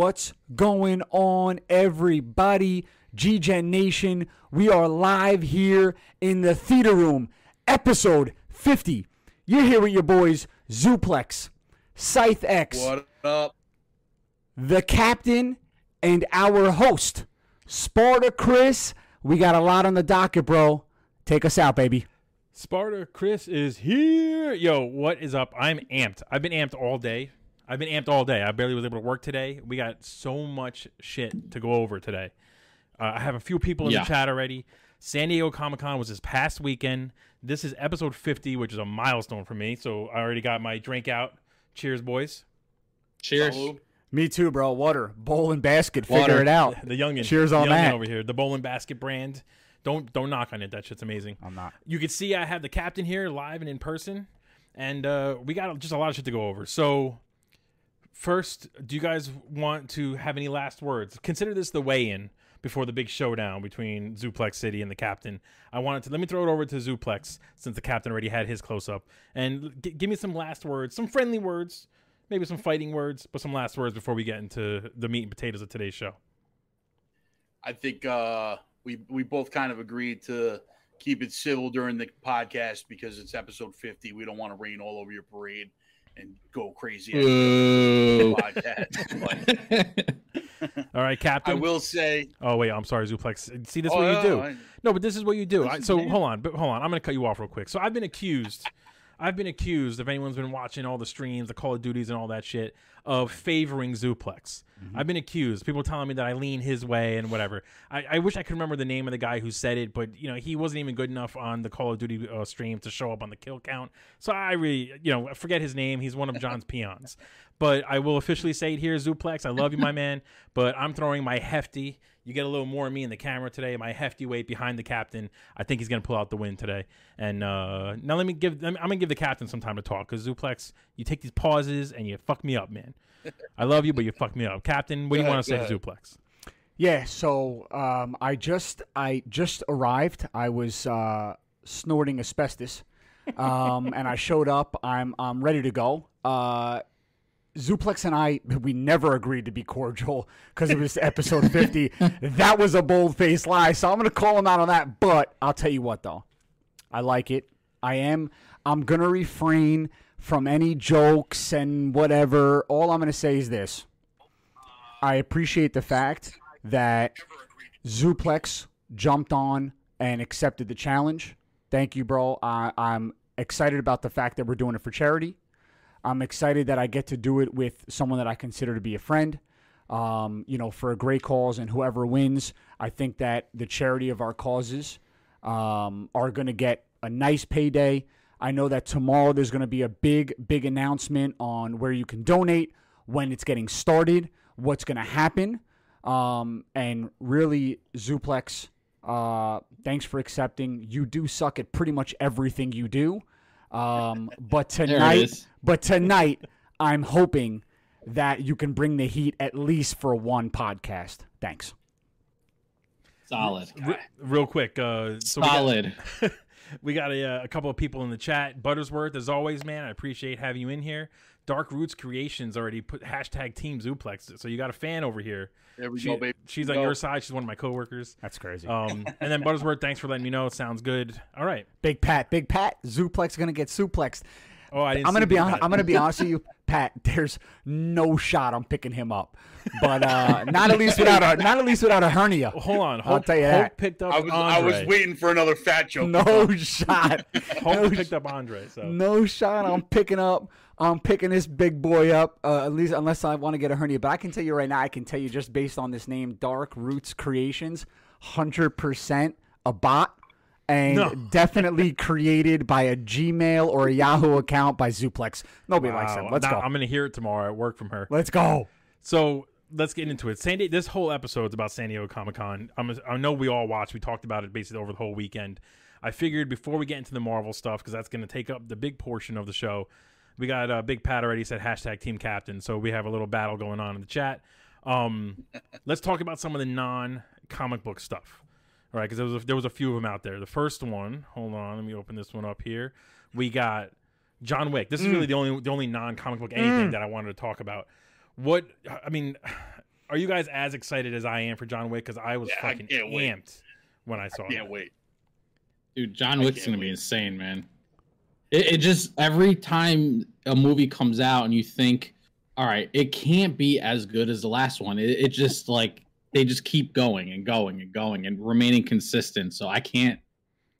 What's going on, everybody? G-Gen Nation, we are live here in the theater room, episode 50. You're here with your boys, Zuplex, ScytheX, What up? the captain, and our host, Spartacris. We got a lot on the docket, bro. Take us out, baby. Spartacris is here. Yo, what is up? I'm amped. I've been amped all day. I've been amped all day. I barely was able to work today. We got so much shit to go over today. Uh, I have a few people in Yeah. the chat already. San Diego Comic Con was this past weekend. This is episode 50, which is a milestone for me. So I already got my drink out. Cheers, boys. Cheers. Me too, bro. Water, bowl, and basket. Figure it out. The youngin. Cheers on youngin that. over here. The Bowling Basket brand. Don't don't knock on it. That shit's amazing. I'm not. you can see I have the captain here live and in person, and uh, we got just a lot of shit to go over. So, first, do you guys want to have any last words? Consider this the weigh-in before the big showdown between Zuplexcity and the captain. I wanted to let me throw it over to Zuplex since the captain already had his close-up, and g- give me some last words, some friendly words, maybe some fighting words, but some last words before we get into the meat and potatoes of today's show. I think uh, we we both kind of agreed to keep it civil during the podcast because it's episode 50. We don't want to rain all over your parade and go crazy at the podcast. But All right, captain. I will say, Oh wait, I'm sorry, Zuplex. See, this is Oh, what you do. I- No, but this is what you do. I, so hold on, but hold on. I'm gonna cut you off real quick. So I've been accused. I've been accused. If anyone's been watching all the streams, the Call of Duties, and all that shit, of favoring Zuplex. Mm-hmm. I've been accused. People telling me that I lean his way and whatever. I, I wish I could remember the name of the guy who said it, but you know he wasn't even good enough on the Call of Duty uh, stream to show up on the kill count. So I really, you know, forget his name. He's one of John's peons. But I will officially say it here, Zuplex. I love you, my man. But I'm throwing my hefty. You get a little more of me in the camera today. My hefty weight behind the captain. I think he's gonna pull out the win today. And uh, now let me give. I'm gonna give the captain some time to talk because Zuplex, you take these pauses and you fuck me up, man. I love you, but you fuck me up, Captain. What do you want to say ahead, to Zuplex? Yeah, so um, I just I just arrived. I was uh, snorting asbestos, um, and I showed up. I'm I'm ready to go. Uh, Zuplex and I we never agreed to be cordial because it was episode 50. that was a bold faced lie. So I'm gonna call him out on that. But I'll tell you what though, I like it. I am. I'm gonna refrain from any jokes and whatever. All I'm gonna say is this. I appreciate the fact that Zuplex jumped on and accepted the challenge. Thank you, bro. I, I'm excited about the fact that we're doing it for charity. I'm excited that I get to do it with someone that I consider to be a friend. Um, you know, for a great cause, and whoever wins, I think that the charity of our causes um, are going to get a nice payday. I know that tomorrow there's going to be a big, big announcement on where you can donate, when it's getting started, what's going to happen. Um, and really, Zuplex, uh, thanks for accepting. You do suck at pretty much everything you do. Um, but tonight, but tonight, I'm hoping that you can bring the heat at least for one podcast. Thanks. Solid. Re- real quick, uh, so we got- Solid. We got a, uh, a couple of people in the chat. Buttersworth, as always, man, I appreciate having you in here. Dark Roots Creations already put hashtag Team Zuplex, so you got a fan over here. there we She- go, baby. she's on Go. your side. She's one of my coworkers. That's crazy. Um, and then Buttersworth, thanks for letting me know. Sounds good. All right. Big Pat, Big Pat, Zuplex gonna get suplexed. Oh, I didn't. I'm gonna see be the honest. I'm gonna be honest with you, Pat. There's no shot I'm picking him up, but uh, not at least without a not at least without a hernia. Hold on. I'll Hope, tell you Hope that. picked up I was I was waiting for another fat joke. No shot. Hope picked up Andre. So No shot. I'm picking up. I'm picking this big boy up. Uh, at least unless I want to get a hernia. But I can tell you right now. I can tell you just based on this name, Dark Roots Creations, hundred percent a bot. And No. definitely created by a Gmail or a Yahoo account by Zuplex. Nobody likes Wow. him. Let's Now, go. I'm gonna hear it tomorrow at work from her. Let's go. So let's get into it. San Diego, this whole episode's about San Diego Comic Con. I'm, know we all watched. We talked about it basically over the whole weekend. I figured before we get into the Marvel stuff, because that's going to take up the big portion of the show, we got uh, Big Pat already said hashtag Team Captain, so we have a little battle going on in the chat. Um, let's talk about some of the non-comic book stuff. All right, because there was a, there was a few of them out there. The first one, hold on, let me open this one up here. We got John Wick. This is really mm. the only the only non-comic book anything mm. that I wanted to talk about. What I mean, are you guys as excited as I am for John Wick? Because I was Yeah, I fucking can't wait. amped when I saw it. Can't it. wait. Dude, John Wick's gonna be insane, man. It, it just every time a movie comes out and you think, all right, it can't be as good as the last one. It, it just like they just keep going and going and going and remaining consistent. So I can't,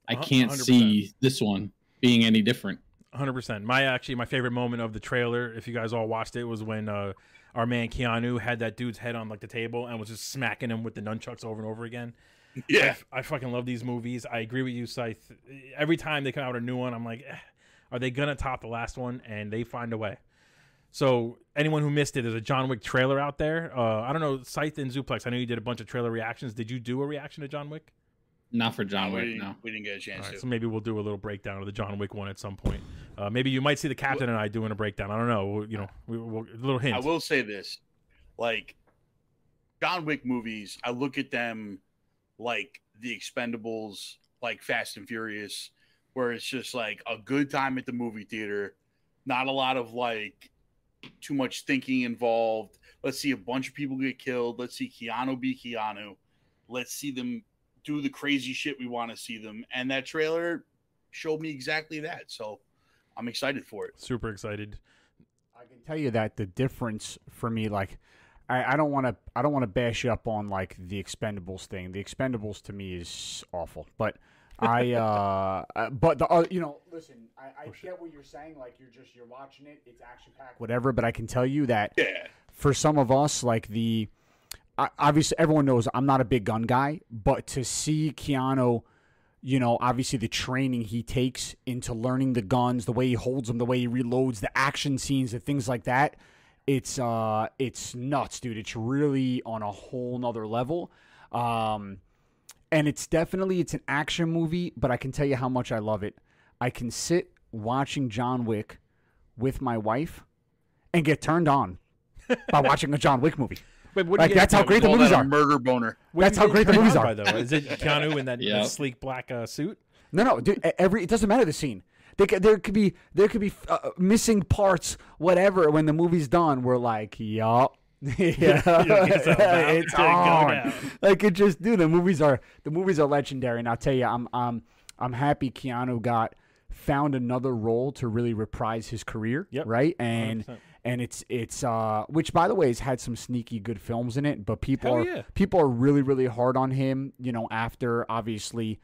I Uh, can't 100%. see this one being any different. Hundred percent. My actually my favorite moment of the trailer, if you guys all watched it, was when uh, our man Keanu had that dude's head on like the table and was just smacking him with the nunchucks over and over again. Yeah. I, I fucking love these movies. I agree with you, Scythe. Every time they come out with a new one, I'm like, eh, are they gonna top the last one? And they find a way. So anyone who missed it, there's a John Wick trailer out there. Uh, I don't know, Scythe and Zuplex. I know you did a bunch of trailer reactions. Did you do a reaction to John Wick? Not for John we, Wick, didn't, no. we didn't get a chance All right, to. so maybe we'll do a little breakdown of the John Wick one at some point. Uh, maybe you might see the captain and I doing a breakdown. I don't know. We'll- you know, we, we'll, a little hint. I will say this, like John Wick movies, I look at them like the Expendables, like Fast and Furious, where it's just like a good time at the movie theater, not a lot of like too much thinking involved. Let's see a bunch of people get killed. Let's see Keanu be Keanu. Let's see them do the crazy shit we want to see them. And that trailer showed me exactly that. So I'm excited for it. Super excited. I can tell you that the difference for me, like, I, I don't want to, I don't want to bash you up on like the Expendables thing. The Expendables to me is awful, but I, uh, uh, but the, uh, you know, listen, I, I get what you're saying. Like, you're just you're watching it, it's action packed, whatever. But I can tell you that Yeah. for some of us, like the obviously everyone knows I'm not a big gun guy, but to see Keanu, you know, obviously the training he takes into learning the guns, the way he holds them, the way he reloads, the action scenes, the things like that, it's uh it's nuts, dude. It's really on a whole nother level. Um and it's definitely it's an action movie, but I can tell you how much I love it. I can sit watching John Wick with my wife and get turned on by watching a John Wick movie. Wait, what Like, that's how great the movies are. murder boner. what that's how great the movies on are. by, though? Is it Keanu in that, that Yep. sleek black uh, suit? No, no, dude. Every it doesn't matter the scene. They, ca- there could be there could be uh, missing parts, whatever. When the movie's done, we're like, yup. yeah, It's on. Like it just, dude. The movies are the movies are legendary, and I'll tell you, I'm I'm I'm happy Keanu got found another role to really reprise his career. Yep. Right, and 100%. and it's it's uh which by the way has had some sneaky good films in it, but people Hell are yeah. people are really really hard on him. You know, after obviously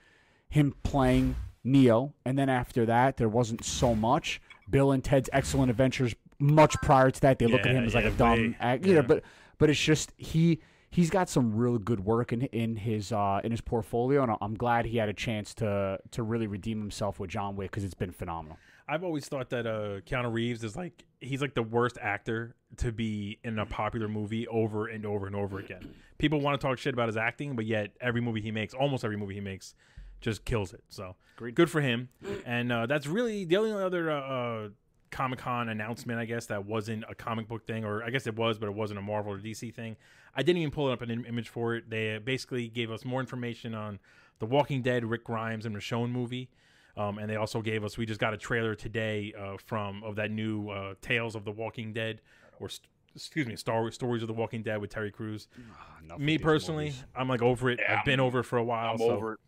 him playing Neo, and then after that, there wasn't so much. Bill and Ted's Excellent Adventures. Much prior to that, they look at him as like yeah, a dumb, way- act, you yeah. know. But but it's just he he's got some real good work in in his uh, in his portfolio, and I'm glad he had a chance to to really redeem himself with John Wick because it's been phenomenal. I've always thought that uh, Keanu Reeves is like he's like the worst actor to be in a popular movie over and over and over again. People want to talk shit about his acting, but yet every movie he makes, almost every movie he makes, just kills it. So Great. good for him. And uh, that's really the only other uh, uh, Comic Con announcement, I guess, that wasn't a comic book thing, or I guess it was, but it wasn't a Marvel or DC thing. I didn't even pull up an im- image for it. They basically gave us more information on the Walking Dead, Rick Grimes, and Michonne movie. Um, and they also gave us. We just got a trailer today uh, from of that new uh, Tales of the Walking Dead, or st- excuse me, Star Wars Stories of the Walking Dead with Terry Crews. Me personally, I'm like over it. Yeah, I've been over it for a while. I'm so over it.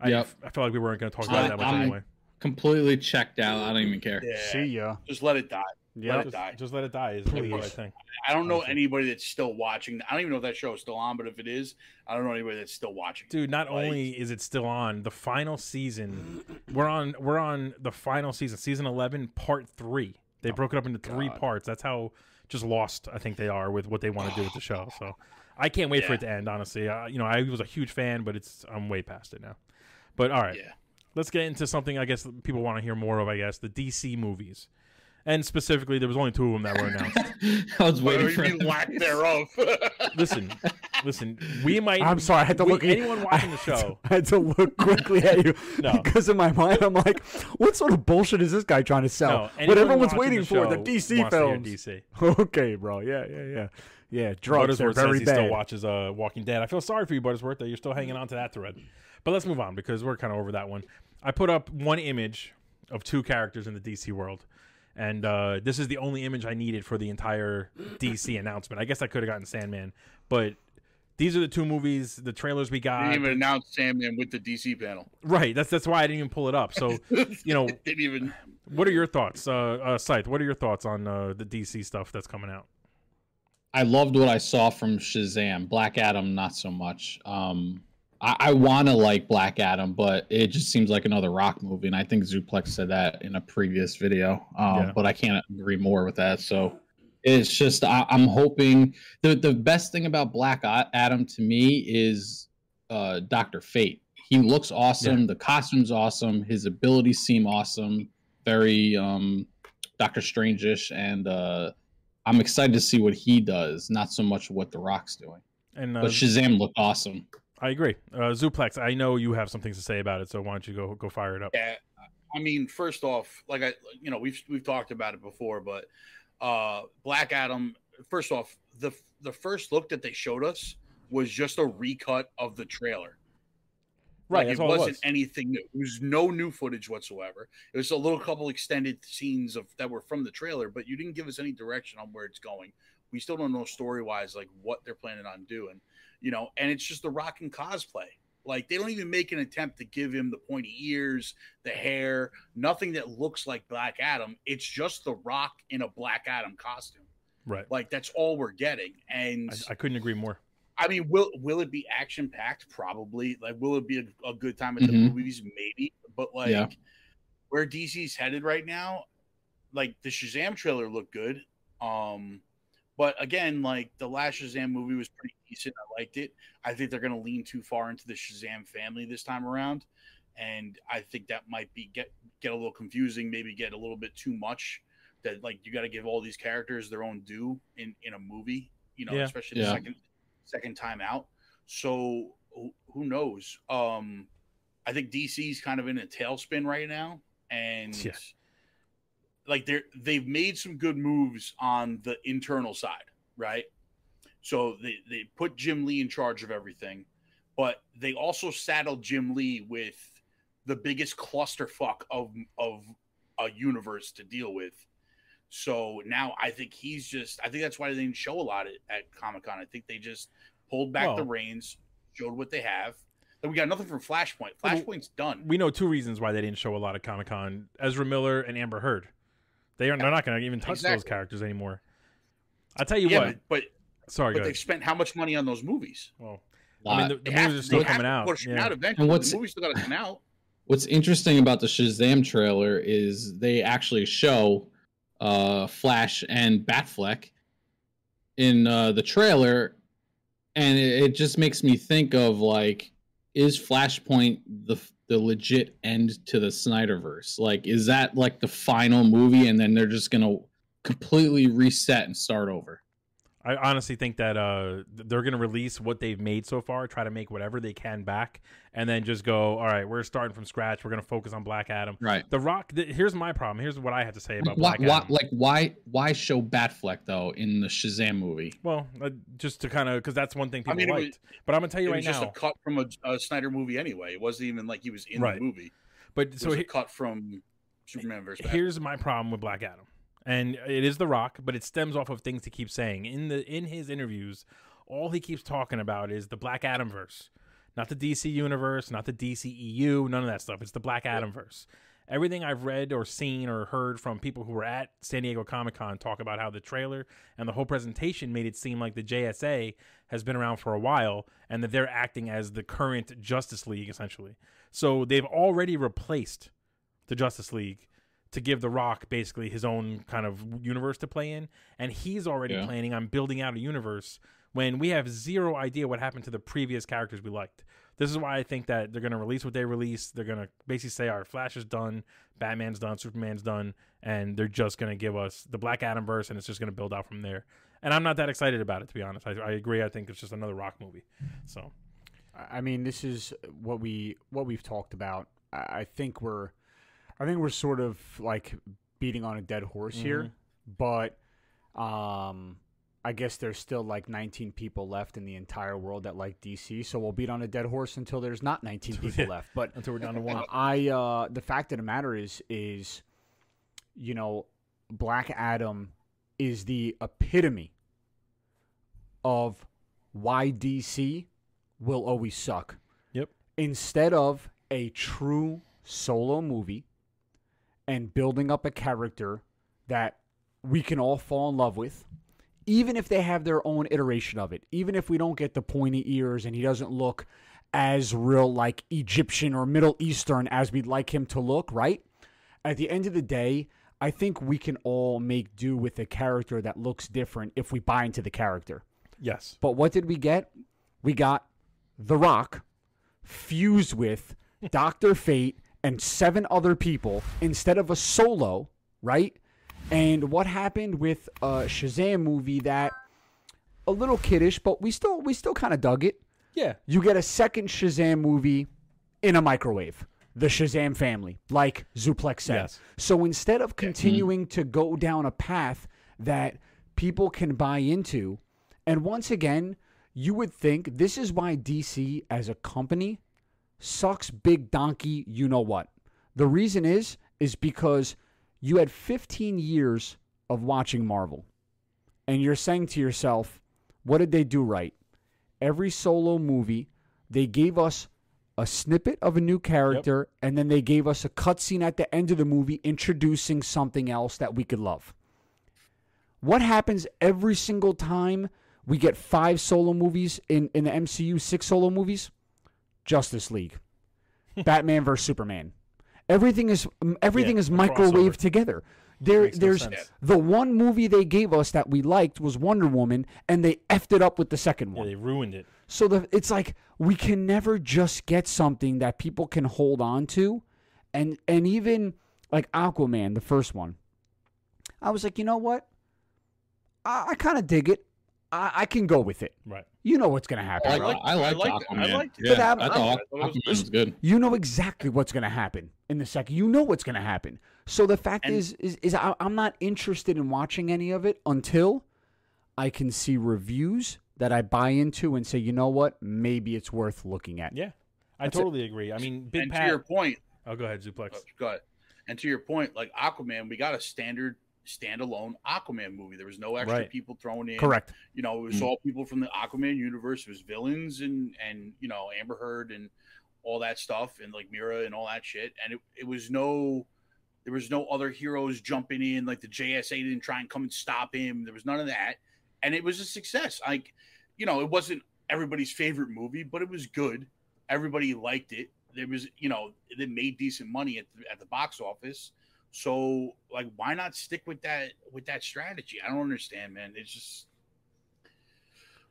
I, Yep. I felt like we weren't going to talk about it that much I'm- anyway. Completely checked out. I don't even care. Yeah. See ya. Just let it die. Yeah. Let it Just, die. just let it die is really what I think. I don't know anybody that's still watching. I don't even know if that show is still on, but if it is, I don't know anybody that's still watching. Dude, not Like- only is it still on, the final season we're on we're on the final season, season 11, part 3. They broke it up into 3 God. parts. That's how just lost I think they are with what they want to do with the show. So I can't wait for it to end, honestly. Uh, you know, I was a huge fan, but it's I'm way past it now. But all right. Yeah. Let's get into something I guess people want to hear more of. I guess the DC movies, and specifically, there was only two of them that were announced. I was waiting do for you mean lack thereof? listen, listen, we might. I'm sorry, I had to we- look anyone watching the show. I had to look quickly at you No. because in my mind I'm like, what sort of bullshit is this guy trying to No, sell? what everyone's waiting the for the DC wants to hear films. DC. okay, bro. Yeah, yeah, yeah, yeah. Drugs are Buttersworth says very he bad. still watches uh, Walking Dead. I feel sorry for you, Buttersworth, that you're still hanging on to that thread. But let's move on because we're kind of over that one. I put up one image of two characters in the DC world, And uh, this is the only image I needed for the entire DC announcement. I guess I could have gotten Sandman, but these are the two movies, the trailers we They got. didn't even announce Sandman with the DC panel. Right. That's that's why I didn't even pull it up. So, you know, didn't even. what are your thoughts, uh, uh Scythe? What are your thoughts on uh, the DC stuff that's coming out? I loved what I saw from Shazam. Black Adam, not so much. Um, I, I want to like Black Adam, but it just seems like another Rock movie, and I think Zuplex said that in a previous video. Um, Yeah. But I can't agree more with that. So it's just I, I'm hoping the the best thing about Black Adam to me is uh, Doctor Fate. He looks awesome. The costume's awesome. His abilities seem awesome. Very um, Doctor Strange-ish, and uh, I'm excited to see what he does, not so much what The Rock's doing. And uh, But Shazam looked awesome. I agree. Uh, Zuplex, I know you have some things to say about it, so why don't you go go fire it up? Yeah, I mean, first off, like I, you know, we've we've talked about it before, but uh Black Adam. First off, the the first look that they showed us was just a recut of the trailer. Right, Like, it wasn't was. anything new. It was no new footage whatsoever. It was a little couple extended scenes of that were from the trailer, but you didn't give us any direction on where it's going. We still don't know story wise like what they're planning on doing, you know. And it's just the Rock and cosplay. Like they don't even make an attempt to give him the pointy ears, the hair, nothing that looks like Black Adam. It's just the Rock in a Black Adam costume. Right. Like that's all we're getting. And I, I couldn't agree more. I mean, will will it be action packed? Probably. Like, will it be a, a good time at the Mhm. movies? Maybe. But like, Yeah. where DC's headed right now, like the Shazam trailer looked good. Um, but again, like the last Shazam movie was pretty decent. I liked it. I think they're going to lean too far into the Shazam family this time around, and I think that might be get get a little confusing. Maybe get a little bit too much. That like you got to give all these characters their own due in in a movie. You know, Yeah. especially the Yeah. second second time out. So who, who knows? Um, I think DC's kind of in a tailspin right now, and Yeah. Like they're they've made some good moves on the internal side, right? So they they put Jim Lee in charge of everything, but they also saddled Jim Lee with the biggest clusterfuck of of a universe to deal with. So now I think he's just I think that's why they didn't show a lot at, at Comic Con. I think they just pulled back the reins, showed what they have. And we got nothing from Flashpoint. Flashpoint's done. We know two reasons why they didn't show a lot of Comic Con: Ezra Miller and Amber Heard. They are they're not going to even touch those characters anymore. I'll tell you yeah, what. but but, sorry, but go they've ahead. spent how much money on those movies? Well, I mean, the, the They have movies are still coming out. Yeah. out eventually. And what's- the movie's still got to come out. What's interesting about the Shazam trailer is they actually show uh, Flash and Batfleck in uh, the trailer, and it, it just makes me think of like, is Flashpoint the the legit end to the Snyderverse? Like, is that like the final movie, and then they're just gonna completely reset and start over? I honestly think that uh, they're going to release what they've made so far, try to make whatever they can back, and then just go. All right, we're starting from scratch. We're going to focus on Black Adam. Right. The Rock. Th- here's my problem. Here's what I have to say about Why, Black why, Adam. like, why why show Batfleck though in the Shazam movie? well, uh, just to kind of because that's one thing I people mean, it was- liked. but I'm going to tell you It right was just a cut from a, a Snyder movie anyway. It wasn't even like he was in Right. the movie. but It so was he- a cut from Superman versus Batman. here's my problem with Black Adam, and it is The Rock, but it stems off of things he keeps saying in the in his interviews. All he keeps talking about is the Black Adam verse, not the DC universe, not the DCEU, none of that stuff. It's the Black Adam verse. Everything I've read or seen or heard from people who were at San Diego Comic Con talk about how the trailer and the whole presentation made it seem like the JSA has been around for a while and that they're acting as the current Justice League essentially. So they've already replaced the Justice League to give The Rock basically his own kind of universe to play in. And he's already Yeah. planning on building out a universe when we have zero idea what happened to the previous characters we liked. This is why I think that they're going to release what they release. They're going to basically say, all right, Flash is done, Batman's done, Superman's done, and they're just going to give us the Black Adam verse, and it's just going to build out from there. And I'm not that excited about it, to be honest. I, I agree. I think it's just another Rock movie. So, I mean, this is what we what we've talked about. I I think we're, I think we're sort of like beating on a dead horse here, but um, I guess there's still like 19 people left in the entire world that like DC. So we'll beat on a dead horse until there's not 19 people left. But until we're down to one. I uh the fact of the matter is is you know Black Adam is the epitome of why DC will always suck. Yep. Instead of a true solo movie and building up a character that we can all fall in love with, even if they have their own iteration of it, even if we don't get the pointy ears and he doesn't look as real like Egyptian or Middle Eastern as we'd like him to look, right? At the end of the day, I think we can all make do with a character that looks different if we buy into the character. Yes. But what did we get? We got The Rock fused with Dr. Fate and seven other people instead of a solo, right? And what happened with a Shazam movie that a little kiddish, but we still we still kind of dug it. Yeah. You get a second Shazam movie in a microwave. The Shazam family, like Zuplex said. Yes. So instead of continuing to go down a path that people can buy into, and once again, you would think this is why DC as a company sucks big donkey, you know what. The reason is is because you had 15 years of watching Marvel. And you're saying to yourself, what did they do right? Every solo movie, they gave us a snippet of a new character and then they gave us a cutscene at the end of the movie introducing something else that we could love. What happens every single time we get five solo movies in, in the MCU, six solo movies? Justice League, Batman versus Superman. Everything is everything Yeah, is microwaved crossover. together. There, Makes no there's the one movie they gave us that we liked was Wonder Woman, and they effed it up with the second Yeah, one. they ruined it. So the it's like we can never just get something that people can hold on to, and and even like Aquaman, the first one, I was like, you know what, I, I kind of dig it. I, I can go with it. Right. You know what's gonna happen. I, like, I liked I liked it. I Aquaman. liked it. Yeah, I'm- I thought Aquaman was good. You know exactly what's going to happen in the second. You know what's going to happen. So the fact And- is, is, is I, I'm not interested in watching any of it until I can see reviews that I buy into and say, you know what, maybe it's worth looking at. Yeah. I That's it. totally agree. I mean, Big and Pat. to your point, oh, go ahead, Zuplex. oh, go ahead. And to your point, like Aquaman, we got a standard standalone Aquaman movie. There was no extra Right. people thrown in. Correct. You know, it was Mm. all people from the Aquaman universe. It was villains and and you know Amber Heard and all that stuff and like Mera and all that shit. And it, it was no, there was no other heroes jumping in. Like the JSA didn't try and come and stop him. There was none of that, and it was a success. Like, you know, it wasn't everybody's favorite movie, but it was good. Everybody liked it. There was, you know, it made decent money at the, at the box office. So, like, why not stick with that with that strategy? I don't understand, man. It's just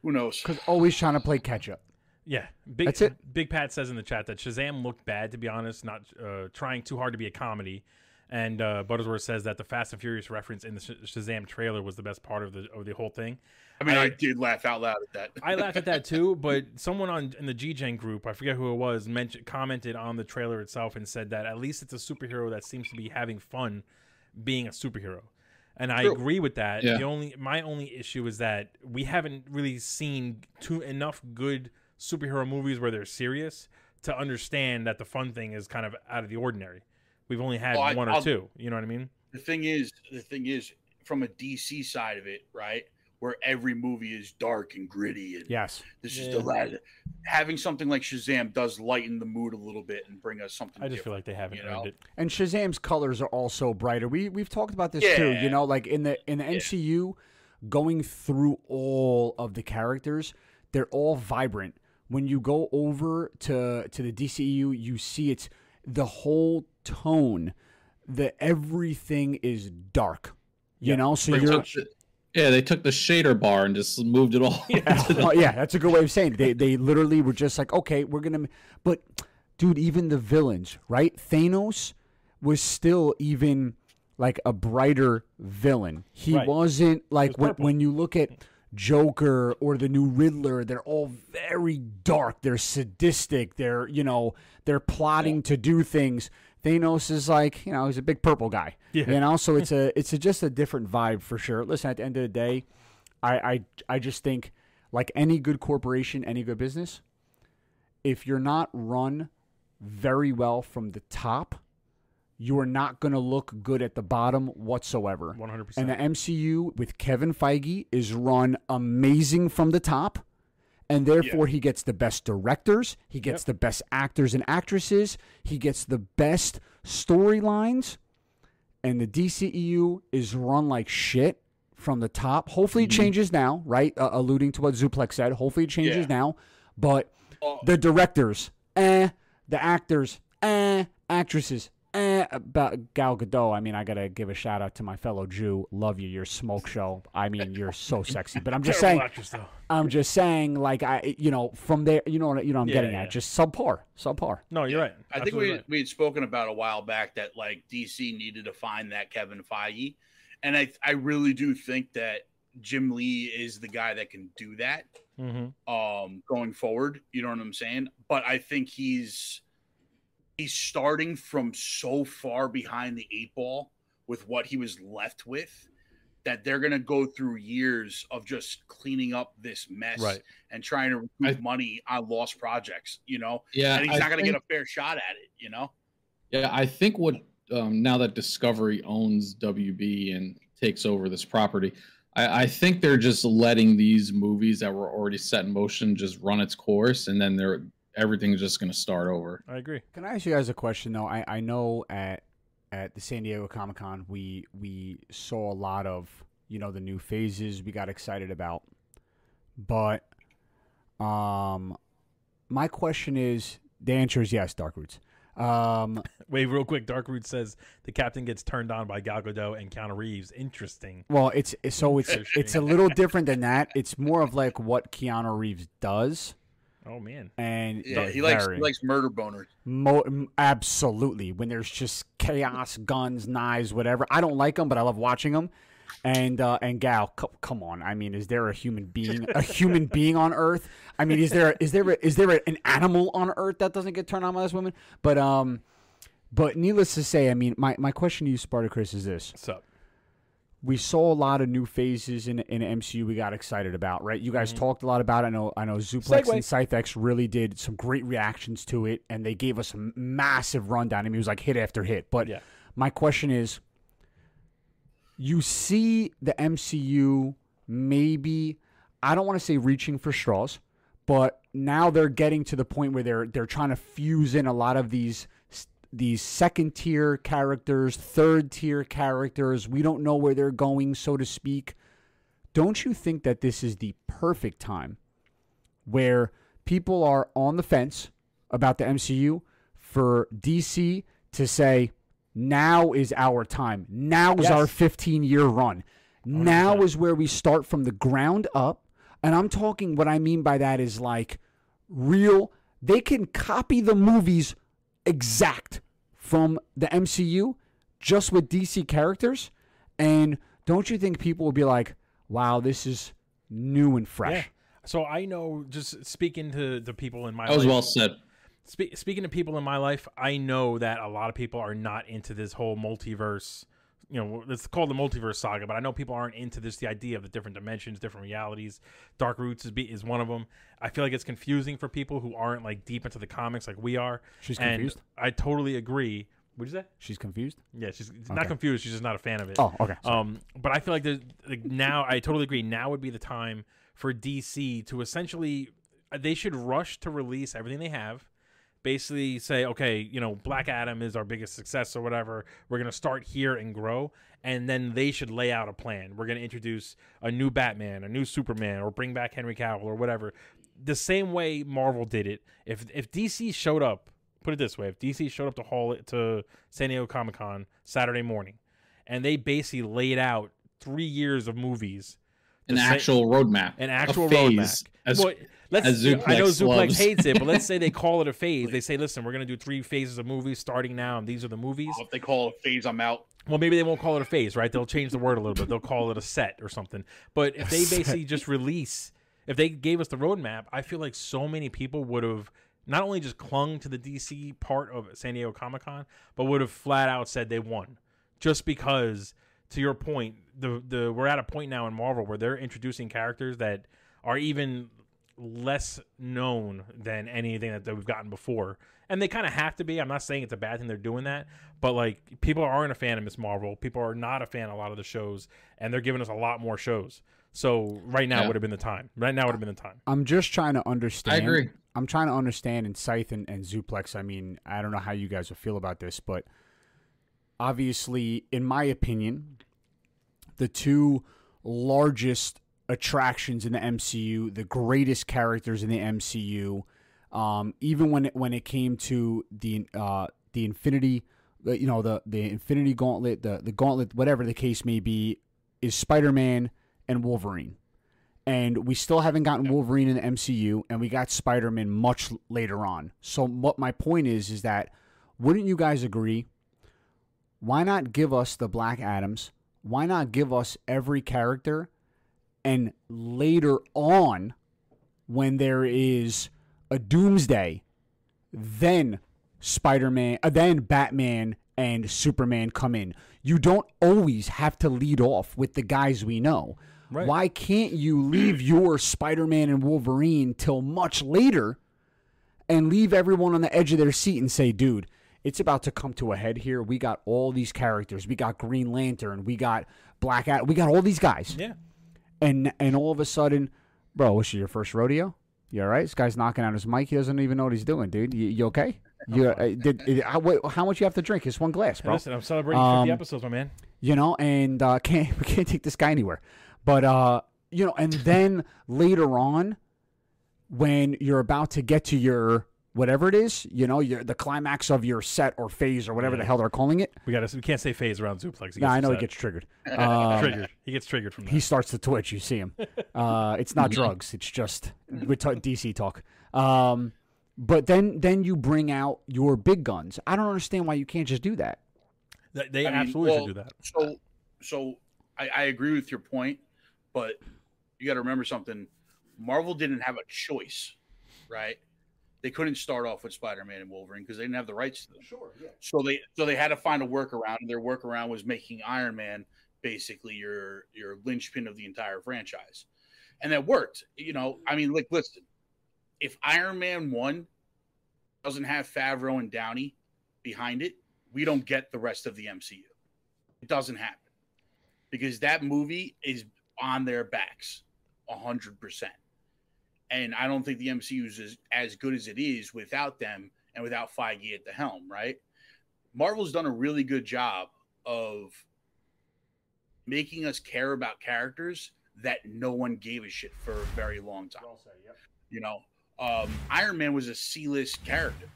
who knows. Because always trying to play catch up. Yeah, Big, That's it. Big Pat says in the chat that Shazam looked bad, to be honest, not uh, trying too hard to be a comedy. And uh, Buttersworth says that the Fast and Furious reference in the Shazam trailer was the best part of the of the whole thing. I mean, I, I- did laugh out loud at that. I laughed at that too, but someone on in the GGen group, I forget who it was, mentioned commented on the trailer itself and said that at least it's a superhero that seems to be having fun being a superhero. And I agree with that. Yeah. The only my only issue is that we haven't really seen too enough good superhero movies where they're serious to understand that the fun thing is kind of out of the ordinary. We've only had I- one or I'll- two. You know what I mean? the thing is, the thing is, from a DC side of it, right, where every movie is dark and gritty, and Yes. this is Yeah. the lad. Having something like Shazam does lighten the mood a little bit and bring us something. I just feel like they haven't you earned know? it. And Shazam's colors are also brighter. We we've talked about this too. You know, like in the in the MCU, going through all of the characters, they're all vibrant. When you go over to to the DCU, you see it's the whole tone. The everything is dark. You Yeah. know, so you're took the- yeah, they took the shader bar and just moved it all. into the- well, yeah, that's a good way of saying it. They they literally were just like, okay, we're gonna, but dude, even the villains, right? Thanos was still even like a brighter villain. He Right. wasn't like was when purple. when you look at Joker or the new Riddler, they're all very dark. They're sadistic. They're you know they're plotting to do things. Thanos is like you know he's a big purple guy. Yeah. You know, so it's a it's a, just a different vibe for sure. Listen, at the end of the day, I, I I just think like any good corporation, any good business, if you're not run very well from the top, you are not going to look good at the bottom whatsoever. One hundred And percent. And the MCU with Kevin Feige is run amazing from the top. And therefore, he gets the best directors. He gets Yep. the best actors and actresses. He gets the best storylines. And the DCEU is run like shit from the top. Hopefully, it changes now, right? Uh, alluding to what Zuplex said. Hopefully, it changes Yeah. now. But Oh, the directors, eh. The actors, eh. Actresses, eh. About Gal Gadot, I mean, I gotta give a shout out to my fellow Jew. Love you, your smoke show. I mean, you're so sexy. But I'm just saying, actress. I'm just saying, like I, you know, from there, you know, what- you know, what I'm Yeah, getting yeah. at just subpar, subpar. No, you're right. I think we right. we had spoken about a while back that like DC needed to find that Kevin Feige, and I I really do think that Jim Lee is the guy that can do that Mhm. um going forward. You know what I'm saying? But I think he's he's starting from so far behind the eight ball with what he was left with that they're gonna go through years of just cleaning up this mess Right. and trying to recoup money on lost projects. You know, Yeah, and he's I not gonna get a fair shot at it. You know. Yeah, I think what um, now that Discovery owns WB and takes over this property, I, I think they're just letting these movies that were already set in motion just run its course, and then they're everything's just going to start over. I agree. Can I ask you guys a question though? I, I know at at the San Diego Comic Con we we saw a lot of you know the new phases we got excited about, but um, my question is the answer is yes, Dark Roots. Um, Wait, real quick. Dark Root says the captain gets turned on by Gal Gadot and Keanu Reeves. Interesting. well, it's it's- so it's it's a little different than that. It's more of like what Keanu Reeves does, Oh man. and Yeah, he likes he likes murder boners. Mo- absolutely. When there's just chaos, guns, knives, whatever. I don't like them, but I love watching them. And uh, and Gal, co- come on. I mean, is there a human being, a human being on Earth? I mean, is there is there is there an animal on Earth that doesn't get turned on by this woman? But um, but needless to say, I mean, my my question to you, Spartacris, is this: What's up? We saw a lot of new phases in in MCU we got excited about, right? You guys mm-hmm. talked a lot about it. I know I know Zuplex Segue. and ScytheX really did some great reactions to it and they gave us a massive rundown. I mean it was like hit after hit. But Yeah. my question is you see the MCU maybe I don't want to say reaching for straws, but now they're getting to the point where they're they're trying to fuse in a lot of these these second tier characters, third tier characters. We don't know where they're going, so to speak. Don't you think that this is the perfect time where people are on the fence about the MCU for DC to say, now is our time. Now is Yes. our 15 year run. Now is where we start from the ground up. And I'm talking what I mean by that is like real, they can copy the movies exact from the MCU just with DC characters. And don't you think people will be like, wow, this is new and fresh? Yeah. So I know, just speaking to the people in my That was life, well said. Spe- speaking to people in my life, I know that a lot of people are not into this whole multiverse. You know, it's called the multiverse saga, but I know people aren't into this. The idea of the different dimensions, different realities. Dark Roots is be- is one of them. I feel like it's confusing for people who aren't like deep into the comics like we are. She's and confused? I totally agree. What'd you say? She's confused? Yeah, she's Okay. not confused. She's just not a fan of it. Oh, okay. sorry. Um, but I feel like, there's, like now, I totally agree. Now would be the time for DC to essentially, they should rush to release everything they have. Basically, say, okay, you know, Black Adam is our biggest success or whatever. We're gonna start here and grow, and then they should lay out a plan. We're gonna introduce a new Batman, a new Superman, or bring back Henry Cavill or whatever. The same way Marvel did it. If if DC showed up, put it this way: if DC showed up to Hall to San Diego Comic Con Saturday morning, and they basically laid out three years of movies, An actual roadmap. an actual phase, roadmap. As, Well, let's. as I know Zuplex Zuplex loves. hates it, but let's say they call it a phase. They say, "Listen, we're going to do three phases of movies starting now, and these are the movies." If they call it a phase, I'm out. Well, maybe they won't call it a phase, right? They'll change the word a little bit. They'll call it a set or something. But if they basically just release, if they gave us the roadmap, I feel like so many people would have not only just clung to the DC part of San Diego Comic Con, but would have flat out said they won, just because. To your point, the the we're at a point now in Marvel where they're introducing characters that are even less known than anything that, that we've gotten before. And they kind of have to be. I'm not saying it's a bad thing they're doing that, but like people aren't a fan of Ms. Marvel. People are not a fan of a lot of the shows, and they're giving us a lot more shows. So right now Yeah. would have been the time. Right now would have been the time. I'm just trying to understand. I agree. I'm trying to understand in Scythe and, and Zuplex. I mean, I don't know how you guys will feel about this, but obviously, in my opinion, the two largest attractions in the MCU, the greatest characters in the MCU, um, even when it, when it came to the uh, the Infinity, you know, the the Infinity Gauntlet, the the Gauntlet, whatever the case may be, is Spider Man and Wolverine and we still haven't gotten Wolverine in the MCU, and we got Spider Man much later on. So what my point is is that wouldn't you guys agree? Why not give us the Black Adams? Why not give us every character? And later on, when there is a Doomsday, then Spider Man, uh, then Batman and Superman come in. You don't always have to lead off with the guys we know. Right. Why can't you leave your Spider Man and Wolverine till much later and leave everyone on the edge of their seat and say, dude, it's about to come to a head here. We got all these characters. We got Green Lantern. We got Black Adam. We got all these guys. Yeah. And and all of a sudden, bro, this is your first rodeo? You all right? This guy's knocking out his mic. He doesn't even know what he's doing, dude. You, you okay? You, uh, did, how, how much you have to drink? It's one glass, Hey, bro. listen, I'm celebrating Um, 50 episodes, my man. you know, and uh, can't we can't take this guy anywhere. But uh, you know, and then later on, when you're about to get to your whatever it is, you know, your the climax of your set or phase or whatever the hell they're calling it. We got to. We can't say phase around Zuplex. He Yeah, I know he gets triggered. Um, triggered. He gets triggered from that. he starts to twitch. You see him. Uh, it's not drugs. It's just we talk DC talk. Um, but then then you bring out your big guns. I don't understand why you can't just do that. They, they I mean, absolutely well, should do that. So, so I, I agree with your point, but you got to remember something. Marvel didn't have a choice, right? They couldn't start off with Spider-Man and Wolverine because they didn't have the rights to them. Sure. Yeah. So they so they had to find a workaround, and their workaround was making Iron Man basically your your linchpin of the entire franchise, and that worked. You know, I mean, like, listen, if Iron Man one doesn't have Favreau and Downey behind it, we don't get the rest of the MCU. It doesn't happen because that movie is on their backs, hundred percent. And I don't think the MCU is as, as good as it is without them and without Feige at the helm, right? Marvel's done a really good job of making us care about characters that no one gave a shit for a very long time. You know, um, Iron Man was a C-list character.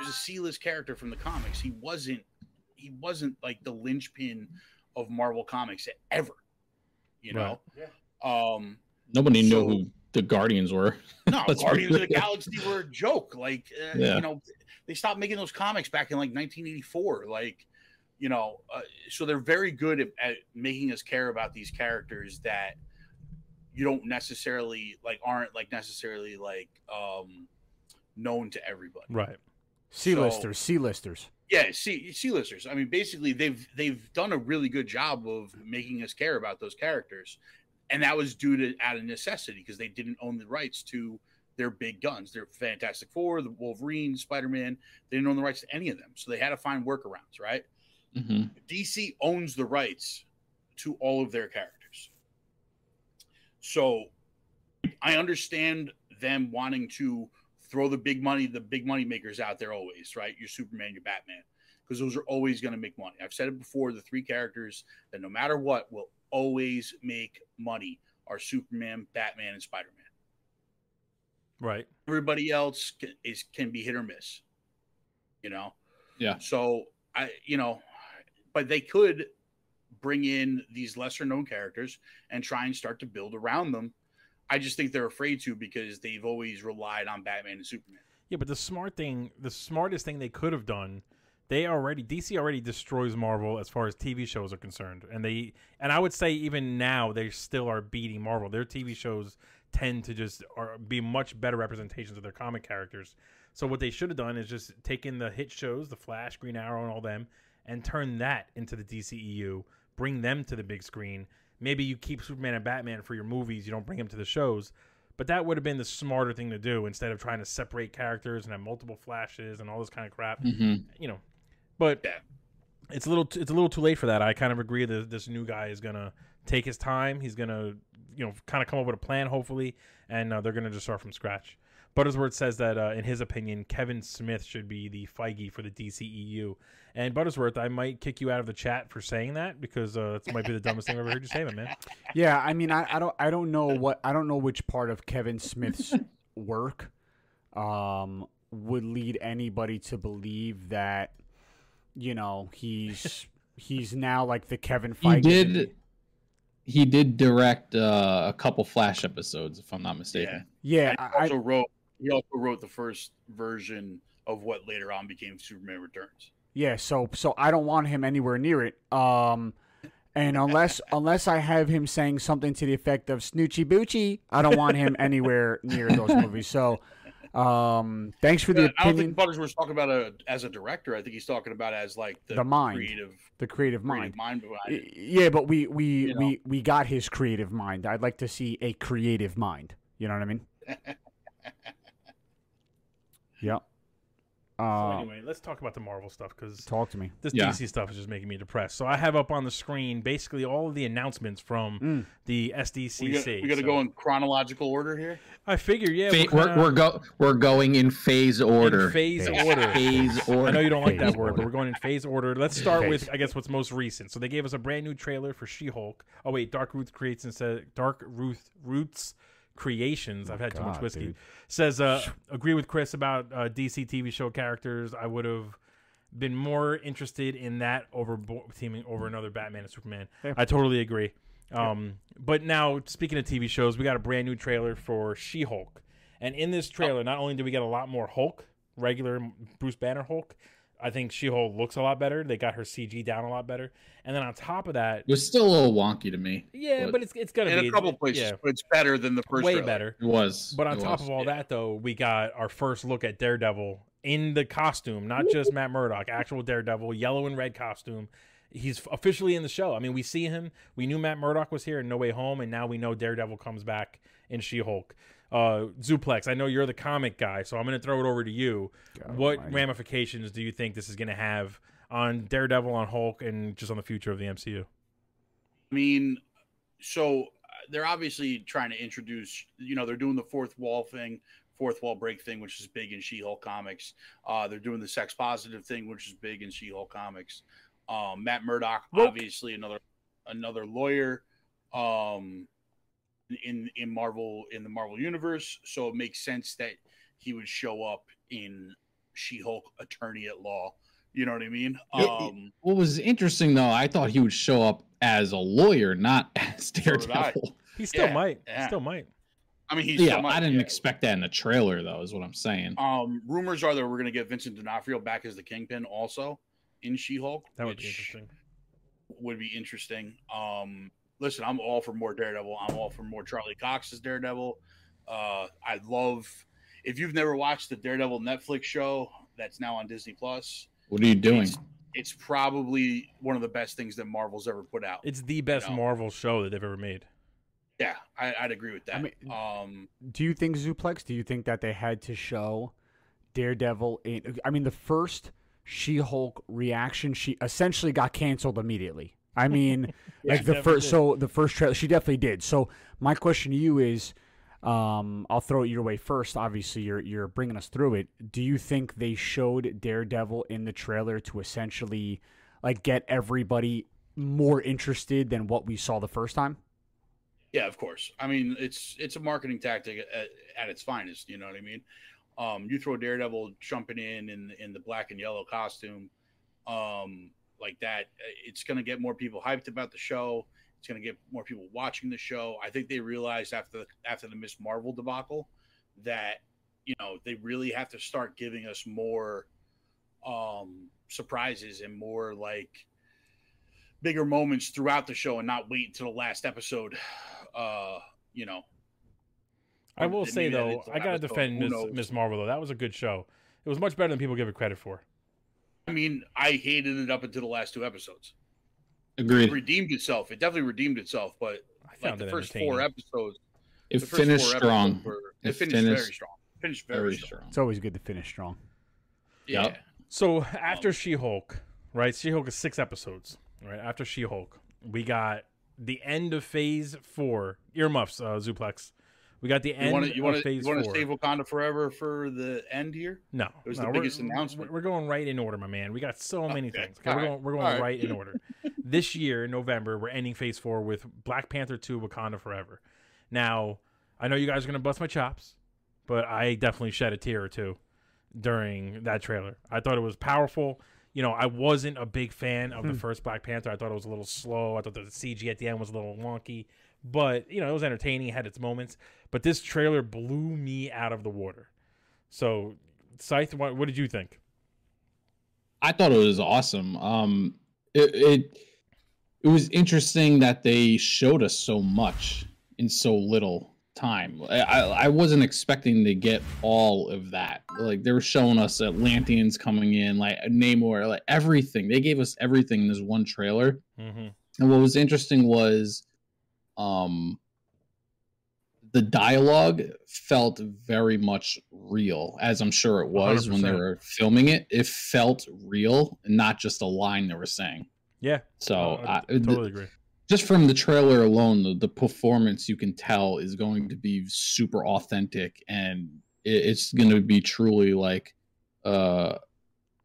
He was a C-list character from the comics. He wasn't. He wasn't like the linchpin of Marvel comics ever. You know. Um, Nobody So- knew who the Guardians were. no, Guardians of the. Galaxy were a joke. Like, uh, Yeah. you know, they stopped making those comics back in like 1984. Like, you know, uh, so they're very good at, at making us care about these characters that you don't necessarily like aren't like necessarily like um known to everybody. Right. C-listers, C-listers. Yeah, C C listers. I mean, basically, they've they've done a really good job of making us care about those characters, and that was due to out of necessity because they didn't own the rights to their big guns. Their Fantastic Four, the Wolverine, Spider Man. They didn't own the rights to any of them, so they had to find workarounds. Right? hmm DC owns the rights to all of their characters, so I understand them wanting to throw the big money, the big money makers out there always, right? Your Superman, your Batman, because those are always going to make money. I've said it before: the three characters that no matter what will always make money are Superman, Batman, and Spider Man. Right. Everybody else can, is can be hit or miss, you know. Yeah. So I, you know, but they could bring in these lesser known characters and try and start to build around them. I just think they're afraid to because they've always relied on Batman and Superman. Yeah, but the smart thing, the smartest thing they could have done, they already DC already destroys Marvel as far as TV shows are concerned, and they and I would say even now they still are beating Marvel. Their TV shows tend to just are, be much better representations of their comic characters. So what they should have done is just taken the hit shows, the Flash, Green Arrow, and all them, and turn that into the DCEU. Bring them to the big screen. Maybe you keep Superman and Batman for your movies. You don't bring them to the shows, But that would have been the smarter thing to do instead of trying to separate characters and have multiple flashes and all this kind of crap. hmm You know, but Yeah. it's a little it's a little too late for that. I kind of agree that this new guy is gonna take his time. He's gonna you know kind of come up with a plan hopefully, and uh, they're gonna just start from scratch. Buttersworth says that uh, in his opinion, Kevin Smith should be the Feige for the DCEU. And Buttersworth, I might kick you out of the chat for saying that because uh, that might be the dumbest thing I've ever heard you say, man. Yeah, I mean, I, I don't, I don't know what, I don't know which part of Kevin Smith's work, um, would lead anybody to believe that, you know, he's he's now like the Kevin Feige. He did. He did direct uh, a couple Flash episodes, if I'm not mistaken. Yeah, And he I, also wrote he also wrote the first version of what later on became Superman Returns. Yeah, so so I don't want him anywhere near it. Um, and unless unless I have him saying something to the effect of "Snoochie Boochie," I don't want him anywhere near those movies. So, um, thanks for the Yeah, I don't opinion, think Buttersworth's talking about a as a director. I think he's talking about as like the, The mind. creative, the creative creative mind. mind behind Yeah, but we we You know. we we got his creative mind. I'd like to see a creative mind. You know what I mean? yeah. So Uh, anyway, let's talk about the Marvel stuff because talk to me. this Yeah. DC stuff is just making me depressed. So I have up on the screen basically all of the announcements from Mm. the We got, SDCC. we got to So go in chronological order here. I figure, yeah, Fa- we'll we're, kinda- we're go we're going in phase order. in phase Phase. order. Phase order. I know you don't like Phase that word, order. but we're going in phase order. Let's start Phase. with, I guess, what's most recent. So they gave us a brand new trailer for She-Hulk. Oh wait, Dark Roots creates and said Dark Ruth Roots Creations. I've had too much whiskey. dude. Says uh, agree with Chris about uh, DC TV show characters. I would have been more interested in that over bo- teaming over another Batman and Superman. I totally agree. Um, but now speaking of TV shows, we got a brand new trailer for She-Hulk, and in this trailer, not only do we get a lot more Hulk, regular Bruce Banner Hulk, I think She-Hulk looks a lot better. They got her CG down a lot better, and then on top of that, It was still a little wonky to me. yeah, But- but it's it's gonna In be a couple places, yeah, but it's better than the first. way trailer. better. It was. But on top was. of all yeah. that, though, we got our first look at Daredevil in the costume, not just Matt Murdock, actual Daredevil, yellow and red costume. He's officially in the show. I mean, we see him. We knew Matt Murdock was here in No Way Home, and now we know Daredevil comes back in She Hulk. Uh, Zuplex, I know you're the comic guy, so I'm going to throw it over to you. God what almighty. ramifications do you think this is going to have on Daredevil, on Hulk, and just on the future of the MCU? I mean, so uh, they're obviously trying to introduce, you know, they're doing the fourth wall thing, fourth wall break thing, which is big in She-Hulk comics. Uh, they're doing the sex positive thing, which is big in She-Hulk comics. Um, Matt Murdock, Woke. obviously another another lawyer, um, in in Marvel in the Marvel universe, so it makes sense that he would show up in She-Hulk Attorney at Law. You know what I mean? It- it- Um, What was interesting though, I thought he would show up as a lawyer, not as did I. Daredevil. He still Yeah, might. yeah. Still might. I mean, he's yeah, so much- I didn't yeah. expect that in the trailer though. Is what I'm saying. Um, rumors are that we're going to get Vincent D'Onofrio back as the Kingpin also in She-Hulk. That would be interesting. Would be interesting. Um, listen, I'm all for more Daredevil. I'm all for more Charlie Cox's Daredevil. Uh, I love. If you've never watched the Daredevil Netflix show that's now on Disney Plus, What are you doing? it's, it's probably one of the best things that Marvel's ever put out. It's the best know. Marvel show that they've ever made. yeah, I, I'd agree with that. I mean- um, Do you think Zuplex? Do you think that they had to show Daredevil in? I mean, the first She-Hulk reaction, she essentially got canceled immediately. I mean, like the first. did. So the first trailer, she definitely did. So my question to you is, um, I'll throw it your way first. Obviously, you're you're bringing us through it. Do you think they showed Daredevil in the trailer to essentially like get everybody more interested than what we saw the first time? Yeah, of course. I mean, it's it's a marketing tactic at, at its finest. You know what I mean? Um, you throw Daredevil jumping in in in the black and yellow costume, um, like that. It's going to get more people hyped about the show. It's going to get more people watching the show. I think they realized after the, after the Ms. Marvel debacle that you know they really have to start giving us more um surprises and more like bigger moments throughout the show and not wait until the last episode uh you know I will say though, I gotta defend Miss. Ms. Marvel though. That was a good show. It was much better than people give it credit for. I mean i hated it up until the last two episodes it Agreed. redeemed itself it definitely redeemed itself but I like the first four episodes It finished strong. were- It It finished, finished very strong. Finished very, Very strong. strong. It's always good to finish strong. Yeah. Yep. So after She Hulk, right? She Hulk is six episodes, right? After She Hulk, we got the end of Phase Four. Earmuffs, uh, Zuplex. We got the end You want to you want to you want to save Wakanda forever for the end here? No, It was no, the we're- biggest announcement. We're going right in order, my man. We got so many Okay. things. Okay, All we're right. going, we're going All right. right in order. this year, in November, we're ending Phase Four with Black Panther Two: Wakanda Forever. Now, I know you guys are going to bust my chops, but I definitely shed a tear or two during that trailer. I thought it was powerful. You know, I wasn't a big fan of the hmm. first Black Panther. I thought it was a little slow. I thought the CG at the end was a little wonky, but you know, it was entertaining. It had its moments. But this trailer blew me out of the water. So, Scythe, what, what did you think? I thought it was awesome. Um, it, it it was interesting that they showed us so much in so little time. I, I I wasn't expecting to get all of that. Like they were showing us Atlanteans coming in, like Namor, like everything. They gave us everything in this one trailer. Mm-hmm. And what was interesting was, um, the dialogue felt very much real, as I'm sure it was when they were filming it. It felt real, and not just a line they were saying. Yeah. So, I I, totally agree. just from the trailer alone, the, the performance you can tell is going to be super authentic, and it, it's going to be truly like uh,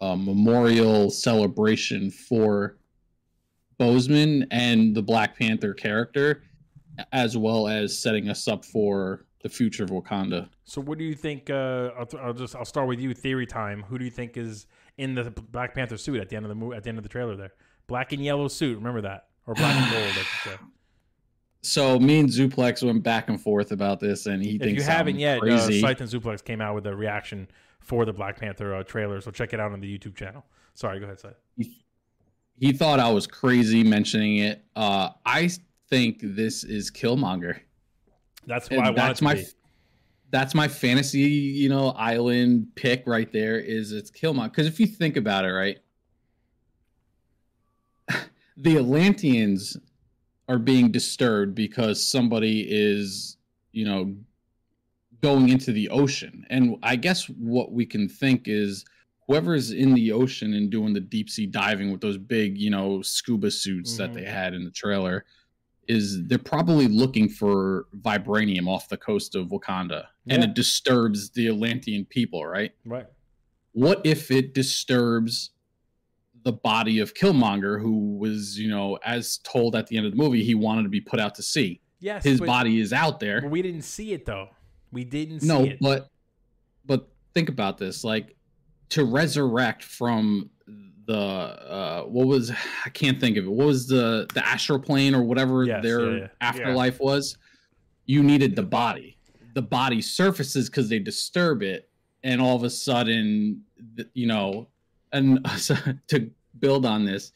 a memorial celebration for Boseman and the Black Panther character, as well as setting us up for the future of Wakanda. So, what do you think? Uh, I'll, I'll just I'll start with you. Theory time. Who do you think is in the Black Panther suit at the end of the mo- at the end of the trailer? There, black and yellow suit. Remember that, or black and gold? I should say. So me and Zuplex went back and forth about this, and he If thinks you haven't I'm yet, uh, crazy. Scythe and Zuplex came out with a reaction for the Black Panther uh, trailer, so check it out on the YouTube channel. Sorry, go ahead, Scythe. he thought I was crazy mentioning it. Uh, I think this is Killmonger. That's why I want that's to my be. that's my fantasy, you know, island pick right there. Is it's Killmonger? Because if you think about it, right, the Atlanteans are being disturbed because somebody is, you know, going into the ocean, and I guess what we can think is whoever's in the ocean and doing the deep sea diving with those big, you know, scuba suits that Mhm. they had in the trailer is they're probably looking for vibranium off the coast of Wakanda and it disturbs the Atlantean people, right? Right. What if it disturbs the body of Killmonger who was, you know, as told at the end of the movie, he wanted to be put out to sea. Yes. His body is out there. We didn't see it though. We didn't see no it. but but think about this like to resurrect from the uh what was i can't think of it. What was the the astral plane or whatever Yes, their yeah, yeah. afterlife was? You needed the body. The body surfaces because they disturb it and all of a sudden you know and so, to build on this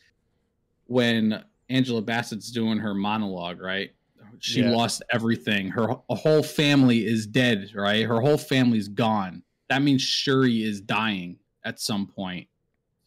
when angela bassett's doing her monologue right she Yeah. lost everything. Her whole family is dead right? Her whole family's gone. That means shuri is dying at some point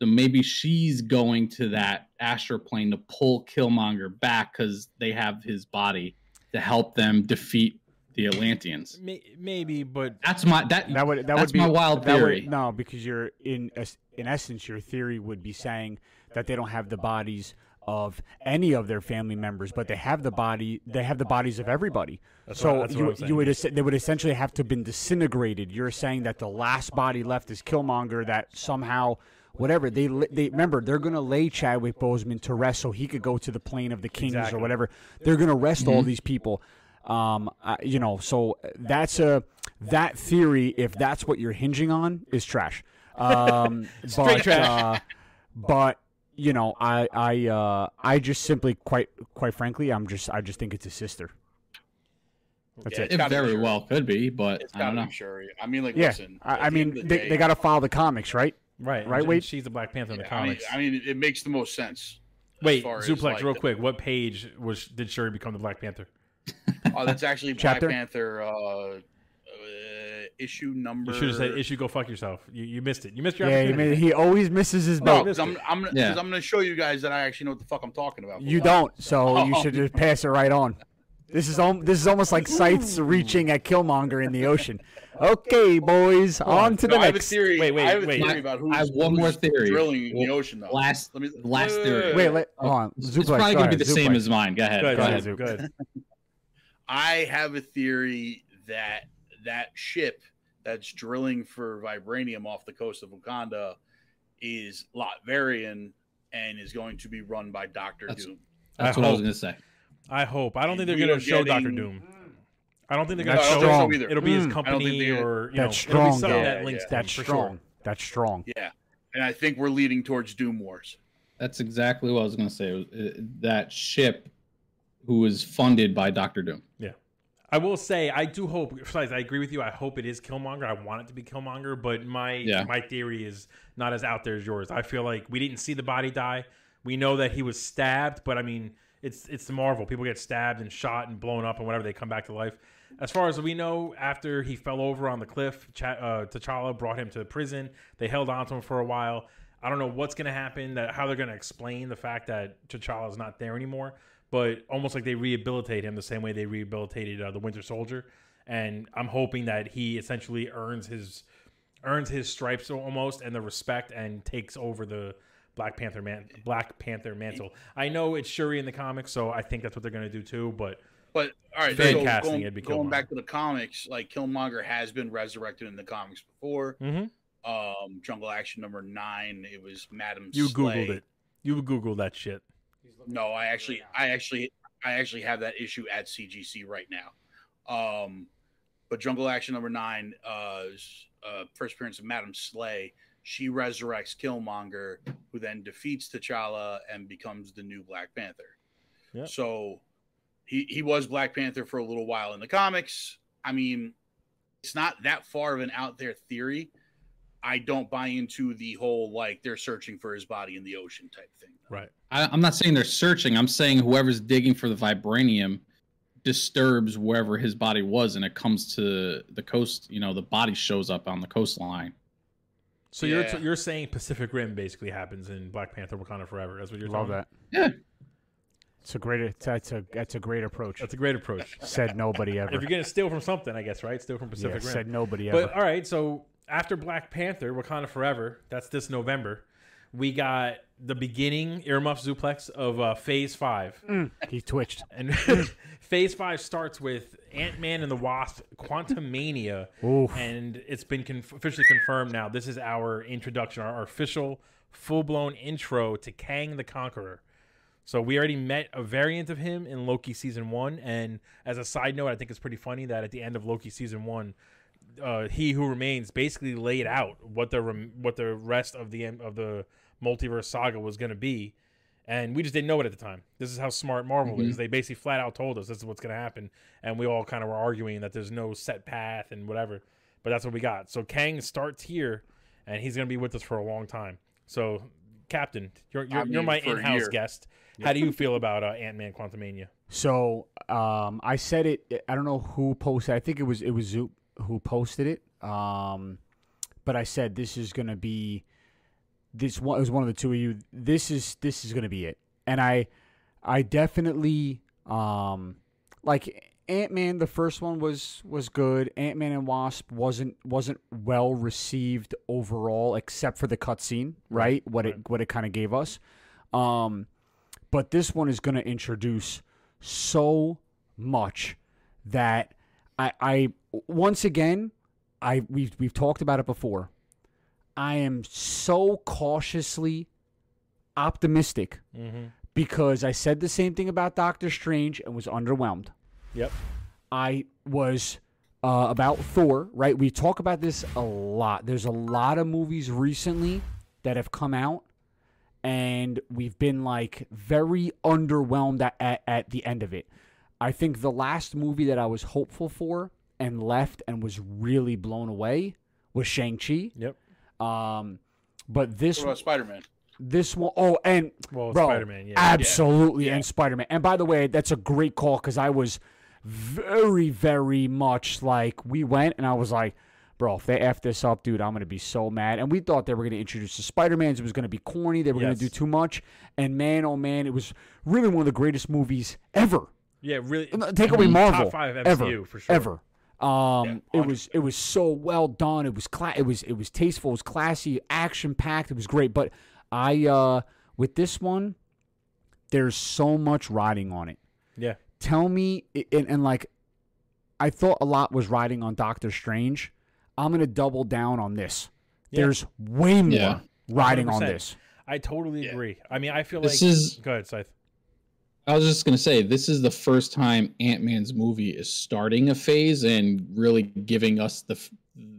so maybe she's going to that astral plane to pull killmonger back because they have his body to help them defeat the atlanteans maybe, but that's my that, That would that would be my wild that would- theory. no, because you're in in essence, your theory would be saying that they don't have the bodies of any of their family members, but they have the body. They have the bodies of everybody. That's so what- you I'm saying. you would they would essentially have to have been disintegrated. You're saying that the last body left is Killmonger. That somehow. Whatever they they remember, they're gonna lay Chadwick Boseman to rest so he could go to the plane of the kings Exactly. or whatever. They're gonna rest all these people. Um, uh, you know, so that's a that theory. If that's what you're hinging on, is trash. Um, but, trash. Uh, but you know, I I uh, I just simply quite quite frankly, I'm just I just think it's his sister. That's Yeah, it. It's it gotta very Shuri. well could be but It's i don't gotta know be Shuri. I mean, like, Yeah, listen. I, I mean, the they, day- they got to follow the comics, right? Right, Right, and Wade? She's the Black Panther in the Yeah, I mean, comics. I mean, it makes the most sense. Wait, far Zuplex, like, real the- quick. What page was did Shuri become the Black Panther? Oh, that's actually Black Panther uh, uh, issue number. You should have said issue. Go fuck yourself. You, you missed it. You missed your Yeah, he, made- he always misses his No, boat. because I'm I'm gonna, I'm gonna show you guys that I actually know what the fuck I'm talking about. You don't, so you should just pass it right on. This is al- this is almost like Scythes reaching at Killmonger in the ocean. Okay, boys, on to the No, I have a next. theory. Wait, wait, I have a wait. theory about who's, I have one more theory. drilling in the ocean though. Last, Let me last theory. Wait, let, hold on. it's Zuplex, probably gonna be ahead, the same as mine. Go ahead. Good, Go good, ahead. I have a theory that that ship that's drilling for vibranium off the coast of Wakanda is Latverian and is going to be run by Doctor Doom. That's I what I was gonna say. I hope. I don't think they're going to show Doctor getting- Doom. I don't think they're No, going to I don't show. strong. either. It'll be his Mm. I company think or you That's know, it'll be strong, something that Yeah, links yeah. them That's strong. sure. That's strong. Yeah, and I think we're leading towards Doom Wars. That's exactly what I was gonna say. Was, uh, that ship, who was funded by Doctor Doom. Yeah, I will say I do hope. Besides, I agree with you. I hope it is Killmonger. I want it to be Killmonger, but my Yeah. my theory is not as out there as yours. I feel like we didn't see the body die. We know that he was stabbed, but I mean, it's it's the Marvel. People get stabbed and shot and blown up and whatever. They come back to life. As far as we know, after he fell over on the cliff, Ch- uh, T'Challa brought him to the prison. They held on to him for a while. I don't know what's going to happen. That how they're going to explain the fact that T'Challa is not there anymore. But almost like they rehabilitate him the same way they rehabilitated uh, the Winter Soldier. And I'm hoping that he essentially earns his earns his stripes almost and the respect and takes over the Black Panther man Black Panther mantle. I know it's Shuri in the comics, so I think that's what they're going to do too. But But all right, Fan so casting, going, going back to the comics, like Killmonger has been resurrected in the comics before. Mhm. Um, Jungle Action number nine, it was Madam. you Slay. googled it. You googled that shit. No, I actually, I actually, I actually have that issue at CGC right now. Um, but Jungle Action number nine, uh, uh, first appearance of Madam Slay. She resurrects Killmonger, who then defeats T'Challa and becomes the new Black Panther. Yep. So he he was Black Panther for a little while in the comics. I mean, it's not that far of an out there theory. I don't buy into the whole like they're searching for his body in the ocean type thing. Right. I, I'm not saying they're searching. I'm saying whoever's digging for the vibranium disturbs wherever his body was, and it comes to the coast. You know, the body shows up on the coastline. So Yeah. you're you're saying Pacific Rim basically happens in Black Panther Wakanda Forever. That's what you're Love talking that. Yeah. It's a great. That's a that's a great approach. That's a great approach. Said nobody ever. if you're gonna steal from something, I guess, right? Steal from yeah, Pacific Rim. said nobody ever. But all right, so after Black Panther, Wakanda Forever, that's this November. We got the beginning earmuff zuplex of uh, Phase Five, he twitched. and Phase Five starts with Ant Man and the Wasp: Quantumania, Oof. and it's been conf- officially confirmed now. This is our introduction, our, our official, full-blown intro to Kang the Conqueror. So we already met a variant of him in Loki season one, and as a side note, I think it's pretty funny that at the end of Loki season one, uh, he who remains basically laid out what the rem- what the rest of the of the multiverse saga was going to be, and we just didn't know it at the time. This is how smart Marvel is. They basically flat out told us this is what's going to happen, and we all kind of were arguing that there's no set path and whatever. But that's what we got. So Kang starts here, and he's going to be with us for a long time. So, Captain, you're you're, I you're my in-house guest. How do you feel about uh, Ant Man Quantumania? So um, I said it. I don't know who posted. I think it was it was Zoop who posted it. Um, but I said this is gonna be this one. It was one of the two of you. This is this is gonna be it. And I I definitely um like Ant Man. The first one was was good. Ant Man and Wasp wasn't wasn't well received overall, except for the cutscene. Right. What it what it kind of gave us. Um, but this one is going to introduce so much that I, I once again, I we've we've talked about it before. I am so cautiously optimistic Mm-hmm. because I said the same thing about Doctor Strange and was underwhelmed. Yep. I was uh, about Thor, right? We talk about this a lot. There's a lot of movies recently that have come out, and we've been like very underwhelmed at, at, at the end of it. I think the last movie that I was hopeful for and left and was really blown away was Shang-Chi. Yep. Um, but this What about Spider Man? this one oh and Well, bro, Spider-Man, yeah. absolutely, Yeah. and Spider Man. And by the way, that's a great call because I was very, very much like we went, and I was like, bro, if they f this up, dude, I'm gonna be so mad. And we thought they were gonna introduce the Spider Mans. It was gonna be corny. They were Yes. gonna do too much. And man, oh man, it was really one of the greatest movies ever. Yeah, really. Take away top Marvel five MCU ever, for sure. ever. Um, Yeah, it was it was so well done. It was cla- it was it was tasteful. It was classy, action packed. It was great. But I uh with this one, there's so much riding on it. Yeah. Tell me, and, and like, I thought a lot was riding on Doctor Strange. I'm gonna double down on this. Yeah. There's way more Yeah. riding on 100%. this. I totally Yeah. agree. I mean, I feel This like. is- Go ahead, Scythe. I was just gonna say this is the first time Ant Man's movie is starting a phase and really giving us the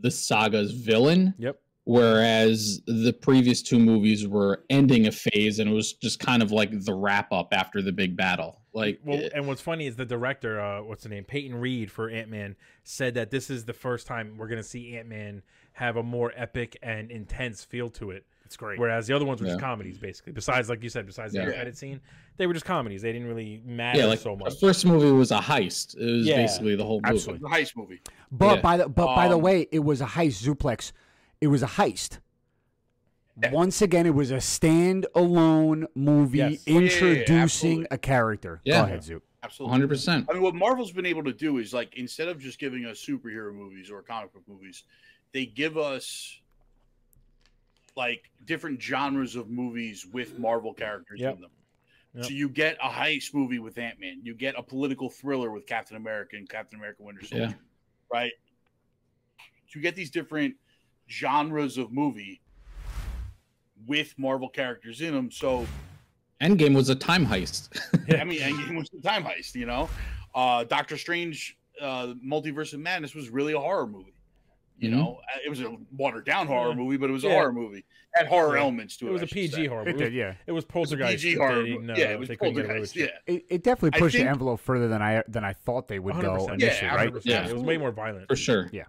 the saga's villain, Yep. whereas the previous two movies were ending a phase and it was just kind of like the wrap up after the big battle. Like, Well, eh, and what's funny is the director, uh, what's the name, Peyton Reed for Ant Man, said that this is the first time we're gonna see Ant Man have a more epic and intense feel to it. It's great. Whereas the other ones were just comedies, basically. Besides, like you said, besides the Yeah. end credit scene, they were just comedies. They didn't really matter yeah, like so much. the first movie was a heist. It was Yeah. basically the whole movie. It's a heist movie. But Yeah. by the but by the Um, way, it was a heist. Zuplex, it was a heist. Yeah. Once again, it was a standalone movie Yes. Yeah, yeah, yeah, introducing absolutely. a character. Yeah. Go ahead, Zoop. Absolutely. hundred percent. I mean, what Marvel's been able to do is like instead of just giving us superhero movies or comic book movies, they give us like different genres of movies with Marvel characters Yep. in them. Yep. So you get a heist movie with Ant Man, you get a political thriller with Captain America and Captain America Winter Soldier, Yeah. right? You get these different genres of movie with Marvel characters in them. So Endgame was a time heist. I mean, Endgame was the time heist, you know. Uh, Doctor Strange, uh, Multiverse of Madness was really a horror movie. You Mhm. know, Uh, it was a watered down horror Yeah. movie, but it was a Yeah. horror movie. Had horror Yeah. elements to it. it was I a PG say. horror. It movie. did, yeah. It was It was a Poltergeist. PG horror they movie. didn't, yeah, uh, it was they couldn't get away Poltergeist. Yeah. It, it definitely pushed think- the envelope further than I than I thought they would go 100%. initially, Yeah, right? 100%. Yeah. It was way more violent. For sure. Yeah.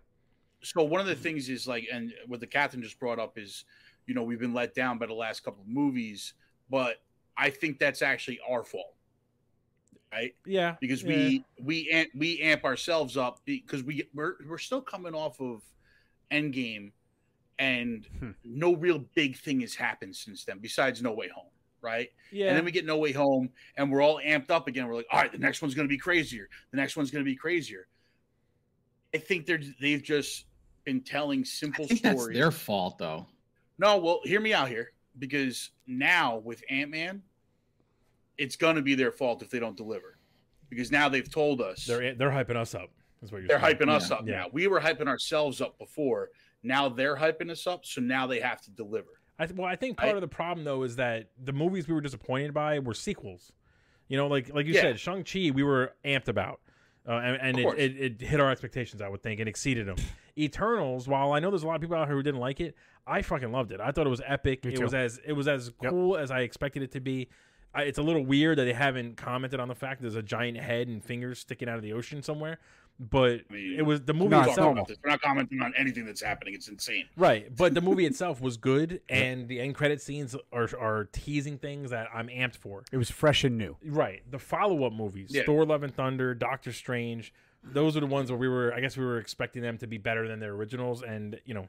So one of the things is like, and what the captain just brought up is, you know, we've been let down by the last couple of movies, but I think that's actually our fault, right? Yeah. because yeah. we we amp, we amp ourselves up because we we're we're still coming off of Endgame, and Hmm. no real big thing has happened since then besides No Way Home, right? Yeah. And then we get No Way Home, and we're all amped up again. We're like, all right, the next one's going to be crazier. The next one's going to be crazier. I think they're they've just been telling simple I think that's stories. their fault, though. No, well, hear me out here because now with Ant Man, it's going to be their fault if they don't deliver because now they've told us they're they're hyping us up. Is what you're they're saying. hyping us Yeah. up Yeah. now. We were hyping ourselves up before. Now they're hyping us up, so now they have to deliver. I th- well, I think part I- of the problem though is that the movies we were disappointed by were sequels. You know, like like you Yeah. said, Shang Chi, we were amped about, uh, and, and it, it, it hit our expectations. I would think and exceeded them. Eternals, while I know there's a lot of people out here who didn't like it, I fucking loved it. I thought it was epic. Me It was as it was as Yep. cool as I expected it to be. I, it's a little weird that they haven't commented on the fact there's a giant head and fingers sticking out of the ocean somewhere, but I mean, it was the movie No, We're it's talking itself. normal. about this. We're not commenting on anything that's happening. It's insane. Right, but the movie itself was good, and the end credit scenes are are teasing things that I'm amped for. It was fresh and new. Right, the follow up movies, Yeah. Thor: Love and Thunder, Doctor Strange, those are the ones where we were. I guess we were expecting them to be better than their originals, and you know,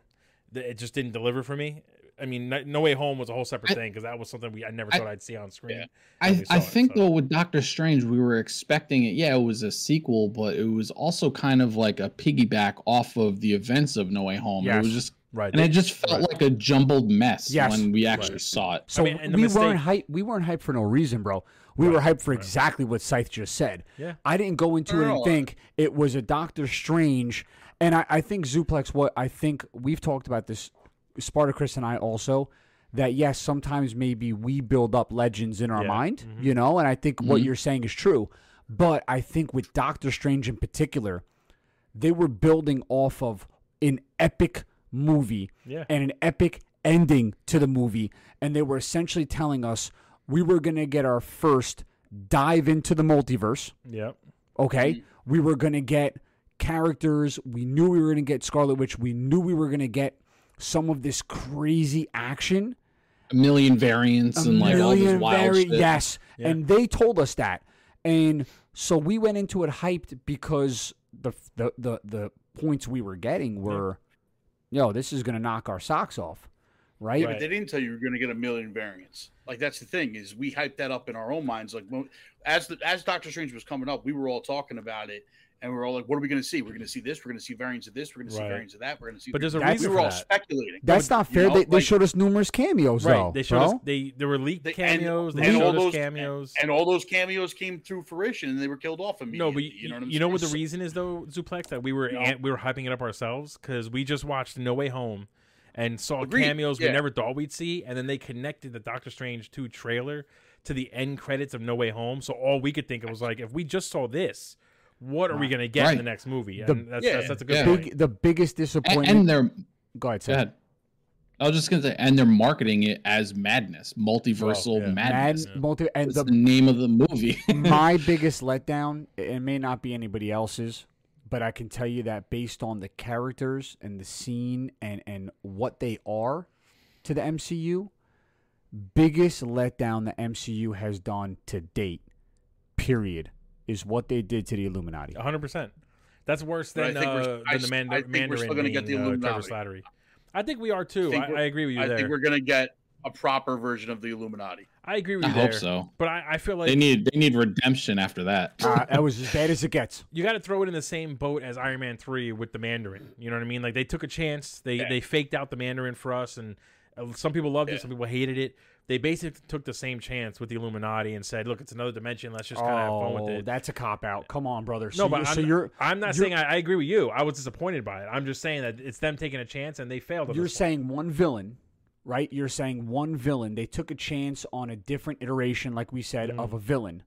th- it just didn't deliver for me. I mean, No- No Way Home was a whole separate I- thing because that was something we I never thought I'd see on screen. Yeah. when I, we saw I it, think so. though with Doctor Strange, we were expecting it. Yeah, it was a sequel, but it was also kind of like a piggyback off of the events of No Way Home. It was just, Right, and it just felt right. like a jumbled mess Yes. when we actually Right. saw it. So mean, we mistake- weren't hype. We weren't hyped for no reason, bro. We were hyped for right. exactly what Scythe just said. Yeah. I didn't go into No, it and think it was a Doctor Strange. And I, I think Zuplex. What I think we've talked about this, Spartacris and I also. That yes, sometimes maybe we build up legends in our Yeah. mind, Mhm. you know, and I think what Mhm. you're saying is true. But I think with Doctor Strange in particular, they were building off of an epic movie yeah, and an epic ending to the movie. And they were essentially telling us we were going to get our first dive into the multiverse. Yep. Okay. We were going to get characters. We knew we were going to get Scarlet Witch. We knew we were going to get some of this crazy action. A million variants and like all this million wild vari- shit. Yes. Yeah. And they told us that. And so we went into it hyped because the the the, the points we were getting were, yo, this is going to knock our socks off. Right? Yeah, Right. but they didn't tell you you're going to get a million variants. Like that's the thing is we hyped that up in our own minds. Like when- as the as Doctor Strange was coming up, we were all talking about it, and we are all like, "What are we going to see? We're going to see this. We're going to see variants of this. We're going to see Right. variants of that. We're going to see." But there's a reason we for were all that. speculating. That's not You fair. know, they, they showed us numerous cameos, Right. though. They showed bro. us. They there were leaked They- and- cameos. They and all those- cameos. and all those cameos came through fruition, and they were killed off immediately. No, but you, you know what I'm you know what the reason is though, Zuplex, that we were No. an- we were hyping it up ourselves because we just watched No Way Home and saw Agreed, cameos we never thought we'd see, and then they connected the Doctor Strange two trailer to the end credits of No Way Home. So all we could think of was like, if we just saw this, what are we gonna get in the next movie? The- And that's, Yeah. that's that's a good Yeah. point. Big, the biggest disappointment. and they're go ahead, go Sam. ahead. I was just gonna say, and they're marketing it as madness, multiversal Well, yeah. Mad, madness. Yeah. multi, and the the name of the movie. my biggest letdown, it may not be anybody else's, but I can tell you that based on the characters and the scene and, and what they are to the MCU, biggest letdown the MCU has done to date, period, is what they did to the Illuminati. hundred percent. That's worse But I than think we're- uh, I than the s- Mand- I think we're Mandarin still gonna get the being, uh, Trevor Slattery. I think we are too. think I, I agree with you I there. think we're going to get a proper version of the Illuminati. I agree with you. I you hope so. But I, I feel like they need they need redemption after that. Uh, that was as bad as it gets. you got to throw it in the same boat as Iron Man three with the Mandarin. You know what I mean? Like they took a chance. They Yeah. they faked out the Mandarin for us, and uh, some people loved Yeah. it, some people hated it. They basically took the same chance with the Illuminati and said, "Look, it's another dimension. Let's just kind of have fun with Oh, it." that's a cop out. Come on, brother. no, but you're, I'm, so you're I'm not you're- saying I, I agree with you. I was disappointed by it. I'm just saying that it's them taking a chance and they failed. at You're this point. saying one villain, right? You're saying one villain. They took a chance on a different iteration, like we said, Mm-hmm. of a villain.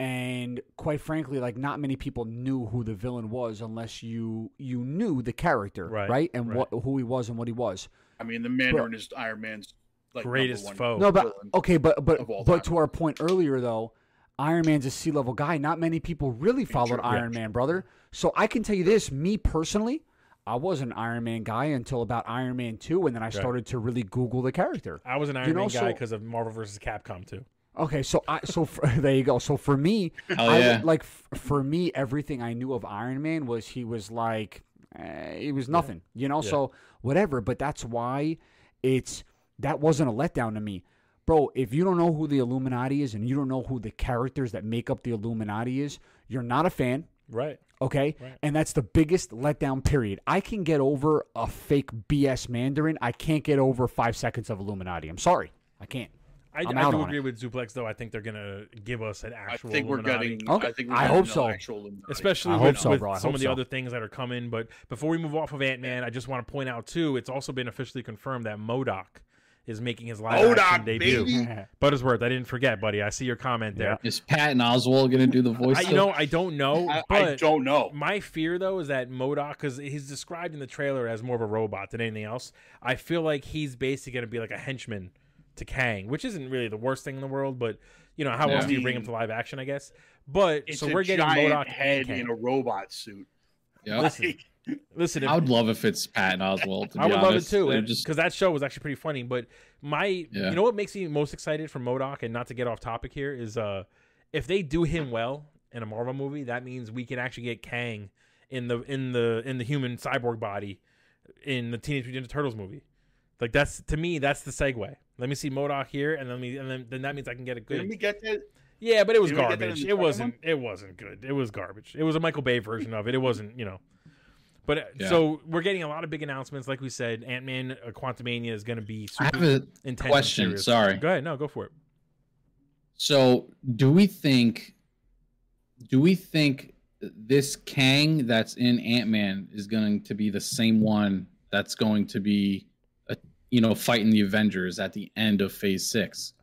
And quite frankly, like not many people knew who the villain was unless you you knew the character, Right, And right. what who he was and what he was. I mean, the Mandarin is Iron Man's like Greatest one foe. No, but okay, but but of but time. to our point earlier though, Iron Man's a sea level guy. Not many people really followed true. Iron Man, brother. So I can tell you this, me personally, I was an Iron Man guy until about Iron Man 2 and then I started to really Google the character. I was an Iron You know, Man guy so- because of Marvel vs. Capcom too. Okay, so I so for, there you go. So for me, Hell I would- yeah. like f- for me, everything I knew of Iron Man was he was like eh, he was nothing, you know. Yeah. So whatever, but that's why it's that wasn't a letdown to me, bro. If you don't know who the Illuminati is and you don't know who the characters that make up the Illuminati is, you're not a fan. Right. Okay, Right. and that's the biggest letdown. Period. I can get over a fake BS Mandarin. I can't get over five seconds of Illuminati. I'm sorry, I can't. I, I'm I out do on agree with Zuplex though. I think they're gonna give us an actual. I actual. think we're Illuminati. getting. Okay, I think we're I getting hope so. Actual Illuminati. especially I with, hope so, with bro. I some hope of the so. other things that are coming. But before we move off of Ant Man, I just want to point out too, it's also been officially confirmed that MODOK is making his live action MODOK, debut. baby. Buttersworth, I didn't forget, buddy. I see your comment there. Is Patton Oswalt gonna do the voice? I, you know, I don't know, I, but I don't know. my fear though is that MODOK, because he's described in the trailer as more of a robot than anything else. I feel like he's basically going to be like a henchman to Kang, which isn't really the worst thing in the world, but you know, how Yeah. else do you bring him to live action? I guess. But It's so we're getting giant MODOK head and Kang. in a robot suit. Yep. Listen, Listen, if, I would love if it's Patton Oswalt. I be would love it too, They're because that show was actually pretty funny. But my, Yeah. you know what makes me most excited for MODOK, and not to get off topic here, is uh, if they do him well in a Marvel movie, that means we can actually get Kang in the in the in the human cyborg body in the Teenage Mutant Ninja Turtles movie. Like that's to me, that's the segue. Let me see MODOK here, and then me, and then, then that means I can get a Didn't good. we get that? Yeah, but it was Didn't we get that in garbage. It wasn't. It wasn't good. It was garbage. It was a Michael Bay version of it. It wasn't. You know. But uh, Yeah. so we're getting a lot of big announcements. Like we said, Ant Man, uh, Quantumania is going to be I super have a intense. question, sorry. Go ahead. No, go for it. So, do we think do we think this Kang that's in Ant-Man is going to be the same one that's going to be a, you know, fighting the Avengers at the end of phase 6?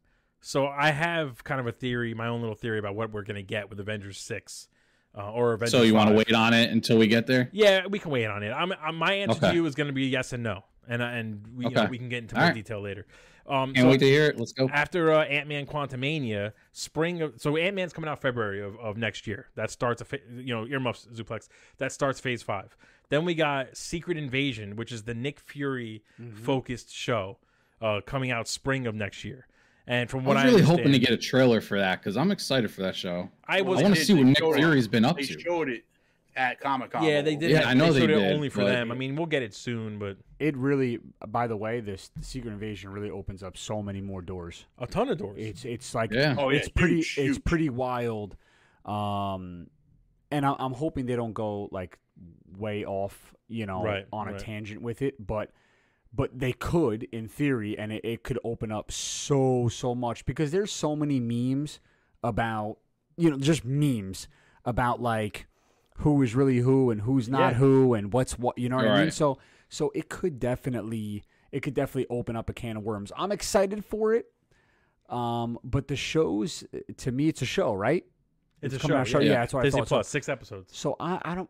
So I have kind of a theory, my own little theory about what we're going to get with Avengers six, uh, or Avengers. So, you want to wait on it until we get there? Yeah, we can wait on it. I'm, I'm my answer to you is going to be yes and no, and uh, and we you know, we can get into All more right. detail later. Um, Can't so wait to hear it. Let's go. after uh, Ant Man Quantumania, spring of so Ant Man's coming out February of, of next year. That starts a fa- you know earmuffs Zuplex. That starts Phase Five. Then we got Secret Invasion, which is the Nick Fury focused show, uh, coming out spring of next year. And from what I what was really understand, hoping to get a trailer for that because I'm excited for that show. I was I want to see what Nick. Fury's been up They to. They showed it at Comic Con. Yeah, they did. Yeah, have- I know they showed it did, only for them. I mean, we'll get it soon, but It really, by the way, this Secret Invasion really opens up so many more doors. a ton of doors. It's it's like Yeah. Oh, yeah, it's pretty huge, it's pretty wild, um, and I, I'm hoping they don't go like way off, you know, Right, on a right. tangent with it, but but they could in theory, and it, it could open up so so much because there's so many memes about you know just memes about like who is really who and who's not Yeah. who and what's what you know what I mean. Right. So so it could definitely it could definitely open up a can of worms. I'm excited for it. Um, but the shows to me, it's a show, right? it's, a show. show. Yeah, Yeah, that's what I Disney thought. So- Plus, six episodes. So I, I don't,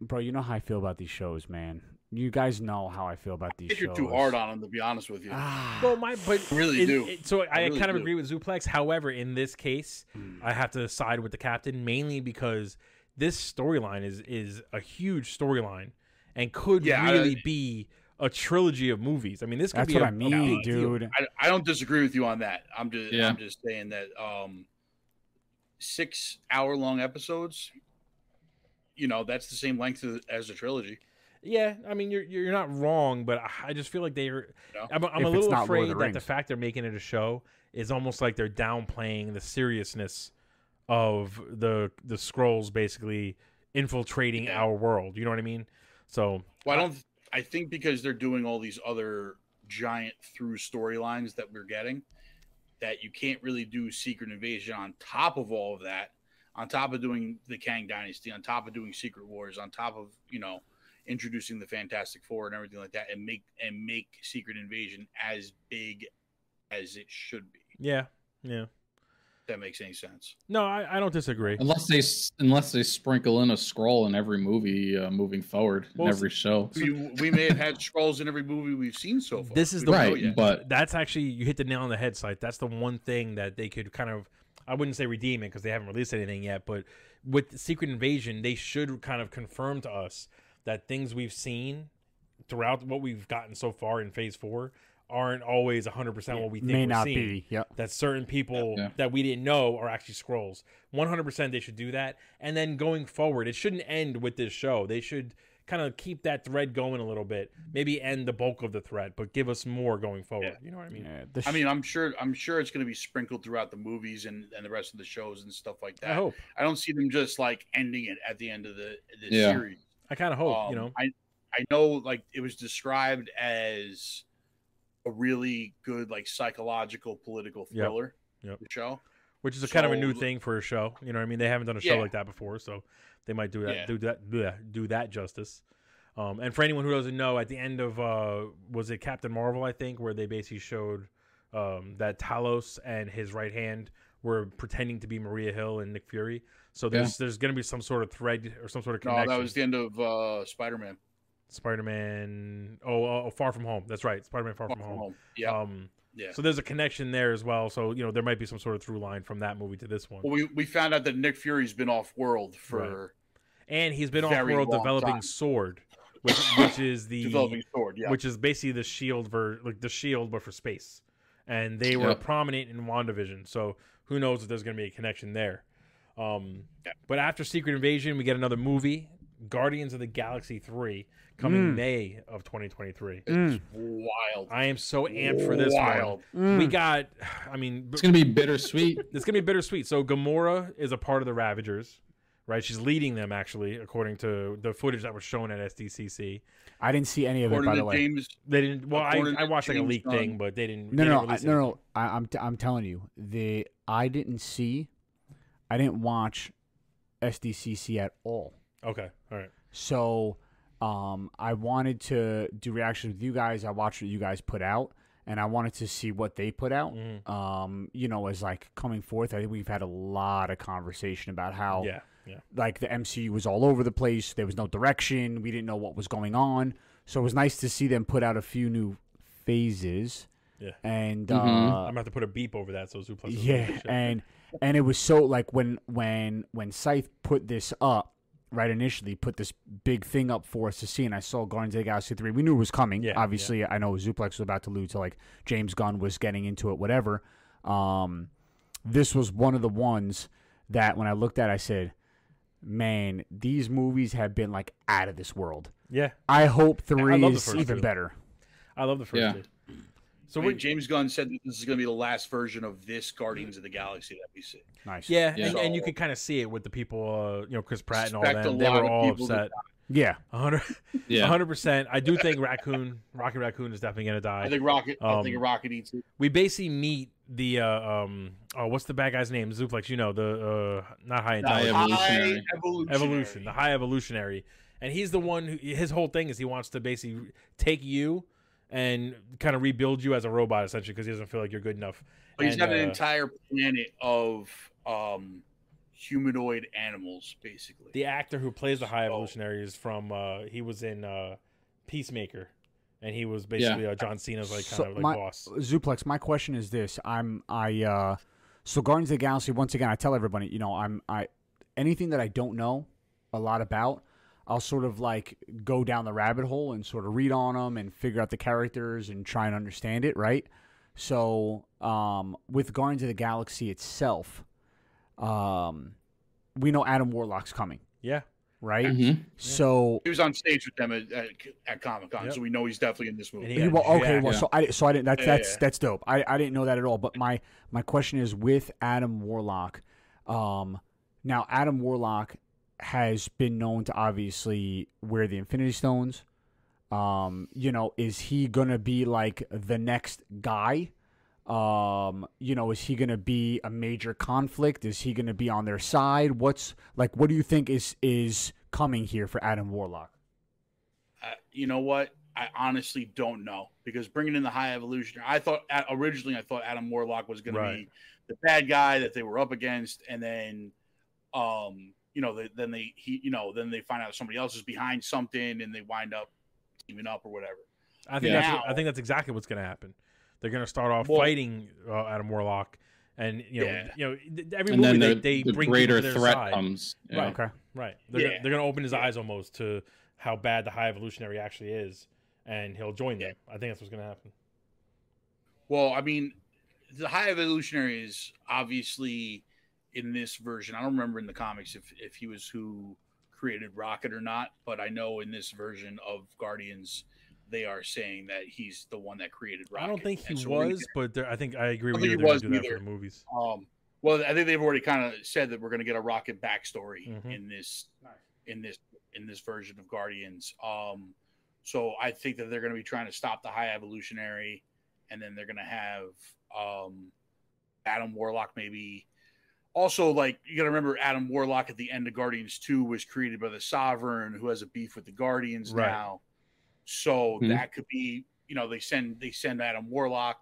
bro. You know how I feel about these shows, man. You guys know how I feel about I these think shows. you're too hard on them, to be honest with you. Ah, Well, my but I really in- do. it- so I, really kind of do. agree with Zuplex. However, in this case, Hmm. I have to side with the captain mainly because this storyline is is a huge storyline and could Yeah, I- really be a trilogy of movies. I mean, this could that's be what a- I a mean, big dude. I, I don't disagree with you on that. I'm just Yeah. I'm just saying that um six hour long episodes, you know, that's the same length as, as a trilogy. Yeah, I mean, you're you're not wrong, but I- I just feel like they're. No. I'm, I'm a little not Lord of afraid the that the fact they're making it a show is almost like they're downplaying the seriousness of the the Skrulls basically infiltrating Yeah. our world. You know what I mean? So Well, I don't I think because they're doing all these other giant through storylines that we're getting that you can't really do Secret Invasion on top of all of that, on top of doing the Kang Dynasty, on top of doing Secret Wars, on top of, you know, introducing the Fantastic Four and everything like that and make and make Secret Invasion as big as it should be. yeah, yeah. If that makes any sense. No, I, I don't disagree. Unless they unless they sprinkle in a Skrull in every movie uh, moving forward Well, in every show. We, we may have had Skrulls in every movie we've seen so far. This is We the right, yet. but That's actually you hit the nail on the head, Scythe. That's the one thing that they could kind of I wouldn't say redeem it because they haven't released anything yet, but with Secret Invasion, they should kind of confirm to us that things we've seen throughout what we've gotten so far in Phase Four aren't always 100 percent what we think may we're not seeing. be. Yep. That certain people Yeah. that we didn't know are actually Skrulls. 100% they should do that. And then going forward, it shouldn't end with this show. They should kind of keep that thread going a little bit. Maybe end the bulk of the thread, but give us more going forward. Yeah. You know what I mean? Yeah, the I mean, I'm sure I'm sure it's going to be sprinkled throughout the movies and, and the rest of the shows and stuff like that. I hope. I don't see them just like ending it at the end of the, the Yeah. series. I kind of hope, Um, you know. I I know like it was described as a really good like psychological political thriller Yep. the show. Which is a kind of a new thing for a show. You know what I mean? They haven't done a show Yeah. like that before, so they might do that Yeah. do that bleh, do that justice. Um, and for anyone who doesn't know, at the end of uh, was it Captain Marvel? I think where they basically showed um, that Talos and his right hand were pretending to be Maria Hill and Nick Fury. So there's there's going to be some sort of thread or some sort of No, connection. that was the end of uh, Spider Man. Spider-Man. Oh, oh, Far From Home. That's right, Spider-Man Far, From Home. Yeah, Um, yeah. so there's a connection there as well. So you know there might be some sort of through line from that movie to this one. well, we we found out that Nick Fury's been off world for and he's been off world developing time. S.W.O.R.D., which which is the developing sword. Yeah, which is basically the shield ver like the shield but for space. And they were prominent in WandaVision, so who knows if there's going to be a connection there. Um, Yeah. But after Secret Invasion, we get another movie, Guardians of the Galaxy Three, coming Mm. May of 2023. Mm, wild. I am so amped for this one. wild. mm. We got, I mean, it's gonna be bittersweet. it's gonna be bittersweet. So Gamora is a part of the Ravagers, right? She's leading them actually, according to the footage that was shown at SDCC. I didn't see any of it, by the way. James, They didn't. Well, I, I watched like a James leak thing, but they didn't. No, they no, didn't I, no, no. I, I'm t- I'm telling you, the I didn't see, I didn't watch SDCC at all. Okay, all right. So, um, I wanted to do reactions with you guys. I watched what you guys put out, and I wanted to see what they put out. Mhm. Um, you know, as like coming forth, I think we've had a lot of conversation about how Yeah, yeah. like the MCU was all over the place. There was no direction. We didn't know what was going on. So it was nice to see them put out a few new phases. Yeah. And Mhm. uh, I'm gonna have to put a beep over that so Zuplex. doesn't yeah, and and it was so like when when when Scythe put this up right initially, put this big thing up for us to see, and I saw Guardians of the Galaxy three. We knew it was coming. Yeah, Obviously, I know Zuplex was about to lose to like James Gunn was getting into it, whatever. Um, this was one of the ones that when I looked at, I said, man, these movies have been like out of this world. Yeah, I hope three love is even better. I love the first Yeah. two. So So we James Gunn said that this is going to be the last version of this Guardians of the Galaxy that we see. Nice. yeah, Yeah. And, and you So- could kind of see it with the people, uh, you know, Chris Pratt and all Expect a. They were all upset. Yeah. Hundred, Yeah. hundred percent. I do think Raccoon, Rocket Raccoon, is definitely gonna die. I think Rocket. I think Um, Rocket eats it. we basically meet the uh, um oh what's the bad guy's name Zuplex you know the uh not high The High evolutionary. evolutionary. evolution the high evolutionary and he's the one who his whole thing is he wants to basically take you and kind of rebuild you as a robot essentially because he doesn't feel like you're good enough But he's And, got an uh, entire planet of um, humanoid animals, basically. the actor who plays the high So- evolutionary is from uh he was in uh Peacemaker and he was basically uh, John Cena's like kind So of like my- boss Zuplex, my question is this: I'm I uh, so Guardians of the Galaxy. Once again, I tell everybody, you know, I'm I anything that I don't know a lot about, I'll sort of like go down the rabbit hole and sort of read on them and figure out the characters and try and understand it, right? So, um, with Guardians of the Galaxy itself, um, we know Adam Warlock's coming, yeah right? Mhm. So he was on stage with them at, at, at Comic Con, Yep. so we know he's definitely in this movie. he He- well, okay, jacked. well, Yeah. so I so I didn't. That's Yeah, that's yeah. that's dope. I, I didn't know that at all. But my my question is with Adam Warlock. Um, now Adam Warlock has been known to obviously wear the Infinity Stones. Um, you know, is he gonna be like the next guy? Um, you know, is he gonna be a major conflict? Is he gonna be on their side? What's like? What do you think is is coming here for Adam Warlock? Uh, you know what? I honestly don't know because bringing in the High Evolutionary, I thought originally I thought Adam Warlock was going to Right. be the bad guy that they were up against, and then, um, you know, they, then they he, you know, then they find out somebody else is behind something, and they wind up teaming up or whatever. I think Yeah. that's what, I think that's exactly what's going to happen. They're going to start off Well- fighting uh, Adam Warlock, and you know, Yeah. you know, every And movie then the, they, they the bring greater to their threat side. comes. Yeah. Right. Okay. Right. They're, Yeah. gonna, they're going to open his Yeah. eyes almost to how bad the High Evolutionary actually is, and he'll join them. I think that's what's going to happen. Well, I mean, the High Evolutionary is obviously in this version. I don't remember in the comics if if he was who created Rocket or not, but I know in this version of Guardians, they are saying that he's the one that created Rocket. I don't think he so we're gonna was, but there, I think I agree I with don't you. think They're he going was to do that for the movies. Um, well, I think they've already kind of said that we're going to get a Rocket backstory Mhm. in this in this in this version of Guardians. Um, so I think that they're going to be trying to stop the High Evolutionary, and then they're going to have um, Adam Warlock maybe. Also, like you got to remember, Adam Warlock at the end of Guardians Two was created by the Sovereign, who has a beef with the Guardians Right. now. So Mhm. that could be, you know, they send they send Adam Warlock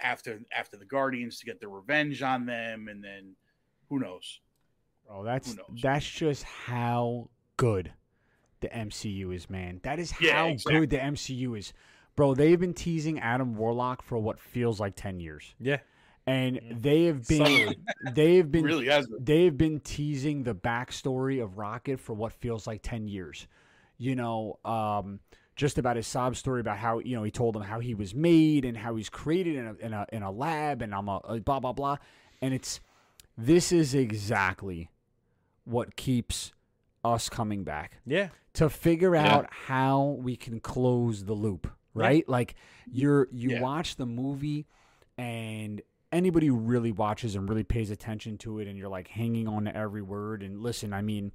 after after the Guardians to get their revenge on them, and then who knows? Oh, that's knows? that's just how good the MCU is, man. That is Yeah, how exactly. good the MCU is. Bro, they've been teasing Adam Warlock for what feels like 10 years. Yeah. And they have been they've been really has they've been teasing the backstory of Rocket for what feels like 10 years. You know, um, just about his sob story about how, you know, he told them how he was made and how he's created in a, in a, in a lab and I'm a, a blah, blah, blah. And it's, this is exactly what keeps us coming back Yeah. to figure Yeah. out how we can close the loop, right? Like you're you Yeah. watch the movie and anybody who really watches and really pays attention to it and you're like hanging on to every word and listen, I mean,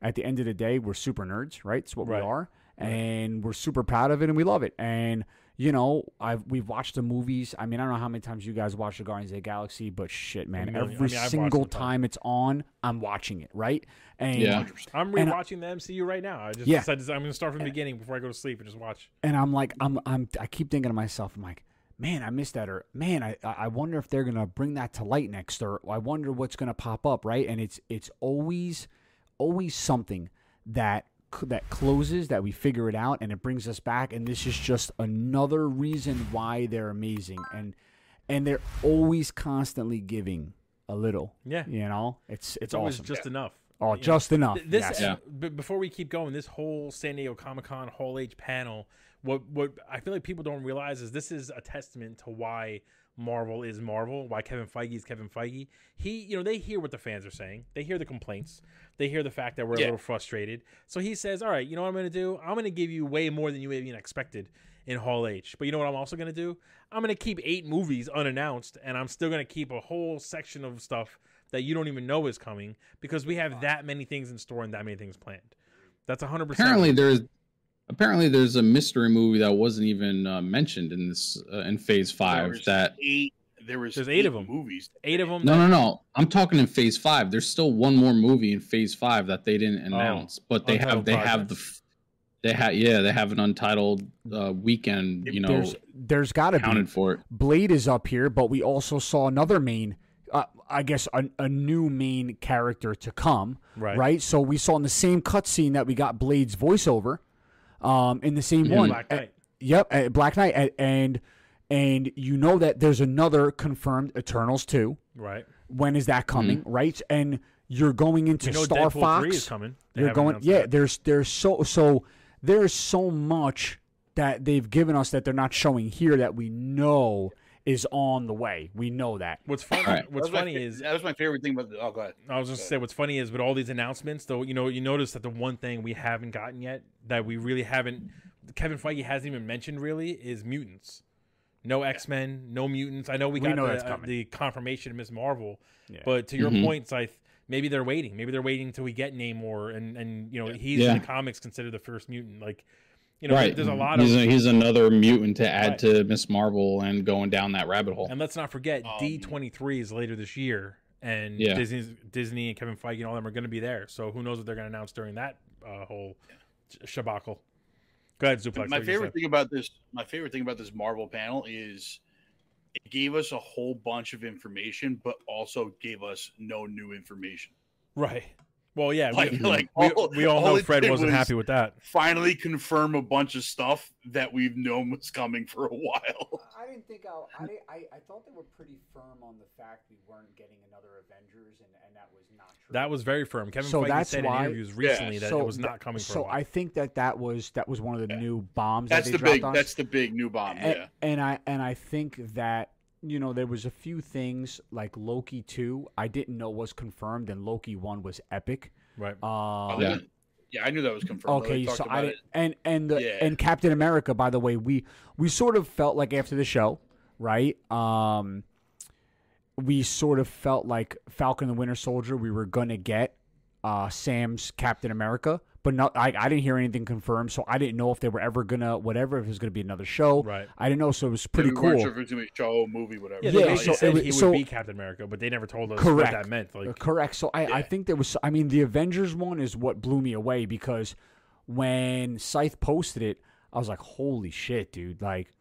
at the end of the day, we're super nerds, right? It's what Right. we are. And we're super proud of it and we love it. And you know, I've we've watched the movies. I mean, I don't know how many times you guys watch the Guardians of the Galaxy, but shit, man, million. I every mean, I've single time it's on, I'm watching it, right? And Yeah. I'm And I- rewatching the MCU right now. I just Yeah. decided I'm going to start from the beginning before I go to sleep and just watch. and I'm like, I'm, I'm, I keep thinking to myself, I'm like, man, I missed that, or man, I, I wonder if they're gonna bring that to light next, or I wonder what's gonna pop up, right? And it's, it's always, always something that that closes, that we figure it out, and it brings us back, and this is just another reason why they're amazing, and and they're always constantly giving a little, Yeah. you know, it's, it's It's always awesome. just enough. oh, you know. just enough. This yes. Yeah. before we keep going, this whole San Diego Comic Con Hall H panel, what what I feel like people don't realize is this is a testament to why Marvel is Marvel, why Kevin Feige is Kevin Feige. He, you know, they hear what the fans are saying. They hear the complaints. They hear the fact that we're a little frustrated. So he says, "All right, you know what I'm going to do? I'm going to give you way more than you even expected in Hall H. But you know what I'm also going to do? I'm going to keep eight movies unannounced, and I'm still going to keep a whole section of stuff that you don't even know is coming because we have that many things in store and that many things planned. That's 100. percent Apparently, there's apparently there's a mystery movie that wasn't even uh, mentioned in this uh, in Phase Five. was That eight. There was There's eight of 'em. movies. eight of them. no, no, no. I'm talking in Phase Five. There's still one more movie in Phase Five that they didn't announce, but they have Untitled they have the they have yeah they have an untitled uh, weekend you know there's there's got to be counted for it. Blade is up here, but we also saw another main, uh, I guess, a, a new main character to come. Right. Right. So we saw in the same cutscene that we got Blade's voiceover, um, in the same Yeah. one. Black Knight. Yep, uh, Black Knight, uh, and and you know that there's another confirmed Eternals two. Right. When is that coming? Right, and you're going into You know Star Deadpool Fox. three is coming. They You're going, yeah. that. There's there's so so there's so much that they've given us that they're not showing here that we know is on the way. We know that. What's funny? Alright. That What's was my funny is that was my favorite thing about the. Oh, go ahead. I was just gonna say what's funny is with all these announcements, though, you know, you notice that the one thing we haven't gotten yet that we really haven't, Kevin Feige hasn't even mentioned really is mutants. No X Men, no mutants. I know we We got know the, uh, the confirmation of Ms. Marvel, Yeah. but to your Mhm. points, I maybe they're waiting. Maybe they're waiting until we get Namor, and and you know he's Yeah. in the comics considered the first mutant. Like, you know, right. there's a lot he's of. a, he's another mutant to add Right. to Ms. Marvel and going down that rabbit hole. And let's not forget, Um, D twenty three is later this year, and Yeah. Disney's Disney and Kevin Feige and all them are going to be there. So who knows what they're going to announce during that uh, whole sh- shabacle? Go ahead, Zuplex. my favorite thing about this, my favorite thing about this Marvel panel is it gave us a whole bunch of information, but also gave us no new information. right? Well, yeah, Like, we, like we, all- we all all know it Fred wasn't was happy with that. Finally, confirm a bunch of stuff that we've known was coming for a while. I didn't think I, I, I, I thought they were pretty firm on the fact we weren't getting another Avengers, and, and that was not true. That was very firm. Kevin So Feige that's said why- in interviews recently that so it was not coming for So a while. I think that that was that was one of the Yeah. new bombs That's that the dropped big. on. That's the big new bomb. and, Yeah. and I and I think that you know there was a few things like Loki two I didn't know was confirmed, and Loki one was epic. right. Oh, Um, they Yeah. yeah, I knew that was confirmed. Okay, so about I it. and and the, Yeah. and Captain America. By the way, we we sort of felt like after the show, right? Um, we sort of felt like Falcon the Winter Soldier. We were gonna get uh, Sam's Captain America, but no, I I didn't hear anything confirmed, so I didn't know if they were ever gonna whatever if it was gonna be another show. Right. I didn't know, so it was pretty we cool. sure if it was gonna be a show, movie, whatever. Yeah, Yeah, so said it was- he so- would be Captain America, but they never told us Correct. what that meant. Like, Correct. So I, I think there was. I mean, the Avengers one is what blew me away because when Scythe posted it, I was like, "Holy shit, dude!" Like,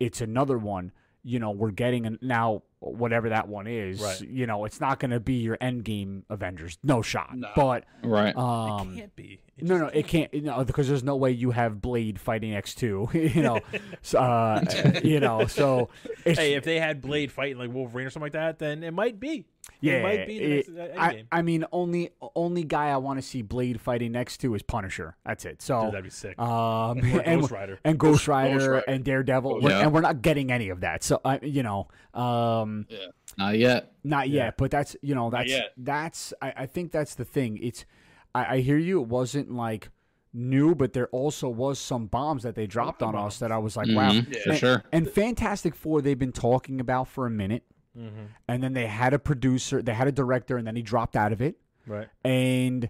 it's another one. You know, we're getting an, now whatever that one is. Right. You know, it's not going to be your Endgame Avengers, no shot. No. But Right. um, it can't be. It no, just no, it can't. You No, because there's no way you have Blade fighting X two. you know, so, uh, you know. So it's, Hey, if they had Blade fighting like Wolverine or something like that, then it might be. Yeah, it might be the next uh, I, I mean, only only guy I want to see Blade fighting next to is Punisher. That's it. So, Dude, that'd be sick. um, and, Ghost Rider. and Ghost Ghost Rider Rider. and Daredevil, Ghost We're- and we're not getting any of that. So, I, you know, um, Not yet. not Yeah. yet. But that's you know that's that's I, I think that's the thing. It's I, I hear you. It wasn't like new, but there also was some bombs that they dropped on us that I was like, wow. Mhm, Yeah. For And- sure. And Fantastic Four, they've been talking about for a minute, hmm and then they had a producer, they had a director, and then he dropped out of it. Right. and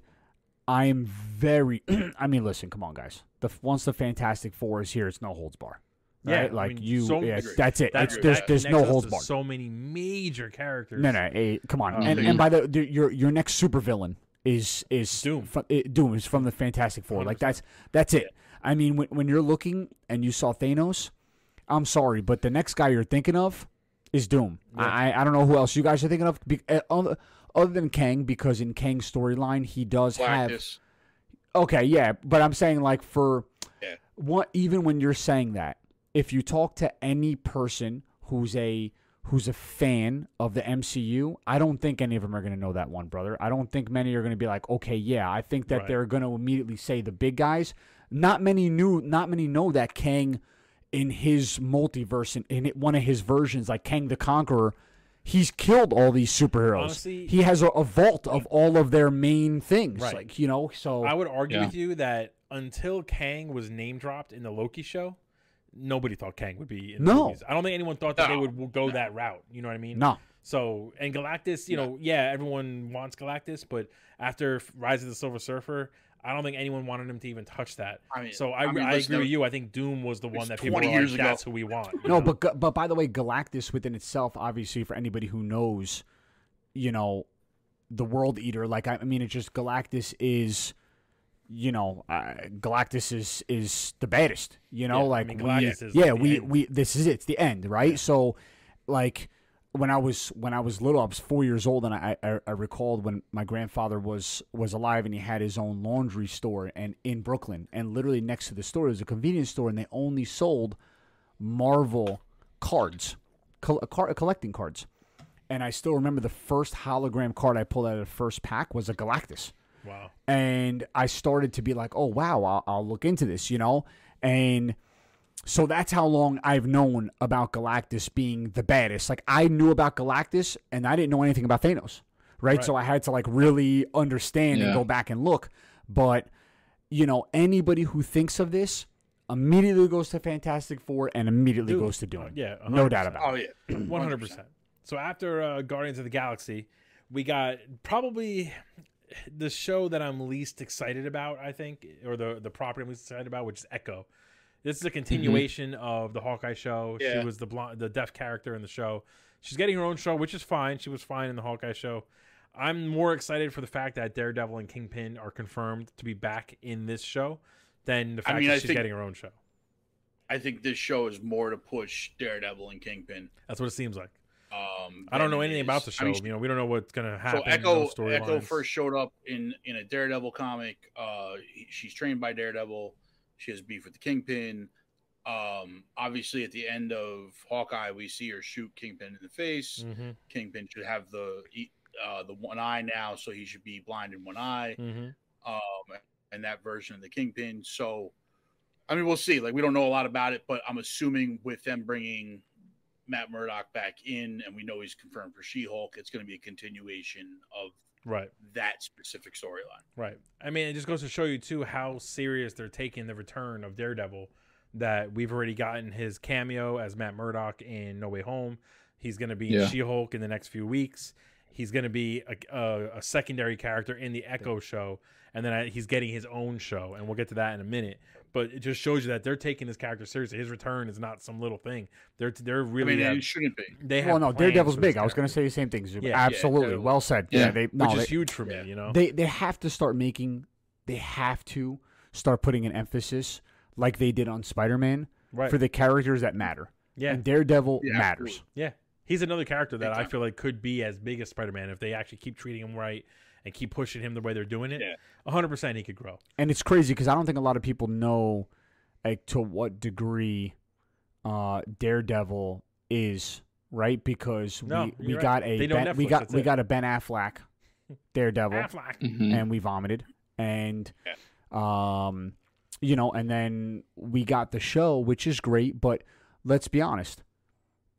I'm very. I mean, listen, come on, guys. The once the Fantastic Four is here, it's no holds bar. Yeah, right? I like mean, you. so- yeah, that's it. That, It's, there's there's no holds to bar. So many major characters. No, no, eh, come on. Oh, and and by the, the your your next supervillain is is Doom. From, eh, Doom is from the Fantastic Four. Like 100%. that's that's it. I mean, when when you're looking and you saw Thanos, I'm sorry, but the next guy you're thinking of is Doom. Yeah. I I don't know who else you guys are thinking of. Be, eh, other, other than Kang, because in Kang's storyline, he does have Galactus. Okay, yeah, but I'm saying like for Yeah. what even when you're saying that, if you talk to any person who's a who's a fan of the MCU, I don't think any of them are going to know that one, brother. I don't think many are going to be like, "Okay, yeah." I think that Right. they're going to immediately say the big guys. Not many knew not many know that Kang in his multiverse in, in one of his versions, like Kang the Conqueror, he's killed all these superheroes. Honestly- he has a, a vault of all of their main things, Right. like you know. So I would argue Yeah. with you that until Kang was name dropped in the Loki show, nobody thought Kang would be in the No. movies. I don't think anyone thought that they No. would would go that route. You know what I mean? no, So and Galactus, you know, yeah, everyone wants Galactus, but after Rise of the Silver Surfer, I don't think anyone wanted him to even touch that. I mean, So I, I I, agree with you. I think Doom was the one that people were 20 like, years ago. that's who we want. no, know? but but by the way, Galactus within itself, obviously, for anybody who knows, you know, the World Eater. Like I, I mean, it's just Galactus is. You know, uh, Galactus is is the baddest. You know, Yeah, I like mean, we, yeah, we end. we this is it. It's the end, right? Yeah. So, like when I was when I was little, I was four years old, and I, I I recalled when my grandfather was was alive, and he had his own laundry store, and in Brooklyn, and literally next to the store was a convenience store, and they only sold Marvel cards, col- car- collecting cards. And I still remember the first hologram card I pulled out of the first pack was a Galactus wow. and I started to be like, oh wow, I'll, I'll look into this, you know, and so that's how long I've known about Galactus being the baddest. Like I knew about Galactus, and I didn't know anything about Thanos, right? Right. So I had to like really understand and go back and look. But you know, anybody who thinks of this immediately goes to Fantastic Four and immediately Dude, goes to Doom. Yeah, no doubt 100%. about Oh yeah, One hundred percent. So after uh, Guardians of the Galaxy, we got probably the show that I'm least excited about. I think, or the the property I'm least excited about, which is Echo. This is a mm-hmm. continuation of the Hawkeye show. Yeah. She was the blonde, the deaf character in the show. She's getting her own show, which is fine. She was fine in the Hawkeye show. I'm more excited for the fact that Daredevil and Kingpin are confirmed to be back in this show than the I fact mean, that I she's think- getting her own show. I think this show is more to push Daredevil and Kingpin. That's what it seems like. Um, I don't know anything is- about the show. I mean, you know, we don't know what's going to happen. so no Echo storylines. Echo first showed up in in a Daredevil comic. Uh, he- she's trained by Daredevil. She has beef with the Kingpin. Um, obviously, at the end of Hawkeye, we see her shoot Kingpin in the face. Mm-hmm. Kingpin should have the uh, the one eye now, so he should be blind in one eye. Mm-hmm. Um, and that version of the Kingpin. So, I mean, we'll see. Like, we don't know a lot about it, but I'm assuming with them bringing Matt Murdock back in, and we know he's confirmed for She-Hulk, it's going to be a continuation of Right, that specific storyline. right. I mean, it just goes to show you too how serious they're taking the return of Daredevil. That we've already gotten his cameo as Matt Murdock in No Way Home. He's going to be Yeah. She-Hulk in the next few weeks. He's going to be a, a, a secondary character in the Echo show, and then I, he's getting his own show, and we'll get to that in a minute. But it just shows you that they're taking this character seriously. His return is not some little thing. They're they're really I mean, have- it shouldn't be. they have Well, no, Daredevil's big. I was going to say the same thing. Zuba. Yeah, yeah, Absolutely, Daredevil. well said. Yeah. Yeah, they no, which they, is huge for me. yeah. You know, they they have to start making. They have to start putting an emphasis, like they did on Spider-Man, right? for the characters that matter. yeah, And Daredevil Yeah, matters. absolutely. Yeah, he's another character that Big I time. feel like could be as big as Spider Man if they actually keep treating him right and keep pushing him the way they're doing it. Yeah. hundred percent, he could grow. and it's crazy because I don't think a lot of people know like to what degree uh, Daredevil is right because No, we, we right. got a They know ben, we got we it. got a Ben Affleck Daredevil Affleck. Mhm. and we vomited and um you know and then we got the show which is great but let's be honest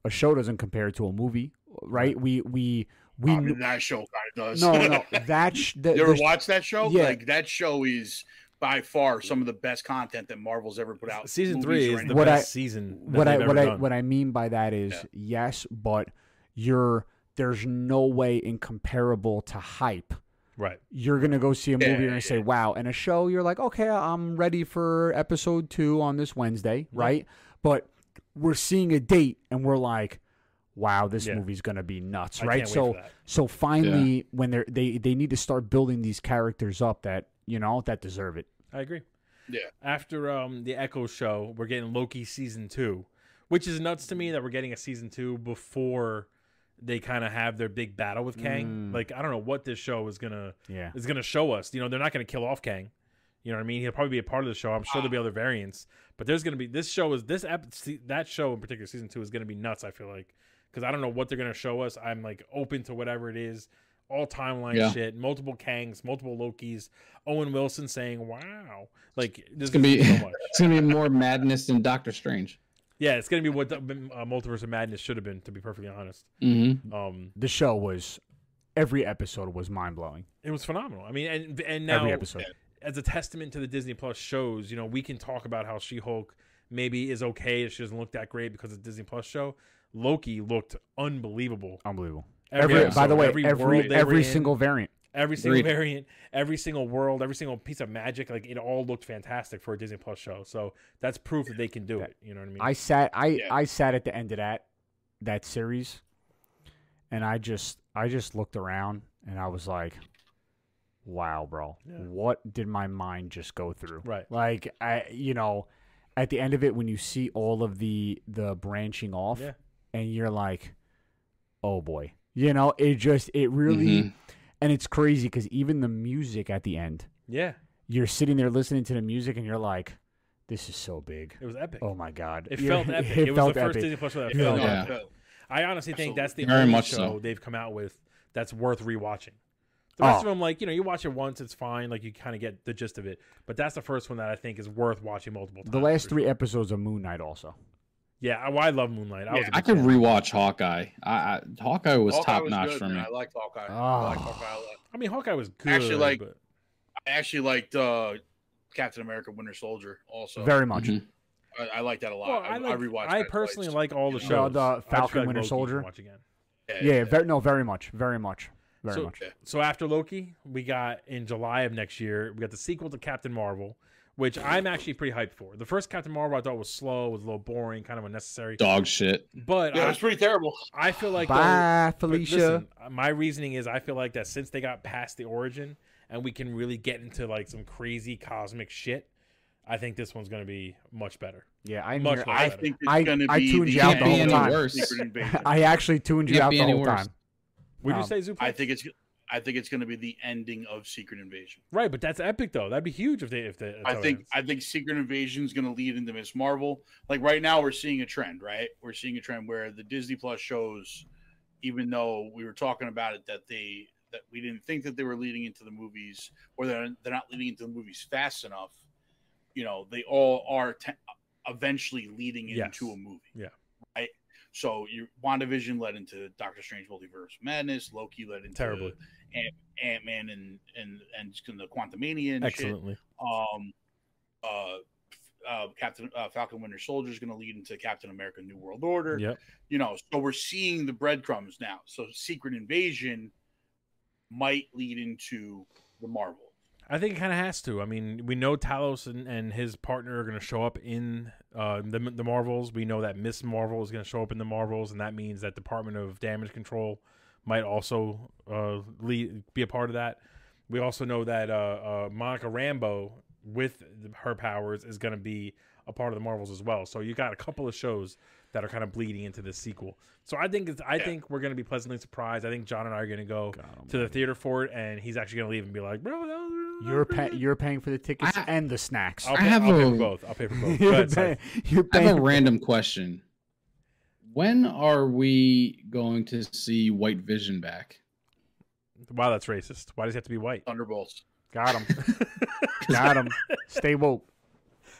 a show doesn't compare to a movie right we we we I mean, that show kind of does. no no that sh- the, you ever the- watch that show? Yeah. Like that show is by far some of the best content that Marvel's ever put out. Season three is the anything. What I- best season. What I what ever I done. what I mean by that is Yeah. yes, but you're there's no way incomparable to hype. right. You're gonna go see a movie Yeah, and you're say, "Wow!" And a show, you're like, "Okay, I'm ready for episode two on this Wednesday, right?" But we're seeing a date and we're like, "Wow, this Yeah. movie's gonna be nuts!" I right? can't wait so for that. so finally, when they're they they need to start building these characters up that you know that deserve it. I agree. Yeah. After um the Echo show, we're getting Loki season two, which is nuts to me that we're getting a season two before they kind of have their big battle with Kang. Mm. Like I don't know what this show is gonna Yeah. is gonna show us. You know, they're not gonna kill off Kang. You know what I mean? He'll probably be a part of the show. I'm sure there'll be other variants, but there's gonna be this show is this ep- that show in particular season two is gonna be nuts. I feel like because I don't know what they're gonna show us. I'm like open to whatever it is. All timeline Yeah. shit, multiple Kangs, multiple Lokis. Owen Wilson saying "Wow," like this It's gonna be so much. it's gonna be more madness than Doctor Strange. Yeah, it's gonna be what the, uh, Multiverse of Madness should have been, to be perfectly honest. hmm Um, The show was every episode was mind blowing. it was phenomenal. I mean, and and now Every episode. as a testament to the Disney Plus shows, you know, we can talk about how She Hulk maybe is okay. If she doesn't look that great because it's a Disney Plus show. Loki looked unbelievable. Unbelievable. Every Every, by the way, every every every, they in. single variant. every single Agreed. variant, every single world, every single piece of magic, like it all looked fantastic for a Disney Plus show. So that's proof that they can do it. You know what I mean? I sat I Yeah. I sat at the end of that that series and I just I just looked around and I was like wow bro Yeah. what did my mind just go through Right. like I you know at the end of it when you see all of the the branching off Yeah. And you're like oh boy you know it just it really Mhm. and it's crazy cuz even the music at the end yeah, you're sitting there listening to the music and you're like this is so big it was epic. oh my god It felt epic. it It, was felt the first epic. Disney Plus show that Yeah. felt Yeah. epic. I honestly think that's the Very only much show so. they've come out with that's worth rewatching. The rest Oh. of them, like you know, you watch it once, it's fine. Like you kind of get the gist of it. But that's the first one that I think is worth watching multiple times. The last three sure. episodes of Moon Knight also. Yeah, I, well, I love Moon Knight. I. Yeah, a I big could fan. rewatch Hawkeye. I, I Hawkeye was Hawkeye top was notch good, for man. me. I liked Hawkeye. Oh. I liked Hawkeye a lot. I mean, Hawkeye was good. Actually, like- but- I actually liked uh, Captain America: Winter Soldier. Also, Very much. Mhm. I, I like that a lot. well, I, I, like, rewatched. I personally twice. like all the You shows. know? The- the Falcon like Winter Loki Soldier? Watch again. Yeah, very, no, very much, very much, very So- much. So after Loki, we got in July of next year, we got the sequel to Captain Marvel, which I'm actually pretty hyped for. The first Captain Marvel I thought was slow, was a little boring, kind of unnecessary. Dog shit. But Yeah, I, it's pretty terrible. I feel like though- Bye, but Felicia. listen, my reasoning is I feel like that since they got past the origin and we can really get into like some crazy cosmic shit, I think this one's going to be much better. yeah, I, much near- more I better. think it's I- going to I be tuned you out the whole time. of Worse. Secret Invasion. I actually tuned you out the whole worse. time. Would you Um, say Zuplex? I think it's. I think it's going to be the ending of Secret Invasion. right, but that's epic though. That'd be huge if they if they. I think ends. I think Secret Invasion is going to lead into Ms. Marvel. Like right now, we're seeing a trend. Right, we're seeing a trend where the Disney Plus shows, even though we were talking about it, that they that we didn't think that they were leading into the movies, or they're they're not leading into the movies fast enough. You know, they all are te- eventually leading Yes. into a movie. Yeah. Right. So your WandaVision led into Doctor Strange Multiverse Madness. Loki led into Terribly. Ant Man and and and just the Quantumania and shit um uh uh captain uh, falcon winter soldier is going to lead into captain america new world order Yep. you know so we're seeing the breadcrumbs now so secret invasion might lead into the marvel I think it kind of has to. I mean, we know Talos and, and his partner are going to show up in uh, the the Marvels. We know that Ms. Marvel is going to show up in the Marvels, and that means that Department of Damage Control might also uh, lead, be a part of that. We also know that uh, uh, Monica Rambeau, with her powers, is going to be a part of the Marvels as well. So you got a couple of shows that are kind of bleeding into this sequel. So I think it's, I Yeah. think we're going to be pleasantly surprised. I think John and I are going to go God to the theater for it, and he's actually going to leave and be like, "Bro, that was, You're was pretty pay, good." you're paying for the tickets I- and the snacks. I'll I have I'll pay for both. I'll pay for both. Go you're, ahead, paying, you're I have a random question. When are we going to see White Vision back? Wow, that's racist. Why does he have to be white? thunderbolts Got him. Got him. Stay woke.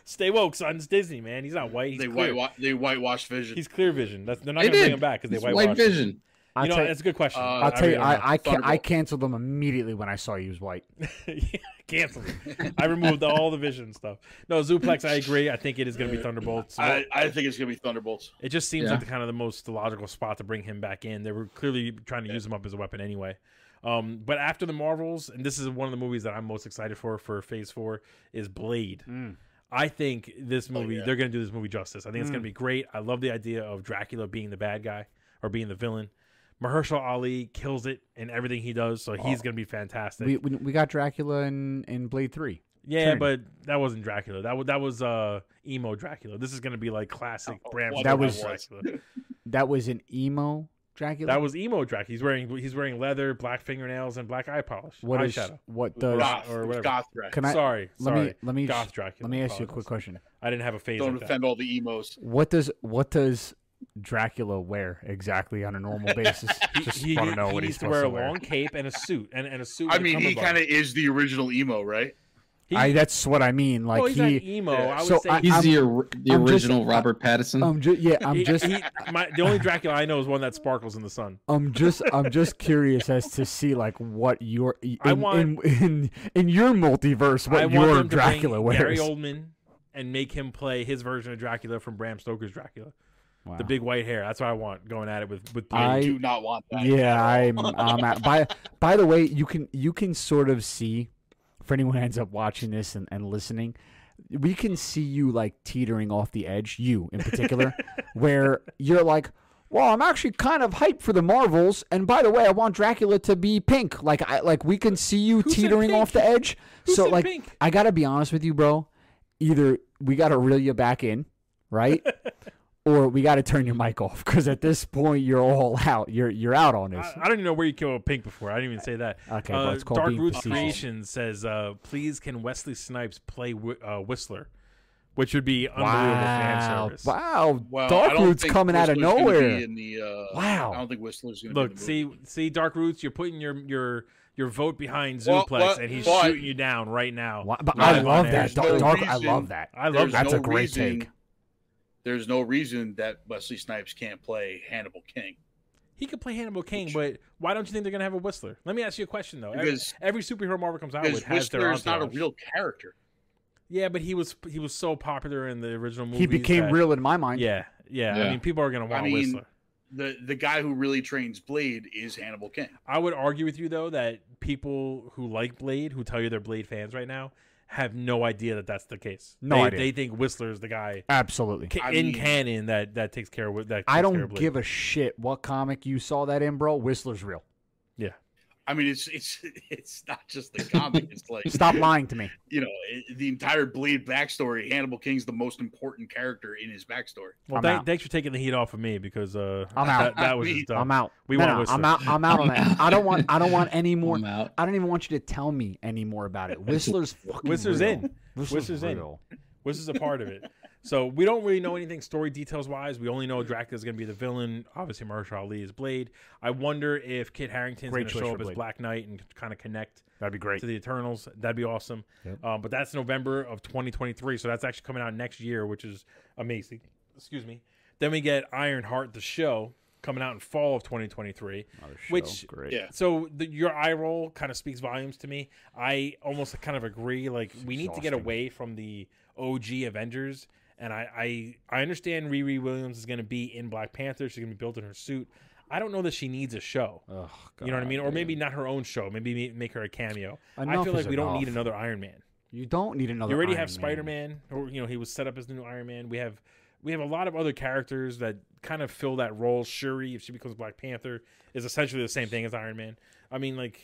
Stay woke, son. It's Disney, man. He's not white. He's they clear. white they whitewashed vision He's clear vision. That's, they're not They going to bring him back because they It's whitewashed. White him. Vision. I'll You know, tell, that's a good question. Uh, I'll tell you, really don't I. I, ca- I canceled them immediately when I saw he was white. Cancel it. I removed all the vision stuff. No, Zuplex, I agree. I think it is going to be Thunderbolts. I, I think it's going to be thunderbolts It just seems Yeah. like the kind of the most logical spot to bring him back in. They were clearly trying to use him up as a weapon anyway. Um, but after the Marvels, and this is one of the movies that I'm most excited for for Phase Four, is Blade. Mm. I think this movie, yeah. they're going to do this movie justice. I think it's going Mm. to be great. I love the idea of Dracula being the bad guy or being the villain. Mahershala Ali kills it in everything he does, so he's Oh. going to be fantastic. We, we we got Dracula in, in Blade Three. yeah, Trinity. but that wasn't Dracula. That was that was uh emo Dracula. This is going to be like classic Oh, Bram That was- Dracula. That was an emo Dracula. That was emo Dracula. He's wearing he's wearing leather, black fingernails, and black eye polish. what is eyeshadow. what does? Goth. goth or or whatever. goth Dracula. Can I sorry, let sorry. me let me Goth Dracula. let me ask you a quick question. I didn't have a phase don't like that. offend all the emos What does what does Dracula wear exactly on a normal basis? Just he, want to know he what needs he's to wear a to wear. long cape and a suit and, and a suit. i mean he kind of is the original emo right He, I that's what I mean. Like well, he's he, not emo. I would So say I- He's I'm- the, or- the I'm just- original Robert Pattinson. I'm just yeah, I'm he- just he- my, the only Dracula I know is one that sparkles in the sun. I'm just I'm just curious as to see like what your in, I want- in, in in your multiverse what I your them Dracula bring Gary. Oldman and make him play his version of Dracula from Bram Stoker's Dracula. Wow. The big white hair. That's what I want going at it with with I- I do not want that. Yeah, at. I'm I'm at, by by the way, you can you can sort of see for anyone who ends up watching this and, and listening, we can see you like teetering off the edge, you in particular, where you're like, well, I'm actually kind of hyped for the Marvels, and by the way, I want Dracula to be pink. Like I like we can see you Who teetering off the edge. Who so like pink? I gotta be honest with you, bro. Either we gotta reel you back in, right? or we gotta turn your mic off because at this point you're all out. You're you're out on this. I, I don't even know where you came up with pink before. I didn't even say that. Okay, Uh, but it's called Dark Roots. Creation says, uh, "Please, can Wesley Snipes play Whi- uh, Whistler?" Which would be unbelievable fan Wow! service. Wow! Well, I Dark don't Roots think coming out of Whistler's gonna nowhere. be In the, uh, Wow. I don't think Whistler's going to Look, be in the see, movie. see, Dark Roots. You're putting your your your vote behind Well, Zuplex, well, and he's but- shooting you down right now. Wow, but I love that. Dark, no Dark I love that. I love There's that. That's a great reason- take. There's no reason that Wesley Snipes can't play Hannibal King. He could play Hannibal King, but why don't you think they're gonna have a Whistler? Let me ask you a question though. Every, Because- every superhero Marvel comes out with has their Whistler is not a real character. Yeah, but he was he was so popular in the original movie. He became real in my mind. Yeah, yeah, I mean, people are gonna want I mean, Whistler. The the guy who really trains Blade is Hannibal King. I would argue with you though that people who like Blade, who tell you they're Blade fans right now, have no idea that that's the case. No they, idea. They think Whistler is the guy Absolutely. ca- in mean- canon that that takes care of that. Takes I don't of give a shit what comic you saw that in, bro. Whistler's real. I mean, it's it's it's not just the comic. It's like Stop lying to me. you know it, the entire bleed backstory. Hannibal King's the most important character in his backstory. Well, I'm thank- out. thanks for taking the heat off of me because uh, I'm out. That, that was just dumb. I'm out. We no, want no, Whistler. I'm out. I'm out on I'm that. I don't want. I don't want any more. I'm out. I don't even want you to tell me any more about it. Whistler's fucking Whistler's real. in. Whistler's, Whistler's in. real. Which is a part of it. So we don't really know anything story details wise. We only know Dracula's going to be the villain. Obviously, Mahershala Ali is Blade. I wonder if Kit Harington's Great going to show up as Blade. Black Knight and kind of connect That'd be great. to the Eternals. That'd be awesome. Yep. Um, but that's November of 2023, so that's actually coming out next year, which is amazing. Excuse me. Then we get Ironheart, the show, coming out in fall of 2023. Which- great. Yeah. So the, your eye roll kind of speaks volumes to me. I almost kind of agree. Like we need to get away from the OG Avengers, and I I, I understand Riri Williams is going to be in Black Panther. She's going to be built in her suit. I don't know that she needs a show. Oh, you know what I mean? Or dude. maybe not her own show. Maybe make her a cameo. I feel like we don't need another Iron Man. You don't need another. You already Iron have Spider Man, or you know he was set up as the new Iron Man. We have we have a lot of other characters that kind of fill that role. Shuri, if she becomes Black Panther, is essentially the same thing as Iron Man. I mean, like,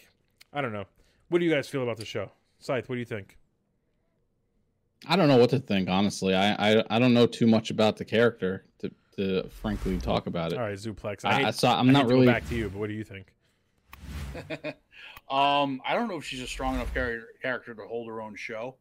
I don't know. What do you guys feel about the show? Scythe, what do you think? I don't know what to think, honestly. I I, I don't know too much about the character to, to frankly talk about it. All right, Zuplex. I, hate- I saw. I'm I hate not to go really. back to you, but what do you think? Um, I don't know if she's a strong enough character character to hold her own show.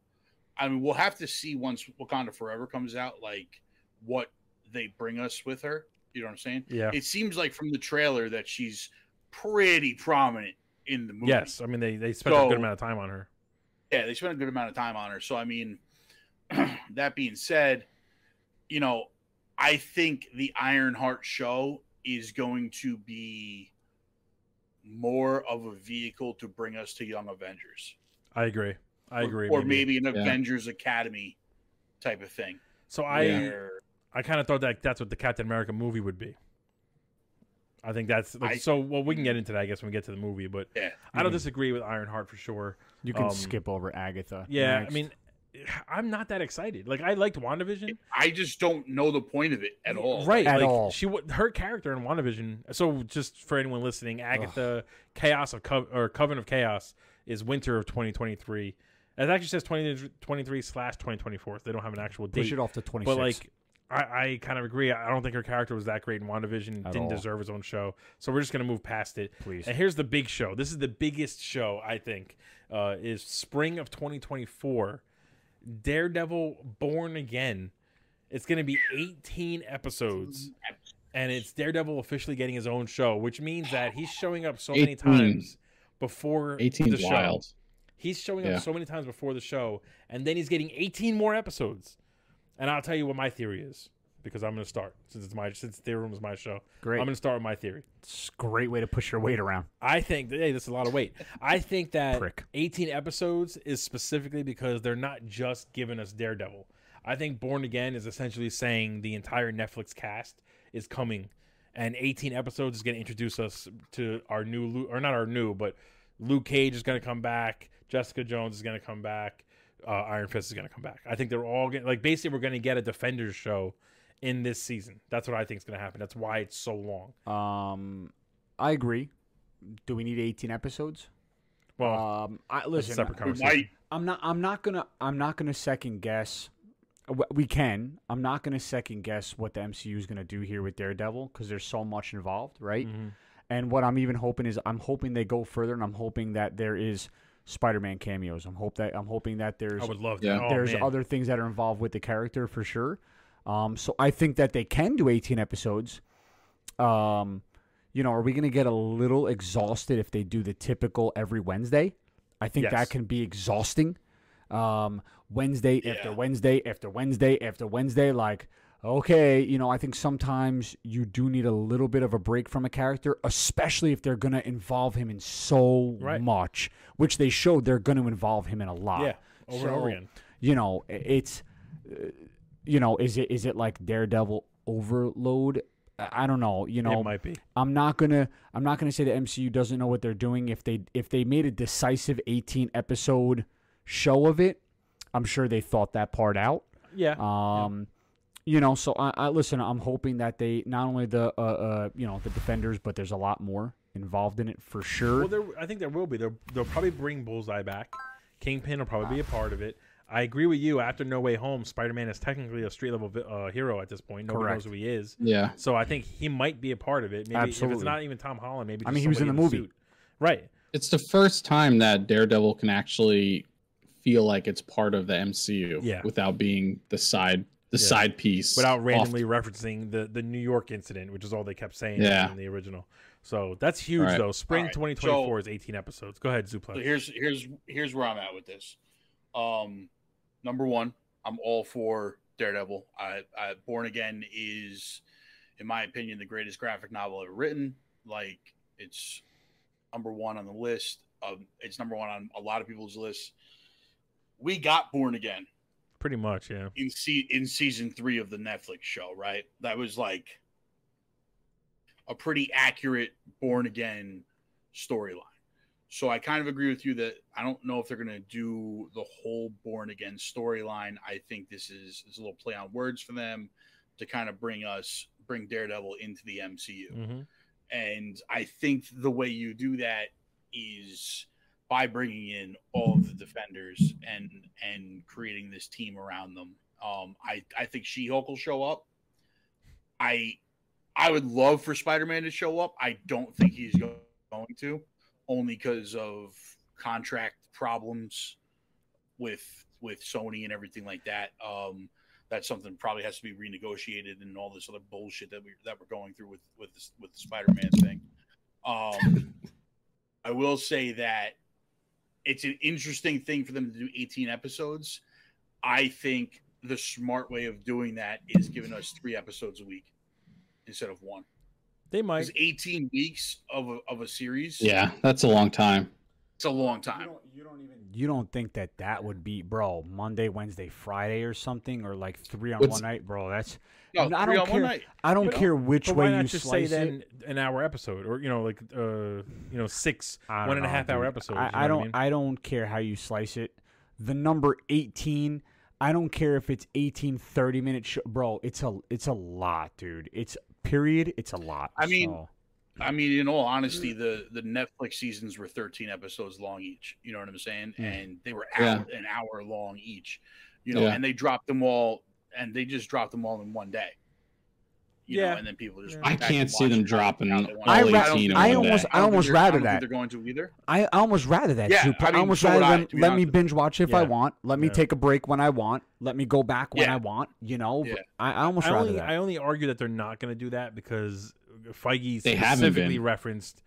I mean, we'll have to see once Wakanda Forever comes out, like what they bring us with her. You know what I'm saying? Yeah. It seems like from the trailer that she's pretty prominent in the movie. Yes, I mean they they spent a good amount of time on her. Yeah, they spent a good amount of time on her. So I mean, that being said, you know, I think the Ironheart show is going to be more of a vehicle to bring us to Young Avengers. I agree. I agree. Or, maybe an Yeah. Avengers Academy type of thing. So I where- I kind of thought that that's what the Captain America movie would be. I think that's like, I- so. Well, we can get into that, I guess, when we get to the movie. But yeah. I don't disagree with Ironheart for sure. You can Um, skip over Agatha. Yeah, next. I mean, I'm not that excited. Like I liked WandaVision. I just don't know the point of it at all. Right, At like, all. She her character in WandaVision. So just for anyone listening, Agatha Chaos of Co- or Coven of Chaos is winter of 2023. It actually says 2023 slash 2024. They don't have an actual date. push it off to twenty But like, I, I kind of agree. I don't think her character was that great in WandaVision. At Didn't all. deserve his own show. So we're just gonna move past it. please. And here's the big show. This is the biggest show I think. Uh, is spring of 2024. Daredevil Born Again. It's going to be 18 episodes, and it's Daredevil officially getting his own show, which means that he's showing up so many times before 18 the is show. wild. He's showing Yeah. up so many times before the show, and then he's getting 18 more episodes. And I'll tell you what my theory is because I'm going to start since it's my since Theory Room is my show. Great. I'm going to start with my theory. It's a great way to push your weight around. I think that, hey, this is a lot of weight. I think that Prick. 18 episodes is specifically because they're not just giving us Daredevil. I think Born Again is essentially saying the entire Netflix cast is coming, and 18 episodes is going to introduce us to our new, or not our new, but Luke Cage is going to come back, Jessica Jones is going to come back, uh, Iron Fist is going to come back. I think they're all going like basically we're going to get a Defenders show in this season. That's what I think is going to happen. That's why it's so long. Um, I agree. Do we need 18 episodes? Well, um, I that's a listen. separate We conversation. might. I'm not. I'm not gonna. I'm not gonna second guess. We can. I'm not gonna second guess what the MCU is gonna do here with Daredevil because there's so much involved, right? Mhm. And what I'm even hoping is I'm hoping they go further, and I'm hoping that there is Spider-Man cameos. I'm hope that I'm hoping that there's I would love that. Oh, there's man. other things that are involved with the character for sure. Um, so I think that they can do 18 episodes. Um, you know, are we going to get a little exhausted if they do the typical every Wednesday? I think Yes. that can be exhausting. Um, Wednesday after Wednesday after Wednesday after Wednesday, like, okay, you know, I think sometimes you do need a little bit of a break from a character, especially if they're going to involve him in so Right. much, which they showed they're going to involve him in a lot Yeah, over and over again. you know it's uh, you know is it is it like daredevil overload i don't know you know it might be. i'm not gonna i'm not gonna say the mcu doesn't know what they're doing if they if they made a decisive 18 episode show of it i'm sure they thought that part out Yeah. um you know so I, I listen i'm hoping that they not only the uh, uh you know the defenders but there's a lot more involved in it for sure well, there, I think there will be. They'll, they'll probably bring Bullseye back. Kingpin will probably be a part of it. I agree with you. After No Way Home, Spider Man is technically a street level uh, hero at this point. Nobody Correct. knows who he is. Yeah. So I think he might be a part of it. Maybe if it's not even Tom Holland, maybe I mean, he was in somebody the movie. suit. Right. It's the first time that Daredevil can actually feel like it's part of the MCU Yeah. without being the side the Yeah. side piece. Without off- randomly referencing the, the New York incident, which is all they kept saying Yeah. in the original. So that's huge, Right. though. Spring All right. 2024 is 18 episodes. Go ahead, Zuplex. So here's here's here's where I'm at with this. Um, number one, I'm all for Daredevil. I, I Born Again is, in my opinion, the greatest graphic novel ever written. Like it's number one on the list. Um, it's number one on a lot of people's lists. We got Born Again Pretty much, yeah. in se- in season three of the Netflix show, right? That was like a pretty accurate born again storyline. So I kind of agree with you that I don't know if they're going to do the whole born again storyline. I think this is, is a little play on words for them to kind of bring us bring Daredevil into the MCU. hmm And I think the way you do that is by bringing in all of the defenders and and creating this team around them. Um, I I think She Hulk will show up. I I would love for Spider Man to show up. I don't think he's going to, only because of contract problems with with Sony and everything like that. Um, that's something probably has to be renegotiated and all this other bullshit that we that we're going through with with with the Spider Man thing. Um, I will say that it's an interesting thing for them to do 18 episodes. I think the smart way of doing that is giving us three episodes a week instead of one. They might. Because 18 weeks of a, of a series, Yeah, that's a long time. it's a long You time. don't, you don't even. You don't think that that would be, bro? Monday, Wednesday, Friday, or something, or like three on What's- one night, bro. That's. No, I three don't on care. one night. I don't But- care which But way why not you just say slice then it. an hour episode, or you know, like uh, you know, six I don't one and a know, half hour dude. episodes. I, I don't. I mean? I don't care how you slice it. The number eighteen. I don't care if it's 18, 30 minute show, bro. It's a. It's a lot, dude. It's period. It's a lot. I mean, so. I mean, in all honesty, the the Netflix seasons were 13 episodes long each. You know what I'm saying? Mm. And they were Yeah. an hour long each. You know, Yeah. and they dropped them all, and they just dropped them all in one day. You Yeah. know, and then people just Yeah. I can't see them dropping how I ra- don't I almost- I almost rather that. they're going to either. I I almost rather that. Yeah, Super. I I, almost so rather I, them let me binge watch if I want. Let me Yeah. take a break when I want. Let me go back when Yeah. I want. You know. Yeah. I, I almost I rather only that. I only argue that they're not going to do that because Feige They haven't specifically referenced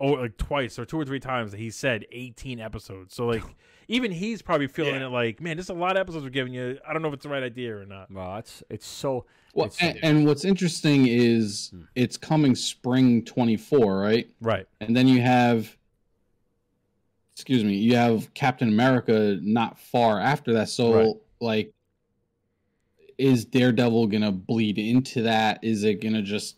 oh like twice or two or three times that he said 18 episodes. So like even he's probably feeling Yeah. it like, man, this is a lot of episodes we're giving you. I don't know if it's the right idea or not. Well, it's it's so Well, it's- and, and what's interesting is Hmm. it's coming spring 24, right? Right. And then you have, excuse me, you have Captain America not far after that. So, Right. like, is Daredevil gonna bleed into that? Is it gonna just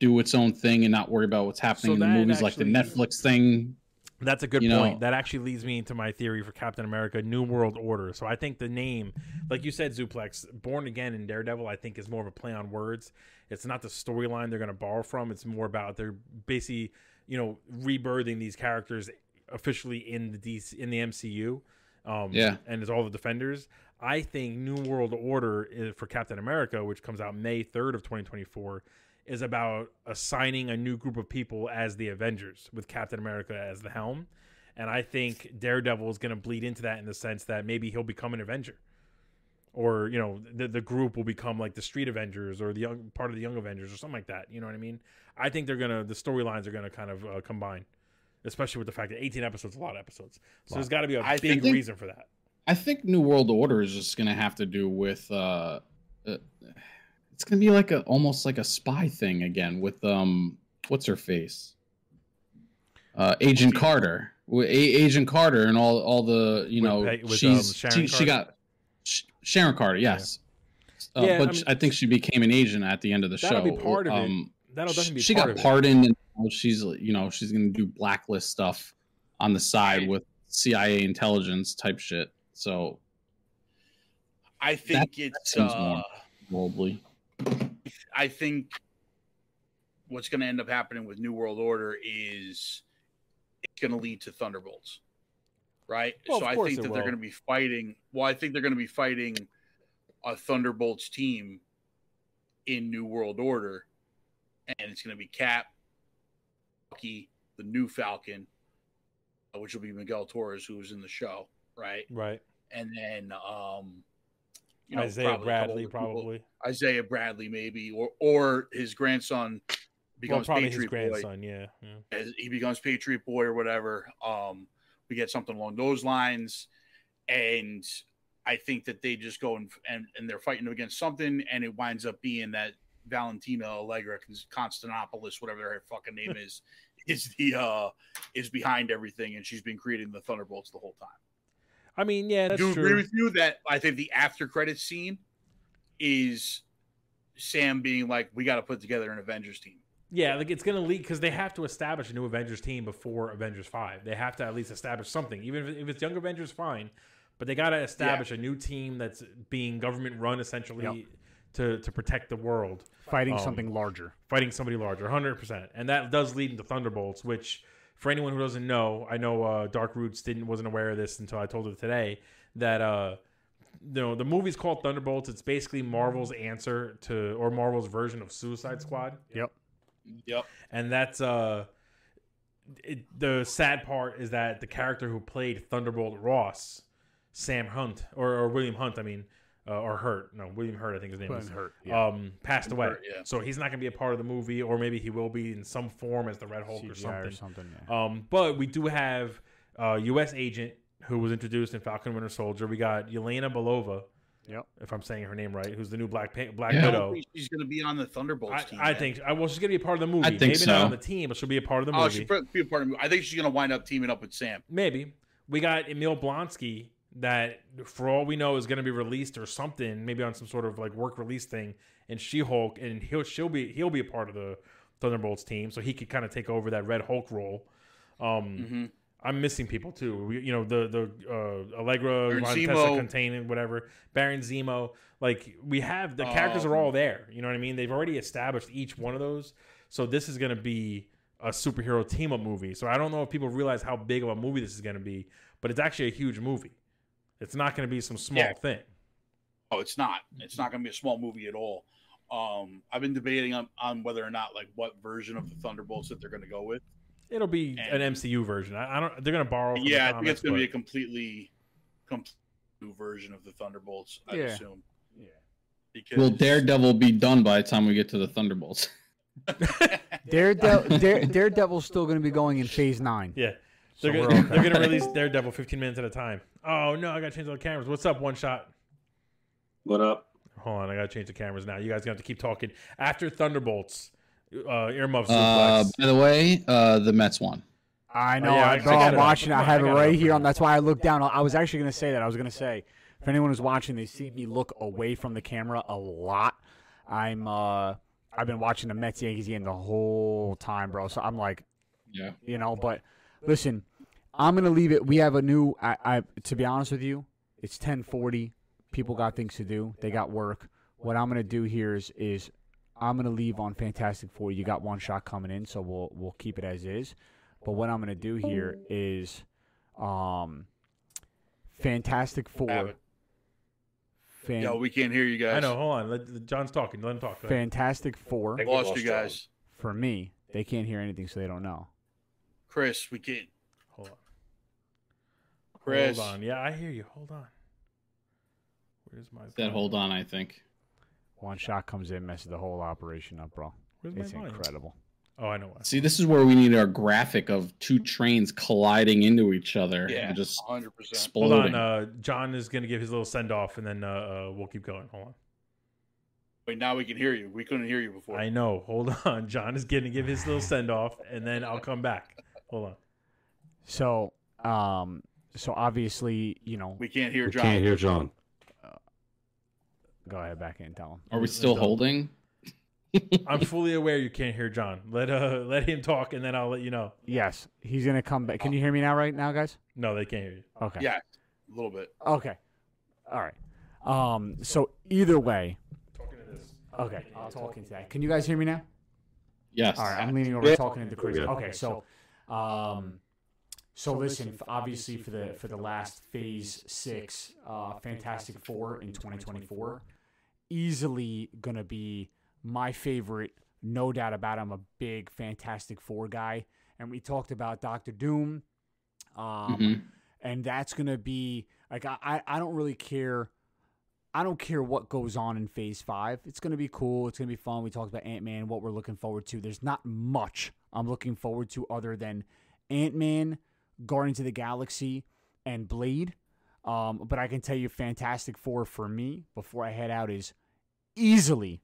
do its own thing and not worry about what's happening So in the movies, like the Netflix thing? That's a good You point. know- that actually leads me into my theory for Captain America: New World Order. So I think the name, like you said, Zuplex, Born Again and Daredevil, I think is more of a play on words. It's not the storyline they're going to borrow from. It's more about they're basically, you know, rebirthing these characters officially in the DC in the MCU. Um, Yeah. and it's all the Defenders. I think New World Order is, for Captain America, which comes out May third of 2024, is about assigning a new group of people as the Avengers with Captain America as the helm. And I think Daredevil is going to bleed into that in the sense that maybe he'll become an Avenger. Or, you know, the, the group will become like the Street Avengers or the young part of the Young Avengers or something like that. You know what I mean? I think they're going to, the storylines are going to kind of uh, combine, especially with the fact that 18 episodes a lot of episodes. So there's got to be a I big think- reason for that. I think New World Order is just gonna have to do with uh, uh it's gonna be like a almost like a spy thing again with um what's her face? Uh Agent Carter. A- Agent Carter and all all the you With know Peg- with, she's um, she, she got Sh- Sharon Carter yes. Uh, Yeah, but I mean- I think she became an agent at the end of the That'll show be part of it. um, That'll definitely be she part got of it. pardoned and she's you know she's gonna do blacklist stuff on the side with cia intelligence type shit so I think it's seems uh, more- probably I think what's going to end up happening with New World Order is it's going to lead to Thunderbolts, right? Well, so I think that they're going to be fighting. Well, I think they're going to be fighting a Thunderbolts team in New World Order, and it's going to be Cap, Bucky, the new Falcon, uh, which will be Miguel Torres, who was in the show, right? Right. And then, um, you know, Isaiah probably Bradley, probably. Isaiah Bradley, maybe, or or his grandson Well, becomes probably Patriot his Boy. grandson, yeah. yeah. As he becomes Patriot Boy or whatever. Um, we get something along those lines, and I think that they just go and and, and they're fighting against something, and it winds up being that Valentina Allegra Constantinopolis, whatever her fucking name is, is the uh is behind everything, and she's been creating the Thunderbolts the whole time. I mean, yeah, that's do true. agree with you that I think the after credit scene is Sam being like, "We got to put together an Avengers team." Yeah, like it's gonna leak because they have to establish a new Avengers team before Avengers Five. They have to at least establish something, even if, if it's Young Avengers, fine. But they got to establish a new team that's being government run essentially Yep. to to protect the world, fighting Um, something larger. fighting somebody larger, hundred percent. And that does lead into Thunderbolts, which for anyone who doesn't know, I know uh, Dark Roots didn't wasn't aware of this until I told her today that uh, you know the movie's called Thunderbolts. It's basically Marvel's answer to or Marvel's version of Suicide Squad. Yep. Yep. and that's uh it, the sad part is that the character who played Thunderbolt Ross, Sam Hunt or, or William Hunt, I mean, uh, or Hurt, no, William Hurt, I think his name is, Hurt. Yeah. um, passed away. Hurt, yeah. So he's not going to be a part of the movie, or maybe he will be in some form as the Red Hulk or something. or something. Yeah. Um, but we do have uh, U.S. agent who was introduced in Falcon Winter Soldier. We got Yelena Belova, Yep. if I'm saying her name right, who's the new Black pa- Black Yeah. Widow. she's going to be on the Thunderbolts I, team. I man. think I, well, she's gonna be a part of the movie. I think Maybe not so. on the team, but she'll be a part of the Oh, movie. she'll be a part of. the movie. I think she's going to wind up teaming up with Sam. Maybe we got Emil Blonsky that, for all we know, is going to be released or something, maybe on some sort of like work release thing in She Hulk, and he'll she'll be he'll be a part of the Thunderbolts team, so he could kind of take over that Red Hulk role. Um, hmm I'm missing people too. We, you know, the the uh, Allegra, Montessa Zemo. Whatever, Baron Zemo. Like we have the characters are Um, all there. You know what I mean? They've already established each one of those. So this is going to be a superhero team up movie. So I don't know if people realize how big of a movie this is going to be, but it's actually a huge movie. It's not going to be some small Yeah. thing. Oh, it's not. It's not going to be a small movie at all. Um, I've been debating on, on whether or not like what version of the Thunderbolts that they're going to go with. It'll be And- an MCU version. I, I don't. They're going to borrow. From yeah, I think it's going to be a but- completely, complete new version of the Thunderbolts. I Yeah. assume. Yeah. Because will Daredevil be done by the time we get to the Thunderbolts? Daredevil, Dare, Daredevil's still going to be going in Phase Nine. Yeah. So They're we're gonna, they're gonna release Daredevil 15 minutes at a time. Oh no, I gotta change all the cameras. What's up, one shot? What up? Hold on, I gotta change the cameras now. You guys gonna have to keep talking after Thunderbolts. Uh, earmuffs. Uh, by the way, uh, the Mets won. I know. Oh, yeah, I, I- I bro, got I'm watching. I I have it it right up here. On that's why I looked down. I was actually going to say that. I was going to say if anyone was watching, they see me look away from the camera a lot. I'm. uh I've been watching the Mets Yankees game the whole time, bro. So I'm like, Yeah. you know. But listen, I'm gonna leave it. We have a new. I, I to be honest with you, it's 10:40. People got things to do. They got work. What I'm gonna do here is is I'm gonna leave on Fantastic Four. You got one shot coming in, so we'll we'll keep it as is. But what I'm gonna do here is, um, Fantastic Have Four. it. Fan, Yo, we can't hear you guys. I know. Hold on. Let, John's talking. Let him talk. Fantastic Four. think we Lost lost you guys. For me, they can't hear anything, so they don't know. Chris, we can't. Hold on. Chris. Hold on. Yeah, I hear you. Hold on. Where's my That hold on, I think. One shot comes in, messes the whole operation up, bro. Where's It's volume? incredible. Oh, I know why. See, this is where we need our graphic of two trains colliding into each other Yeah, and just 100%. Hold on. Uh, John is gonna give his little send off, and then uh, uh, we'll keep going. Hold on. Wait, now we can hear you. We couldn't hear you before. I know. Hold on. John is gonna give his little send off, and then I'll come back. Hold on. So, um, so obviously, you know, We can't hear We John. can't hear John. go ahead back in and tell him. Are we still holding? I'm fully aware you can't hear John. Let uh let him talk, and then I'll let you know. Yes, he's gonna come back. Can you hear me now, right now, guys? No, they can't hear you. Okay. Yeah, a little bit. Okay. All right. Um. So either way. Talking to this. Okay. I'll talk into that. Can you guys hear me now? Yes. All right. I'm leaning over, Yeah. talking into Chris. Yeah. Okay. So, um, so listen. f- Obviously, for the for the last Phase Six, uh, Fantastic Four in 2024, easily gonna be my favorite. No doubt about. it. I'm a big Fantastic Four guy, and we talked about Doctor Doom. Um, Mhm. and that's gonna be like I, I I don't really care. I don't care what goes on in Phase Five. It's gonna be cool. It's gonna be fun. We talked about Ant Man, what we're looking forward to. There's not much I'm looking forward to other than Ant Man, Guardians of the Galaxy, and Blade. Um, but I can tell you, Fantastic Four for me before I head out is easily,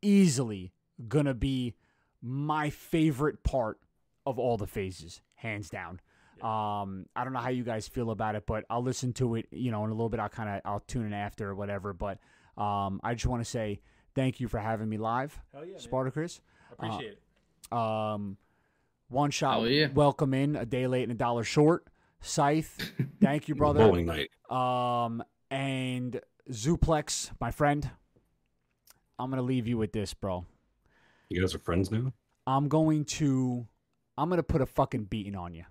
easily gonna be my favorite part of all the phases, hands down. Um, I don't know how you guys feel about it, but I'll listen to it. You know, in a little bit, I'll kind of I'll tune in after or whatever. But um, I just want to say thank you for having me live, Hell yeah, man. Spartacris. Appreciate it. Um, one shot, yeah. welcome in a day late and a dollar short. Scythe, thank you, brother. Bowling night. Um, and Zuplex, my friend. I'm gonna leave you with this, bro. You guys are friends now? I'm going to, I'm gonna put a fucking beating on you.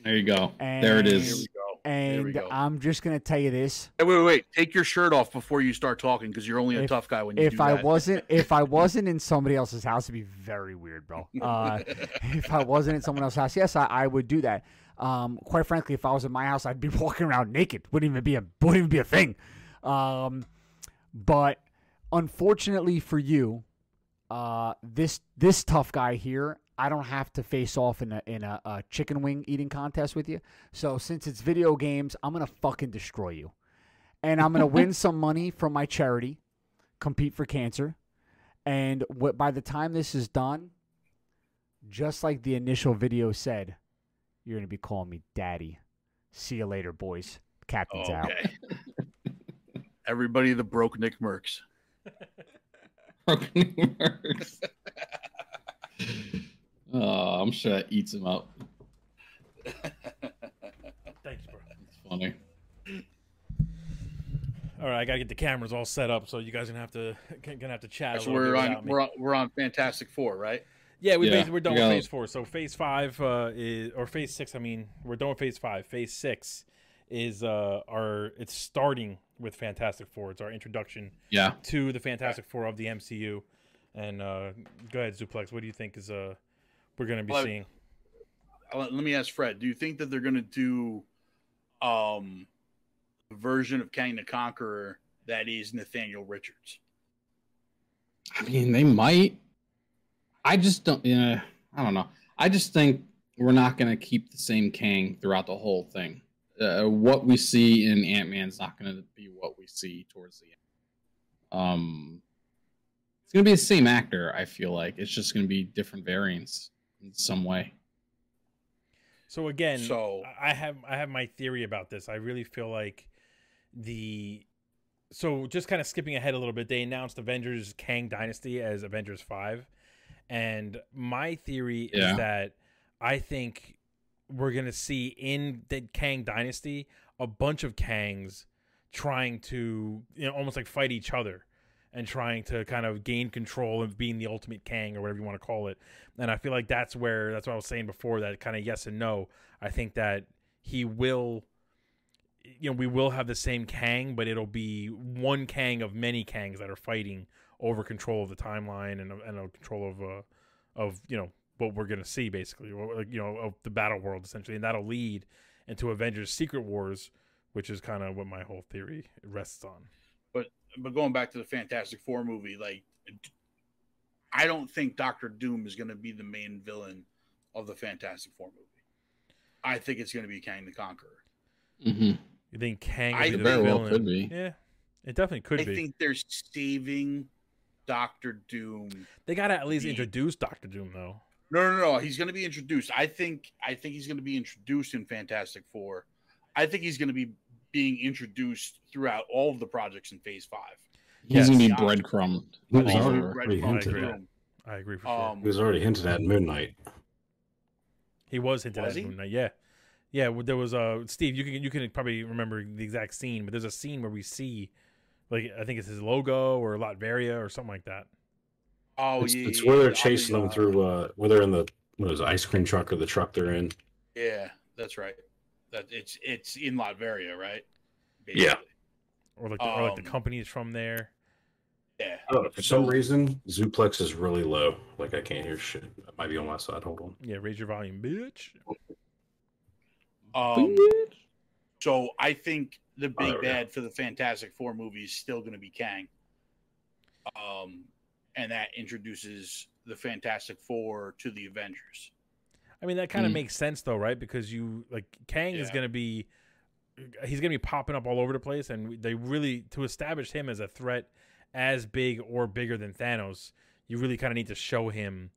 There you go. there it And- Here is. we go. There we And go. I'm just gonna tell you this: Hey, wait, wait, wait. Take your shirt off before you start talking because you're only a If- tough guy when you if do I that. wasn't, if I wasn't in somebody else's house, it'd be very weird, bro. Uh, if I wasn't in someone else's house, yes, I, I would do that. Um, quite frankly, if I was in my house, I'd be walking around naked. Wouldn't even be a wouldn't even be a thing. Um, but unfortunately for you, uh, this this tough guy here, I don't have to face off in a in a, a chicken wing eating contest with you. So since it's video games, I'm gonna fucking destroy you, and I'm gonna win some money from my charity, compete for cancer, and what by the time this is done, just like the initial video said, you're gonna be calling me daddy. See you later, boys. Captain's out. Everybody, the broke Nick Merckx. Broken works. Oh, I'm sure that eats him up. Thanks, bro. It's funny. All right, I gotta get the cameras all set up, so you guys gonna have to gonna have to chat. a little we're bit on, me. we're on we're on Fantastic Four, right? Yeah, we Yeah, basically, we're done we with phase four. So phase five uh, is or phase six. I mean, we're done with phase five. Phase six is uh our it's starting with Fantastic Four. It's our introduction Yeah. to the Fantastic Four of the MCU. And uh, go ahead, Zuplex. What do you think is uh we're gonna be Well, seeing? Let me ask Fred. Do you think that they're going to do um a version of Kang the Conqueror that is Nathaniel Richards? I mean, they might. I just don't. Yeah, I don't know. I just think we're not going to keep the same Kang throughout the whole thing. Uh, what we see in Ant Man's not going to be what we see towards the end. Um, it's going to be the same actor. I feel like it's just going to be different variants in some way. So again, So- I have I have my theory about this. I really feel like the so just kind of skipping ahead a little bit, they announced Avengers Kang Dynasty as Avengers 5. And my theory Yeah. is that I think we're going to see in the Kang Dynasty a bunch of Kangs trying to, you know, almost like fight each other and trying to kind of gain control of being the ultimate Kang or whatever you want to call it. And I feel like that's where that's what I was saying before that kind of yes and no. I think that he will you know, we will have the same Kang, but it'll be one Kang of many Kangs that are fighting over control of the timeline and and control of uh of you know what we're gonna see basically, you know, of the battle world essentially, and that'll lead into Avengers Secret Wars, which is kind of what my whole theory rests on. But going back to the Fantastic Four movie, like I don't think Doctor Doom is going to be the main villain of the Fantastic Four movie. I think it's going to be Kang the Conqueror. Mm-hmm. You think Kang I- the Very well could be. Yeah, it definitely could I be. I think they're saving Doctor Doom. they gotta at least the- introduce Doctor Doom though. No, no, no. He's going to be introduced. I think. I think he's going to be introduced in Fantastic Four. I think he's going to be being introduced throughout all of the projects in Phase Five. He's gonna be Yes. breadcrumbed. He I was already, Red already Phone hinted agree. at. I agree for sure. Um, He was already hinted at in Moon Knight. He was hinted Was at he? Moon Knight. Yeah, yeah. There was a uh, Steve. You can you can probably remember the exact scene, but there's a scene where we see, like I think it's his logo or Latveria or something like that. oh, it's, yeah, it's yeah, where they're I chasing think, them uh, through, uh, where they're in the, what is it, ice cream truck or the truck they're in. Yeah, that's right. That it's it's in Latveria, right? Yeah. Or like the, or like the Um, company is from there. Yeah. I don't know. For some reason, Zuplex is really low. Like I can't hear shit. That might be on my side. Hold on. Yeah, raise your volume, bitch. Um, so I think the Oh, big there we go. bad for the Fantastic Four movie is still going to be Kang. Um, and that introduces the Fantastic Four to the Avengers. I mean, that kind of Mm. makes sense though, right? Because you like Kang is gonna be, he's gonna be popping up all over the place, and they really to establish him as a threat as big or bigger than Thanos, you really kind of need to show him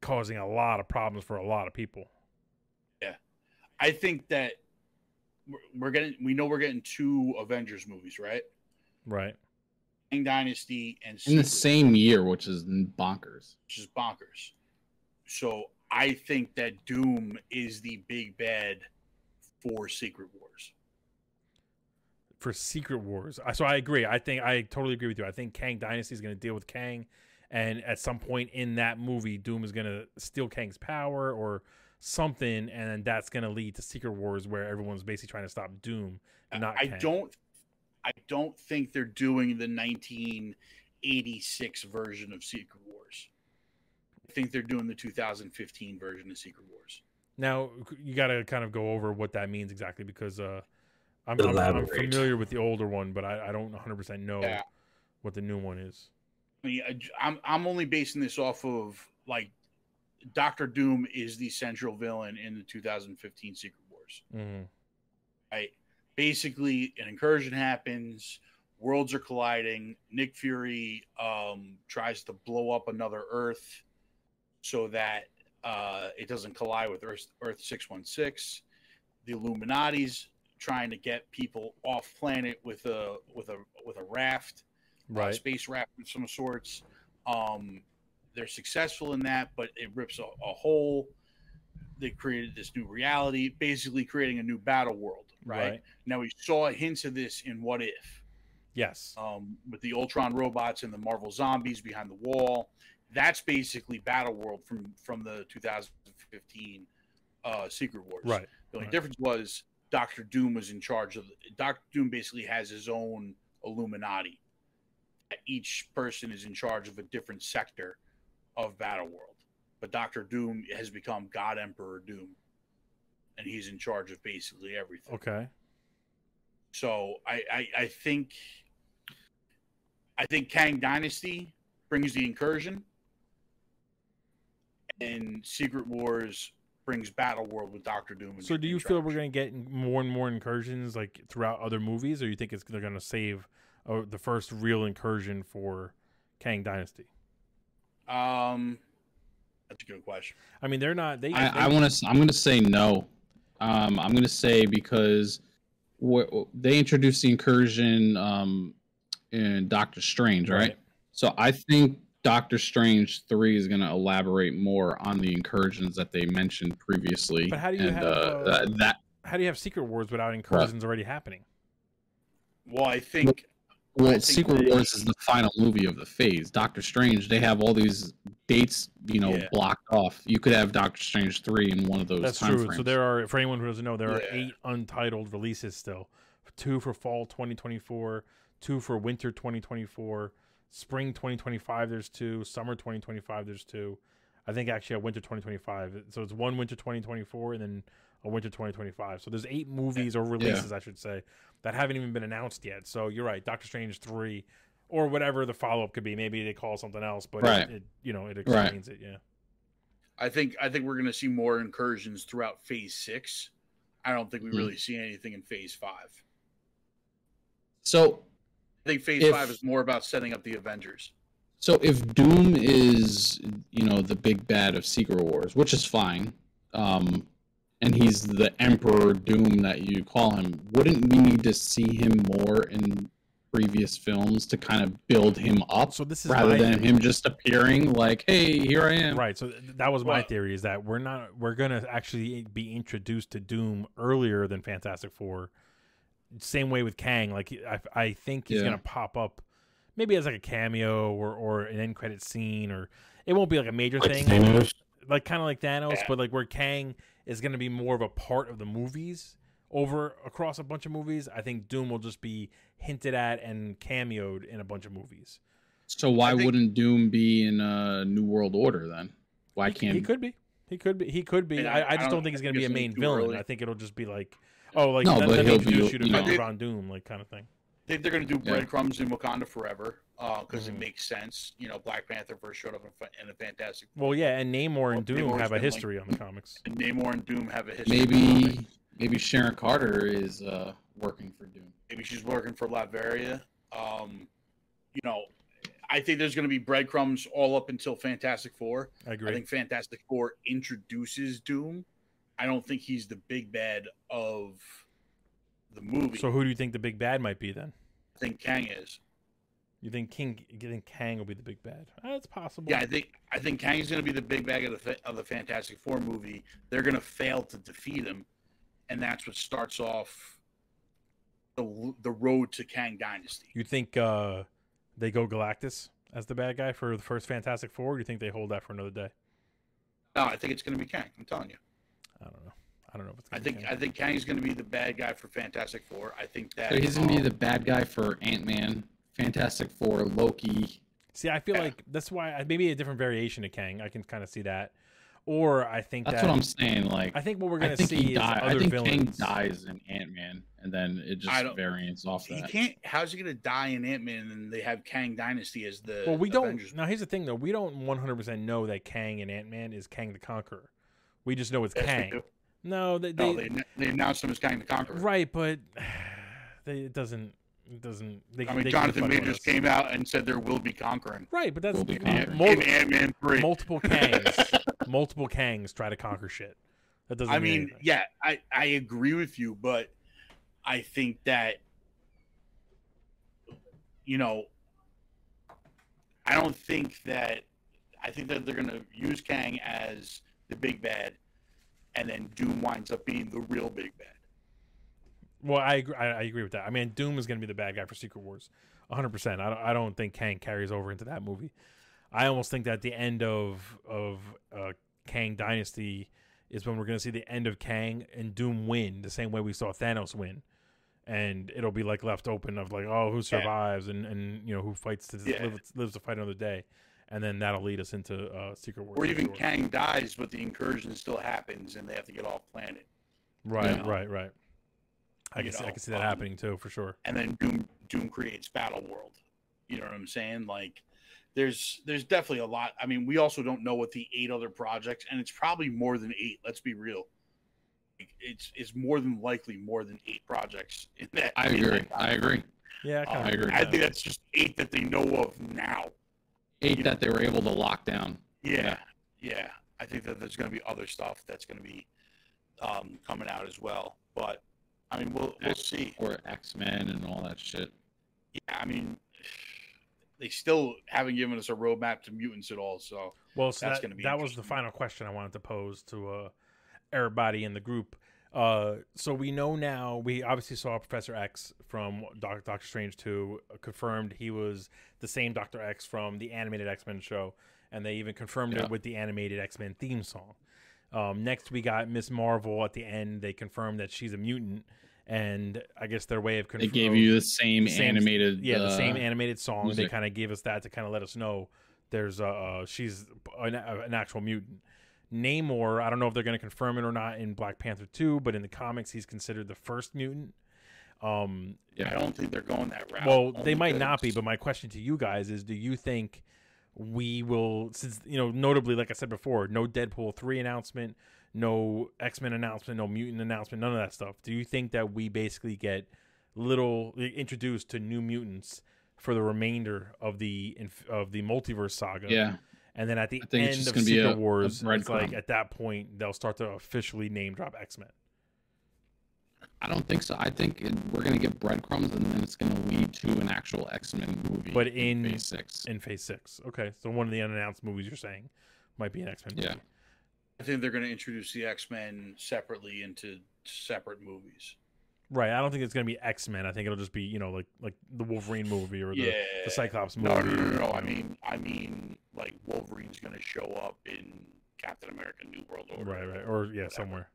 causing a lot of problems for a lot of people. Yeah, I think that we're, we're getting, we know we're getting two Avengers movies, right? Right. Kang Dynasty and in the Secret same year, which is bonkers. which is bonkers. So I think that Doom is the big bad for Secret Wars. For Secret Wars, so I agree. I think I totally agree with you. I think Kang Dynasty is going to deal with Kang, and at some point in that movie, Doom is going to steal Kang's power or something, and that's going to lead to Secret Wars, where everyone's basically trying to stop Doom, not I Kang. don't I don't think they're doing the 1986 version of Secret Wars. I think they're doing the 2015 version of Secret Wars. Now you got to kind of go over what that means exactly because uh, I'm, I'm, I'm familiar with the older one, but I, I don't 100 percent know Yeah. what the new one is. I mean, I- I'm I'm only basing this off of like Doctor Doom is the central villain in the 2015 Secret Wars. hmm right? Basically, an incursion happens, worlds are colliding. Nick Fury um, tries to blow up another Earth so that uh, it doesn't collide with Earth, Earth 616. The Illuminati's trying to get people off planet with a with a with a raft, uh, Right. space raft of some sorts. Um, they're successful in that, but it rips a, a hole. They created this new reality, basically creating a new battle world, right? Right. Now we saw hints of this in What If, Yes. um, with the Ultron robots and the Marvel zombies behind the wall. That's basically Battle World from from the 2015 uh, Secret Wars. right. The only right. difference was Doctor Doom was in charge of. Doctor Doom basically has his own Illuminati. Each person is in charge of a different sector of Battle World, but Doctor Doom has become God Emperor Doom, and he's in charge of basically everything. Okay. So I, I, I think I think Kang Dynasty brings the incursion. And Secret Wars brings Battle World with Doctor Doom. And So, do you feel we're going to get more and more incursions like throughout other movies, or you think it's they're going to save uh, the first real incursion for Kang Dynasty? Um, that's a good question. I mean, they're not. They. I, they- I want to. I'm going to say no. Um, I'm going to say because wh- they introduced the incursion um, in Doctor Strange, right? So I think Doctor Strange three is going to elaborate more on the incursions that they mentioned previously. But how do you and, have, uh, uh, that, that? How do you have Secret Wars without incursions already happening? Well, I think Well, think Secret they- Wars is the final movie of the phase. Doctor Strange, they have all these dates, you know, Yeah. blocked off. You could have Doctor Strange three in one of those. That's time true. So there are, for anyone who doesn't know, there are eight untitled releases still. Two for fall 2024, two for winter 2024, spring 2025. There's two, summer 2025. There's two. I think actually a winter 2025. So it's one winter 2024 and then a winter 2025. So there's eight movies or releases, I should say, that haven't even been announced yet. So you're right, Doctor Strange three, or whatever the follow up could be. Maybe they call something else, but Right. it, it, you know, it Right. explains it. Yeah. I think I think we're going to see more incursions throughout Phase Six. I don't think we Hmm. really see anything in Phase Five. so I think Phase If- Five is more about setting up the Avengers. So if Doom is, you know, the big bad of Secret Wars, which is fine, um, and he's the Emperor Doom that you call him, wouldn't we need to see him more in previous films to kind of build him up So this is rather my- than him just appearing like, "Hey, here I am." Right. So th- that was my Well- theory is that we're not we're gonna actually be introduced to Doom earlier than Fantastic Four. Same way with Kang. Like I, I think he's Yeah. gonna pop up, maybe as like a cameo or or an end credit scene, or it won't be like a major Like thing, Thanos. like kind of like Thanos, Yeah. but like where Kang is gonna be more of a part of the movies over across a bunch of movies. I think Doom will just be hinted at and cameoed in a bunch of movies. So why think- wouldn't Doom be in a New World Order then? Why He- can't he could be? He could be. He could be. I, I- I, I just don't don't- think he's going to be a main villain. early. I think it'll just be like, oh, like No, let, but let me he'll be, introduce you to you know- Dr. Doom, like kind of thing. I think they're going to do Yeah. breadcrumbs in Wakanda forever uh, because Mhm. it makes sense. You know, Black Panther first showed up in, fa- in a Fantastic. Well, yeah, and Namor and Well, Doom Namor's have a been, like- history on the comics. And Namor and Doom have a history. maybe maybe Sharon Carter is uh, working for Doom? maybe she's working for Latveria. Um, you know, I think there's going to be breadcrumbs all up until Fantastic Four. I agree. I think Fantastic Four introduces Doom. I don't think he's the big bad of the movie. So who do you think the big bad might be then? I think Kang is. You think King? You think Kang will be the big bad? That's possible. Yeah, I think I think Kang's going to be the big bag of the of the Fantastic Four movie. They're going to fail to defeat him, and that's what starts off the the road to Kang Dynasty. You think uh, they go Galactus as the bad guy for the first Fantastic Four? Or do you think they hold that for another day? No, I think it's going to be Kang. I'm telling you. I don't know. I don't know if it's. I Gonna be think Kang. I think Kang's going to be the bad guy for Fantastic Four. I think that So he's gonna be um, the bad guy for Ant Man, Fantastic Four, Loki. See, I feel Yeah. like that's why I- maybe a different variation of Kang. I can kind of see that, or I think That's that what I'm saying. Like I think what we're gonna see he is die- other I think villains. Kang dies in Ant Man, and then it just variants off he that. can't. How's he going to die in Ant Man and they have Kang Dynasty as the Well, we don't. Now, here's the thing, though. We don't 100 percent know that Kang and Ant Man is Kang the Conqueror. We just know it's Yes, we Kang. do. No, they, No, they, they, they announced him as Kang the Conqueror. right, but they, it doesn't. It doesn't. They, I mean, they Jonathan can fuck with Majors came out and said there will be conquering Right, but that's Will be in, Conquering. mul- Ant Man three. multiple Kangs. multiple Kangs try to conquer shit. That doesn't. I mean, mean, anything. yeah, I, I agree with you, but I think that you know, I don't think that I think that they're gonna use Kang as the big bad, and then Doom winds up being the real big bad. Well, I agree, I, I agree with that. I mean, Doom is going to be the bad guy for Secret Wars, 100. percent I don't. I don't think Kang carries over into that movie. I almost think that the end of of uh, Kang Dynasty is when we're going to see the end of Kang and Doom win the same way we saw Thanos win, and it'll be like left open of like, oh, who survives and and you know who fights to Yeah. live, lives to fight another day, and then that'll lead us into uh, Secret Wars. Or even sure. Kang dies, but the incursion still happens, and they have to get off planet, Right, you know. right, right. I You can see, I can see that um, happening too, for sure. and then Doom Doom creates Battle World. You know what I'm saying? Like there's there's definitely a lot. I mean, we also don't know what the eight other projects, and it's probably more than eight. Let's be real. It's it's more than likely more than eight projects in that. I agree. I agree. Yeah, I Um, I agree. I think that's just eight that they know of now. Eight that they were able to lock down. Yeah, yeah. I think that there's going to be other stuff that's going to be um, coming out as well. But I mean, we'll we'll see. Or X Men and all that shit. Yeah, I mean, they still haven't given us a roadmap to mutants at all. So Well, so That's that, gonna be that was the final question I wanted to pose to uh, everybody in the group. Uh, so we know now. We obviously saw Professor X from Doc, Doctor Strange two. uh, Confirmed he was the same Doctor X from the animated X Men show, and they even confirmed Yeah. it with the animated X Men theme song. Um, next, we got Ms. Marvel at the end. They confirmed that she's a mutant, and I guess their way of confirming They gave you the same, same- animated. yeah, the uh, same animated song. They kind of gave us that to kind of let us know there's uh she's an, an actual mutant. Namor, I don't know if they're going to confirm it or not in Black Panther 2, but in the comics he's considered the first mutant. Um I don't think they're going that route. well, only they might not be, but my question to you guys is do you think we will since you know notably like I said before, no Deadpool 3 announcement, no X-Men announcement, no mutant announcement, none of that stuff. Do you think that we basically get little introduced to new mutants for the remainder of the of the multiverse saga? Yeah. And then at the I think it's end just of gonna be Secret a- a Wars, it's like at that point they'll start to officially name drop X-Men. I don't think so. I think it, we're gonna get breadcrumbs, and then it's gonna lead to an actual X Men movie. But in- Phase six, in Phase 6. Okay. So one of the unannounced movies you're saying might be an X-Men movie. Yeah. I think they're going to introduce the X Men separately into separate movies. Right. I don't think it's gonna be X Men. I think it'll just be you know like like the Wolverine movie or the, yeah, the Cyclops movie. No, no, no, no, no. I mean, I mean, like Wolverine's going to show up in Captain America: New World Order. Right. Right. Or yeah, somewhere.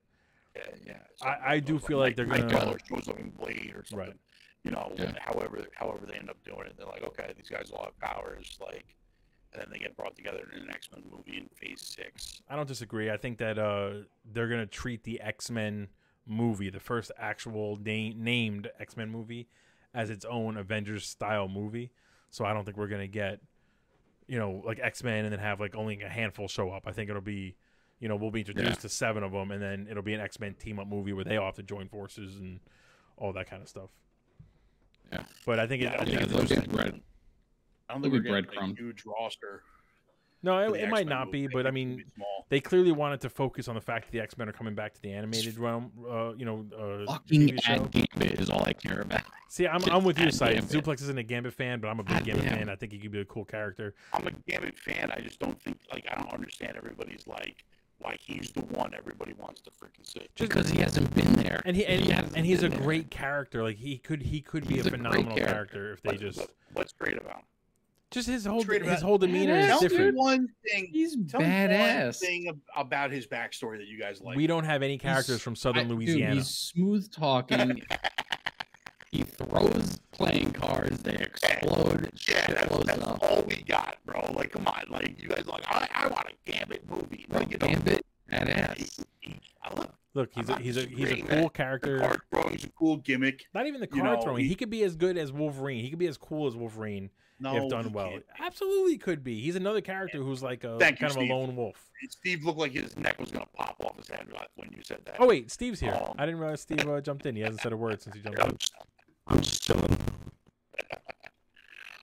Yeah, yeah. I- I do feel like they're gonna- Nightcrawler shows up in Blade or something. Right. You know, Yeah. however, however they end up doing it, they're like, okay, these guys all have powers, like, and then they get brought together in an X Men movie in Phase Six. I don't disagree. I think that uh, they're gonna treat the X Men movie, the first actual na- named X Men movie, as its own Avengers style movie. So I don't think we're gonna get, you know, like X Men and then have like only a handful show up. I think it'll be, you know, we'll be introduced Yeah. to seven of them, and then it'll be an X Men team up movie where they all have to join forces and all that kind of stuff. Yeah. But I think it, Yeah, I I don't think yeah, it's they'll get bread. I don't think be we're getting a huge roster. No, it, it might not be, movie. but I think it's gonna mean, they clearly wanted to focus on the fact that the X Men are coming back to the animated realm. Uh, you know, uh, Fucking ad Gambit is all I care about. See, I'm, Just I'm with you, add site. Zuplex isn't a Gambit fan, but I'm a big God Gambit damn. fan. I think he could be a cool character. I'm a Gambit fan. I just don't think, like, I don't understand everybody's like why he's the one everybody wants to freaking see. Just- because he hasn't been there. And he and, hasn't and he's a there. great character. Like he could he could be a a phenomenal character. character. if they What- just what's great about him? Just his whole great his about- whole demeanor Badass, is Tell me one thing. He's Tell me one badass. thing about his backstory that you guys like. we don't have any characters He's- from Southern I- dude, Louisiana. he's smooth talking. he throws playing cards. They explode. Yeah, Shit that's, blows that's up. all we got, bro. Like, come on, like you guys are like, I, I want a Gambit movie. Bro, Like, you know, Gambit, he- badass. he- I love Look, he's I'm a, he's a he's a cool that character. card throwing's a cool gimmick. Not even the you card know, throwing. he- He could be as good as Wolverine. He could be as cool as Wolverine No, if done well. can't. Absolutely could be. He's another character who's like a Thank you, kind of a lone wolf. Steve looked like his neck was gonna pop off his head when you said that. Oh wait, Steve's here. Um, I didn't realize Steve uh, jumped in. He hasn't said a word since he jumped I'm in. just, I'm just chilling.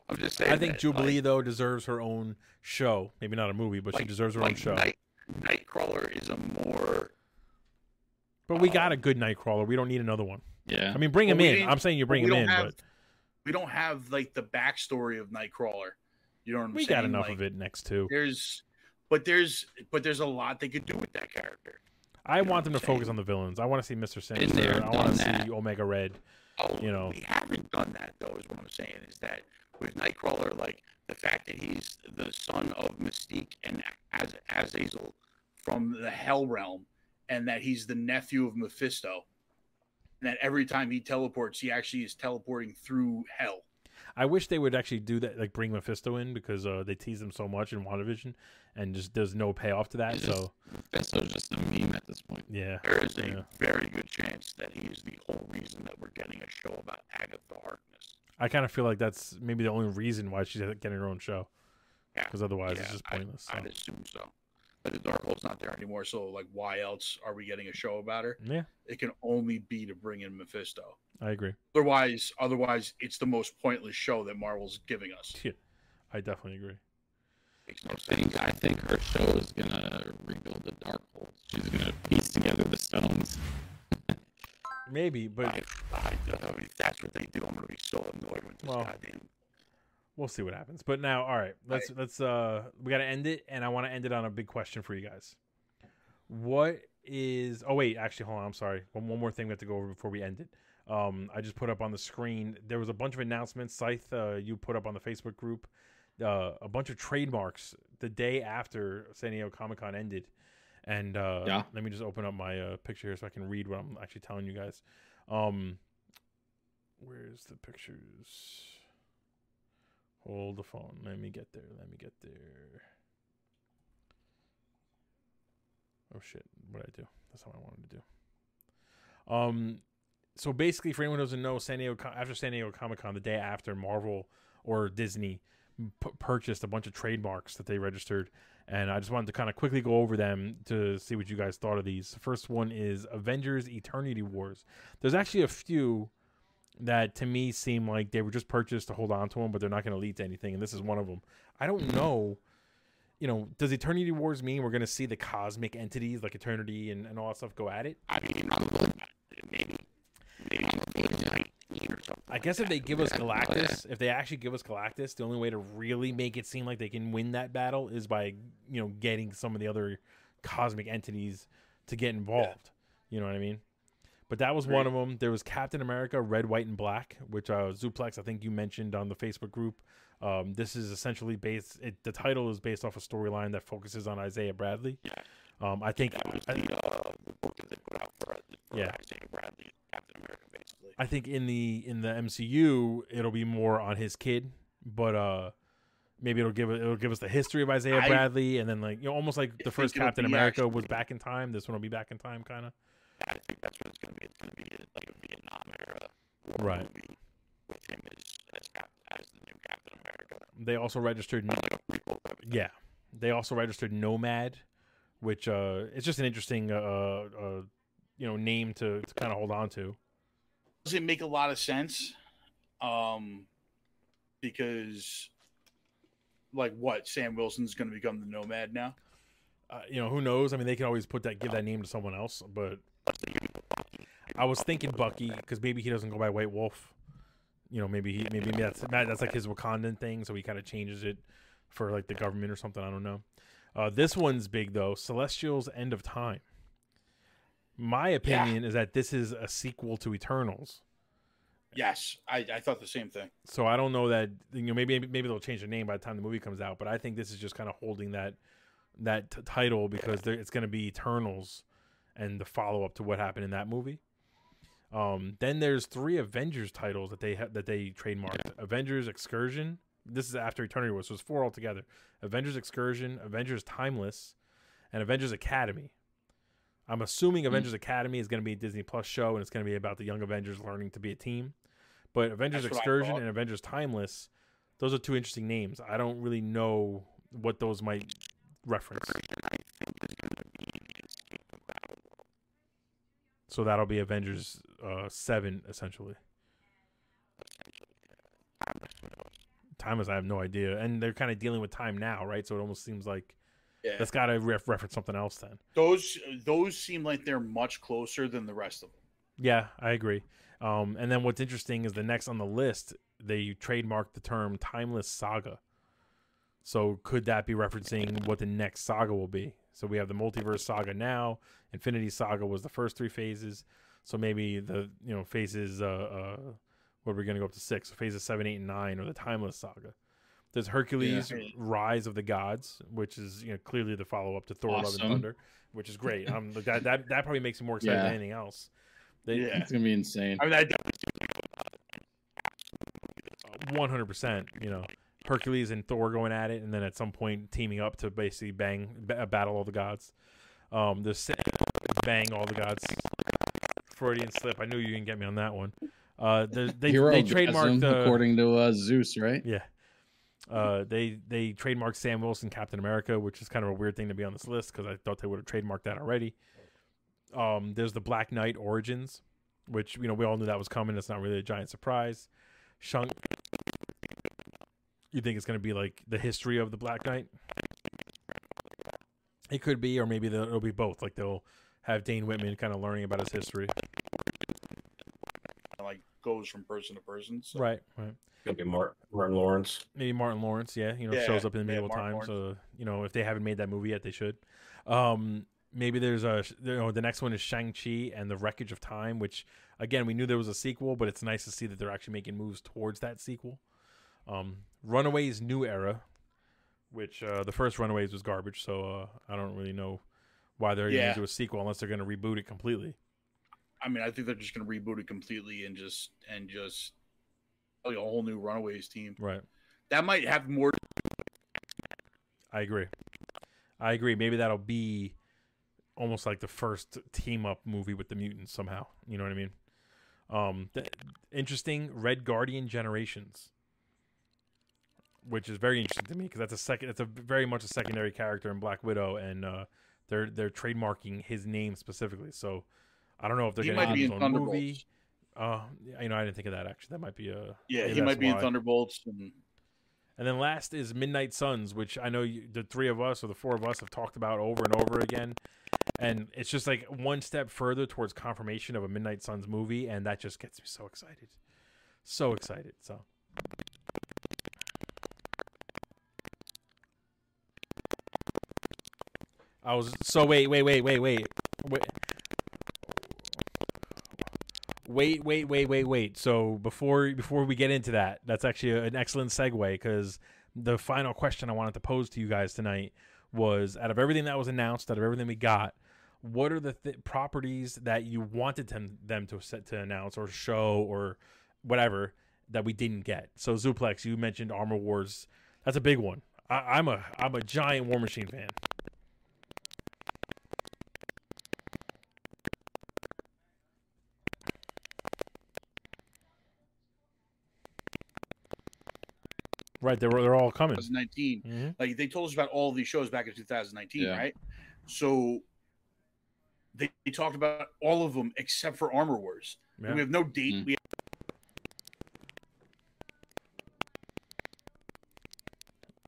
I'm just saying. I think that, Jubilee like, though deserves her own show. Maybe not a movie, but she deserves her own show. Night, Nightcrawler is a more. But we uh, got a good Nightcrawler. We don't need another one. Yeah. I mean, bring Well, him in. I'm saying you bring him in, have- but We don't have like the backstory of Nightcrawler. You know what I'm we saying? got enough Like, of it next two. There's, but there's, but there's a lot they could do with that character. I you know want them I'm to focus on the villains. I want to see Mister Been Sinister. I want to see that. Omega Red. Oh, You know. we haven't done that though. Is what I'm saying is that with Nightcrawler, like the fact that he's the son of Mystique and Az Azazel from the Hell Realm, and that he's the nephew of Mephisto, and that every time he teleports, he actually is teleporting through Hell. I wish they would actually do that, like bring Mephisto in because uh, they tease him so much in WandaVision, and just there's no payoff to that. He's So Mephisto's just a meme at this point. yeah, There is a Yeah. very good chance that he is the whole reason that we're getting a show about Agatha Harkness. I kind of feel like that's maybe the only reason why she's getting her own show. Yeah. because otherwise Yeah, it's just I- pointless. so. I'd assume so. But the Darkhold's not there anymore, so like, why else are we getting a show about her? Yeah, It can only be to bring in Mephisto. I agree. Otherwise, otherwise, it's the most pointless show that Marvel's giving us. Yeah, I definitely agree. Makes no sense. I think her show is gonna rebuild the Darkhold. She's gonna piece together the stones. Maybe, but I, I, don't know. if that's what they do, I'm gonna be so annoyed with this Well, goddamn. We'll see what happens. But now, all right, let's let's uh we got to end it, and I want to end it on a big question for you guys. What is? Oh wait, actually, hold on. I'm sorry. One, one more thing we have to go over before we end it. Um, I just put up on the screen. There was a bunch of announcements. Scythe, uh, you put up on the Facebook group, uh, a bunch of trademarks the day after San Diego Comic Con ended. And uh, Yeah. let me just open up my uh, picture here so I can read what I'm actually telling you guys. Um, where's the pictures? Hold the phone. Let me get there. Let me get there. Oh shit! What did I do? That's what I wanted to do. Um, so basically, for anyone who doesn't know, San Diego after San Diego Comic Con, the day after Marvel or Disney p- purchased a bunch of trademarks that they registered, and I just wanted to kind of quickly go over them to see what you guys thought of these. The first one is Avengers: Eternity Wars. There's actually a few that to me seem like they were just purchased to hold on to them, but they're not going to lead to anything. And this is one of them. I don't mm-hmm. know. You know, does Eternity Wars mean we're going to see the cosmic entities like Eternity and, and all that stuff go at it? I mean, probably maybe, maybe. I guess if they give us Galactus, if they actually give us Galactus, the only way to really make it seem like they can win that battle is by you know getting some of the other cosmic entities to get involved. You know what I mean? But that was one of them. There was Captain America, Red, White, and Black, which uh, Zuplex I think you mentioned on the Facebook group. Um, this is essentially based. It, the title is based off a storyline that focuses on Isaiah Bradley. Yeah. Um, I think. That was the, uh, the book that they put out for, for Yeah. Isaiah Bradley, Captain America, basically. I think in the in the MCU it'll be more on his kid, but uh maybe it'll give it it'll give us the history of Isaiah I- Bradley and then like you know almost like the first Captain America actually- was back in time. This one will be back in time, kind of. I think that's what it's going to be. It's going to be like a Vietnam era war Right. movie with him as as, Cap, as the new Captain America. They also registered Not like prequel. type of thing. yeah, they also registered Nomad, which uh it's just an interesting uh uh you know name to, to kind of hold on to. Doesn't make a lot of sense, um, because like what Sam Wilson's going to become the Nomad now. Uh, you know who knows? I mean, they can always put that give that name to someone else, but I was thinking Bucky because maybe he doesn't go by White Wolf. You know, maybe he maybe that's that's like his Wakandan thing, so he kind of changes it for like the government or something. I don't know. Uh, this one's big though. Celestials: End of Time. My opinion is that this is a sequel to Eternals. Yes, I, I thought the same thing. So I don't know that you know maybe maybe they'll change the name by the time the movie comes out, but I think this is just kind of holding that that t- title because it's going to be Eternals and the follow up to what happened in that movie. Um, then there's three Avengers titles that they ha- that they trademarked: Avengers Excursion. This is after Eternity Wars, so it's four altogether: Avengers Excursion, Avengers Timeless, and Avengers Academy. I'm assuming Avengers Academy is going to be a Disney Plus show, and it's going to be about the young Avengers learning to be a team. But Avengers That's Excursion and Avengers Timeless, those are two interesting names. I don't really know what those might reference. So that'll be Avengers uh, seven essentially. Timeless, I have no idea, and they're kind of dealing with time now, right? So it almost seems like Yeah, that's got to ref- reference something else then. those those seem like they're much closer than the rest of them. Yeah, I agree. Um, and then what's interesting is the next on the list, they trademarked the term timeless saga. So could that be referencing what the next saga will be? So we have the multiverse saga now. Infinity Saga was the first three phases. So maybe the you know phases uh, uh what are we gonna go up to six? Phases seven, eight, and nine, or the timeless saga. There's Hercules, Yeah. Rise of the Gods, which is you know clearly the follow up to Thor: Love and Thunder, which is great. Um, that that that probably makes me more excited Yeah. than anything else. They, Yeah. It's gonna be insane. I mean, that definitely one hundred percent. You know, Hercules and Thor going at it, and then at some point teaming up to basically bang ba- battle all the gods. Um, the sa- bang all the gods. Freudian slip. I knew you didn't get me on that one. Uh, the, they they trademarked uh, according to uh, Zeus, right? yeah. Uh, they they trademarked Sam Wilson Captain America, which is kind of a weird thing to be on this list because I thought they would have trademarked that already. Um, there's the Black Knight Origins, which you know we all knew that was coming. It's not really a giant surprise. Shang, you think it's going to be like the history of the Black Knight? It could be, or maybe it'll be both. Like they'll have Dane Whitman kind of learning about his history. like goes from person to person. So. Right, right. Gonna be Martin, Martin Lawrence. Maybe Martin Lawrence, yeah, you know, Yeah, shows up in the yeah, medieval Martin times. So you know, if they haven't made that movie yet, they should. Um, maybe there's a, you know, the next one is Shang Chi and the Wreckage of Time, which again we knew there was a sequel, but it's nice to see that they're actually making moves towards that sequel. Um, Runaways New Era, which uh, the first Runaways was garbage, so uh, I don't really know why they're going to do a sequel unless they're going to reboot it completely. I mean, I think they're just going to reboot it completely and just and just like a whole new Runaways team. Right. That might have more. I agree. I agree. Maybe that'll be almost like the first team up movie with the mutants somehow. You know what I mean? Um, th- interesting. Red Guardian Generations, which is very interesting to me because that's a second. It's a very much a secondary character in Black Widow, and uh, they're they're trademarking his name specifically. So I don't know if they're He going to be his in own movie. Uh, you know, I didn't think of that actually. That might be a Yeah, maybe he might be in. Thunderbolts. And And then last is Midnight Suns, which I know you, the three of us or the four of us have talked about over and over again. And it's just like one step further towards confirmation of a Midnight Suns movie, and that just gets me so excited. So excited. So I was so wait, wait, wait, wait, wait. Wait. Wait, wait, wait, wait, wait. So before before we get into that, that's actually an excellent segue because the final question I wanted to pose to you guys tonight was: out of everything that was announced, out of everything we got, what are the th- properties that you wanted them them to set to announce or show or whatever that we didn't get? So Zuplex, you mentioned Armor Wars. That's a big one. I, I'm a I'm a giant War Machine fan. Right, they're they're all coming. 2019, Mhm. like they told us about all these shows back in 2019, Yeah. right? So they, they talked about all of them except for Armor Wars. Yeah. We have no date. Mm. We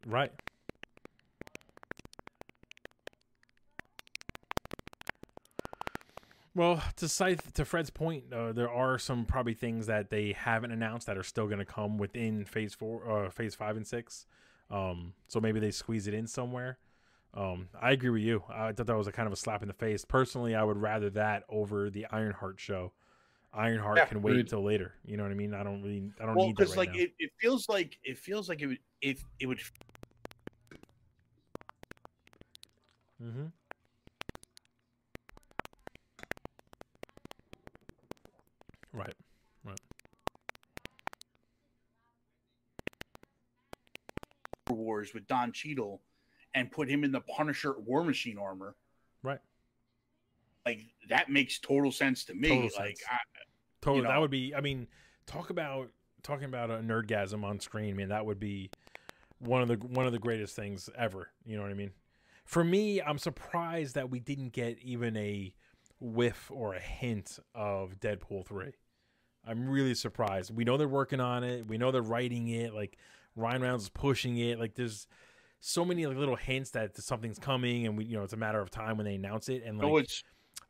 Right. Well, to Scythe, to Fred's point, uh, there are some probably things that they haven't announced that are still going to come within Phase Four, uh, Phase Five, and Six. Um, so maybe they squeeze it in somewhere. Um, I agree with you. I thought that was a kind of a slap in the face. Personally, I would rather that over the Ironheart show. Ironheart Yeah, can wait until later. You know what I mean? I don't really, I don't well, need that right like now. it, it feels like it feels like it would if it would mm-hmm. Right. Wars with Don Cheadle and put him in the Punisher War Machine armor. Right. Like that makes total sense to me. Total like. I, Totally, that know. would be. I mean, talk about talking about a nerdgasm on screen. Man, that would be one of the one of the greatest things ever. You know what I mean? For me, I'm surprised that we didn't get even a whiff or a hint of Deadpool three. I'm really surprised. We know they're working on it. We know they're writing it. Like Ryan Reynolds is pushing it. Like there's so many like, little hints that something's coming, and we you know it's a matter of time when they announce it. And like know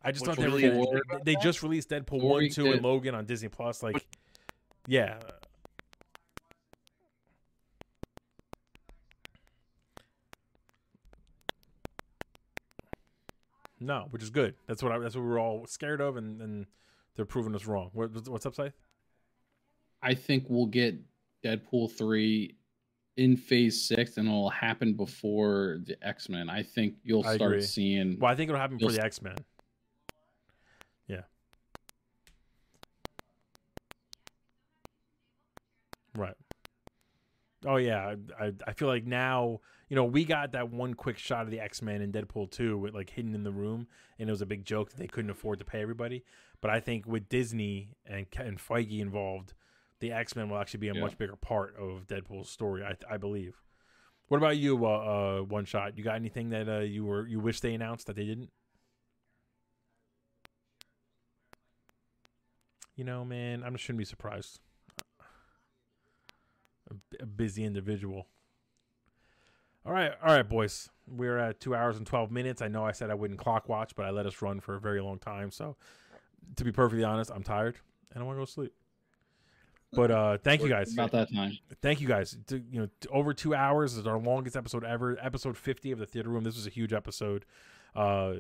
I just thought they really gonna, they, they that? just released Deadpool Before one, two, get- and Logan on Disney Plus. Like, yeah, no, which is good. That's what I, that's what we were all scared of, and, and they're proving us wrong. What, what's up, Scythe? I think we'll get Deadpool three in Phase Six, and it'll happen before the X Men. I think you'll I start agree. seeing. Well, I think it'll happen for the X Men. Yeah. Right. Oh yeah, I, I I feel like now you know we got that one quick shot of the X Men in Deadpool two with like hidden in the room, and it was a big joke that they couldn't afford to pay everybody. But I think with Disney and and Feige involved, the X Men will actually be a Yeah. much bigger part of Deadpool's story. I, I believe. What about you, uh, uh, one shot? You got anything that uh, you were you wish they announced that they didn't? You know, man, I shouldn't be surprised. A, b- a busy individual. All right, all right, boys. We're at two hours and twelve minutes. I know I said I wouldn't clock watch, but I let us run for a very long time. So, to be perfectly honest, I'm tired and I want to go to sleep. But uh, thank you guys. About that time. Thank you guys. To, you know, over two hours is our longest episode ever. Episode 50 of the theater room. This was a huge episode. Uh,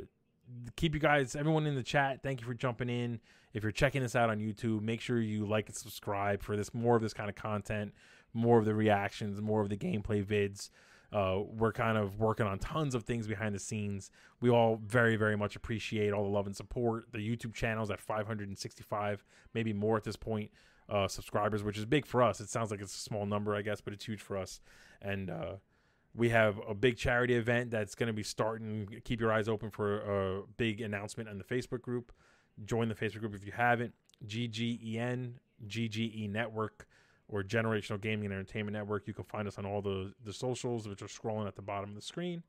keep you guys, everyone in the chat. Thank you for jumping in. If you're checking this out on YouTube, make sure you like and subscribe for this more of this kind of content, more of the reactions, more of the gameplay vids. Uh, we're kind of working on tons of things behind the scenes. We all very, very much appreciate all the love and support. The YouTube channel's at 565, maybe more at this point uh, subscribers, which is big for us. It sounds like it's a small number, I guess, but it's huge for us. And uh, we have a big charity event that's going to be starting. Keep your eyes open for a big announcement on the Facebook group. Join the Facebook group if you haven't. GGEN, GGE Network, or Generational Gaming and Entertainment Network. You can find us on all the, the socials, which are scrolling at the bottom of the screen.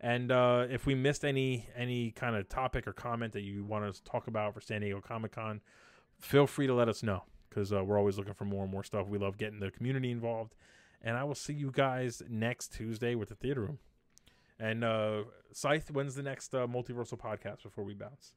And uh, if we missed any any kind of topic or comment that you want us to talk about for San Diego Comic Con, feel free to let us know because uh, we're always looking for more and more stuff. We love getting the community involved. And I will see you guys next Tuesday with the theater room. And uh, Scythe, when's the next uh, multiversal podcast before we bounce?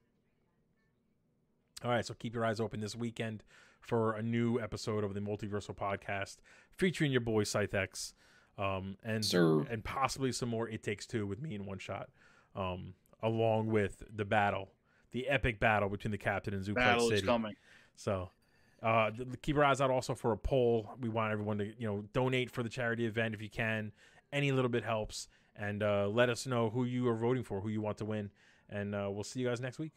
All right, so keep your eyes open this weekend for a new episode of the multiversal podcast featuring your boy ScytheX, um, and Sir. and possibly some more It Takes Two with me in one shot, um, along with the battle, the epic battle between the captain and Zuplex Battle City. is coming. So uh, keep your eyes out also for a poll. We want everyone to you know donate for the charity event if you can. Any little bit helps, and uh, let us know who you are voting for, who you want to win, and uh, we'll see you guys next week.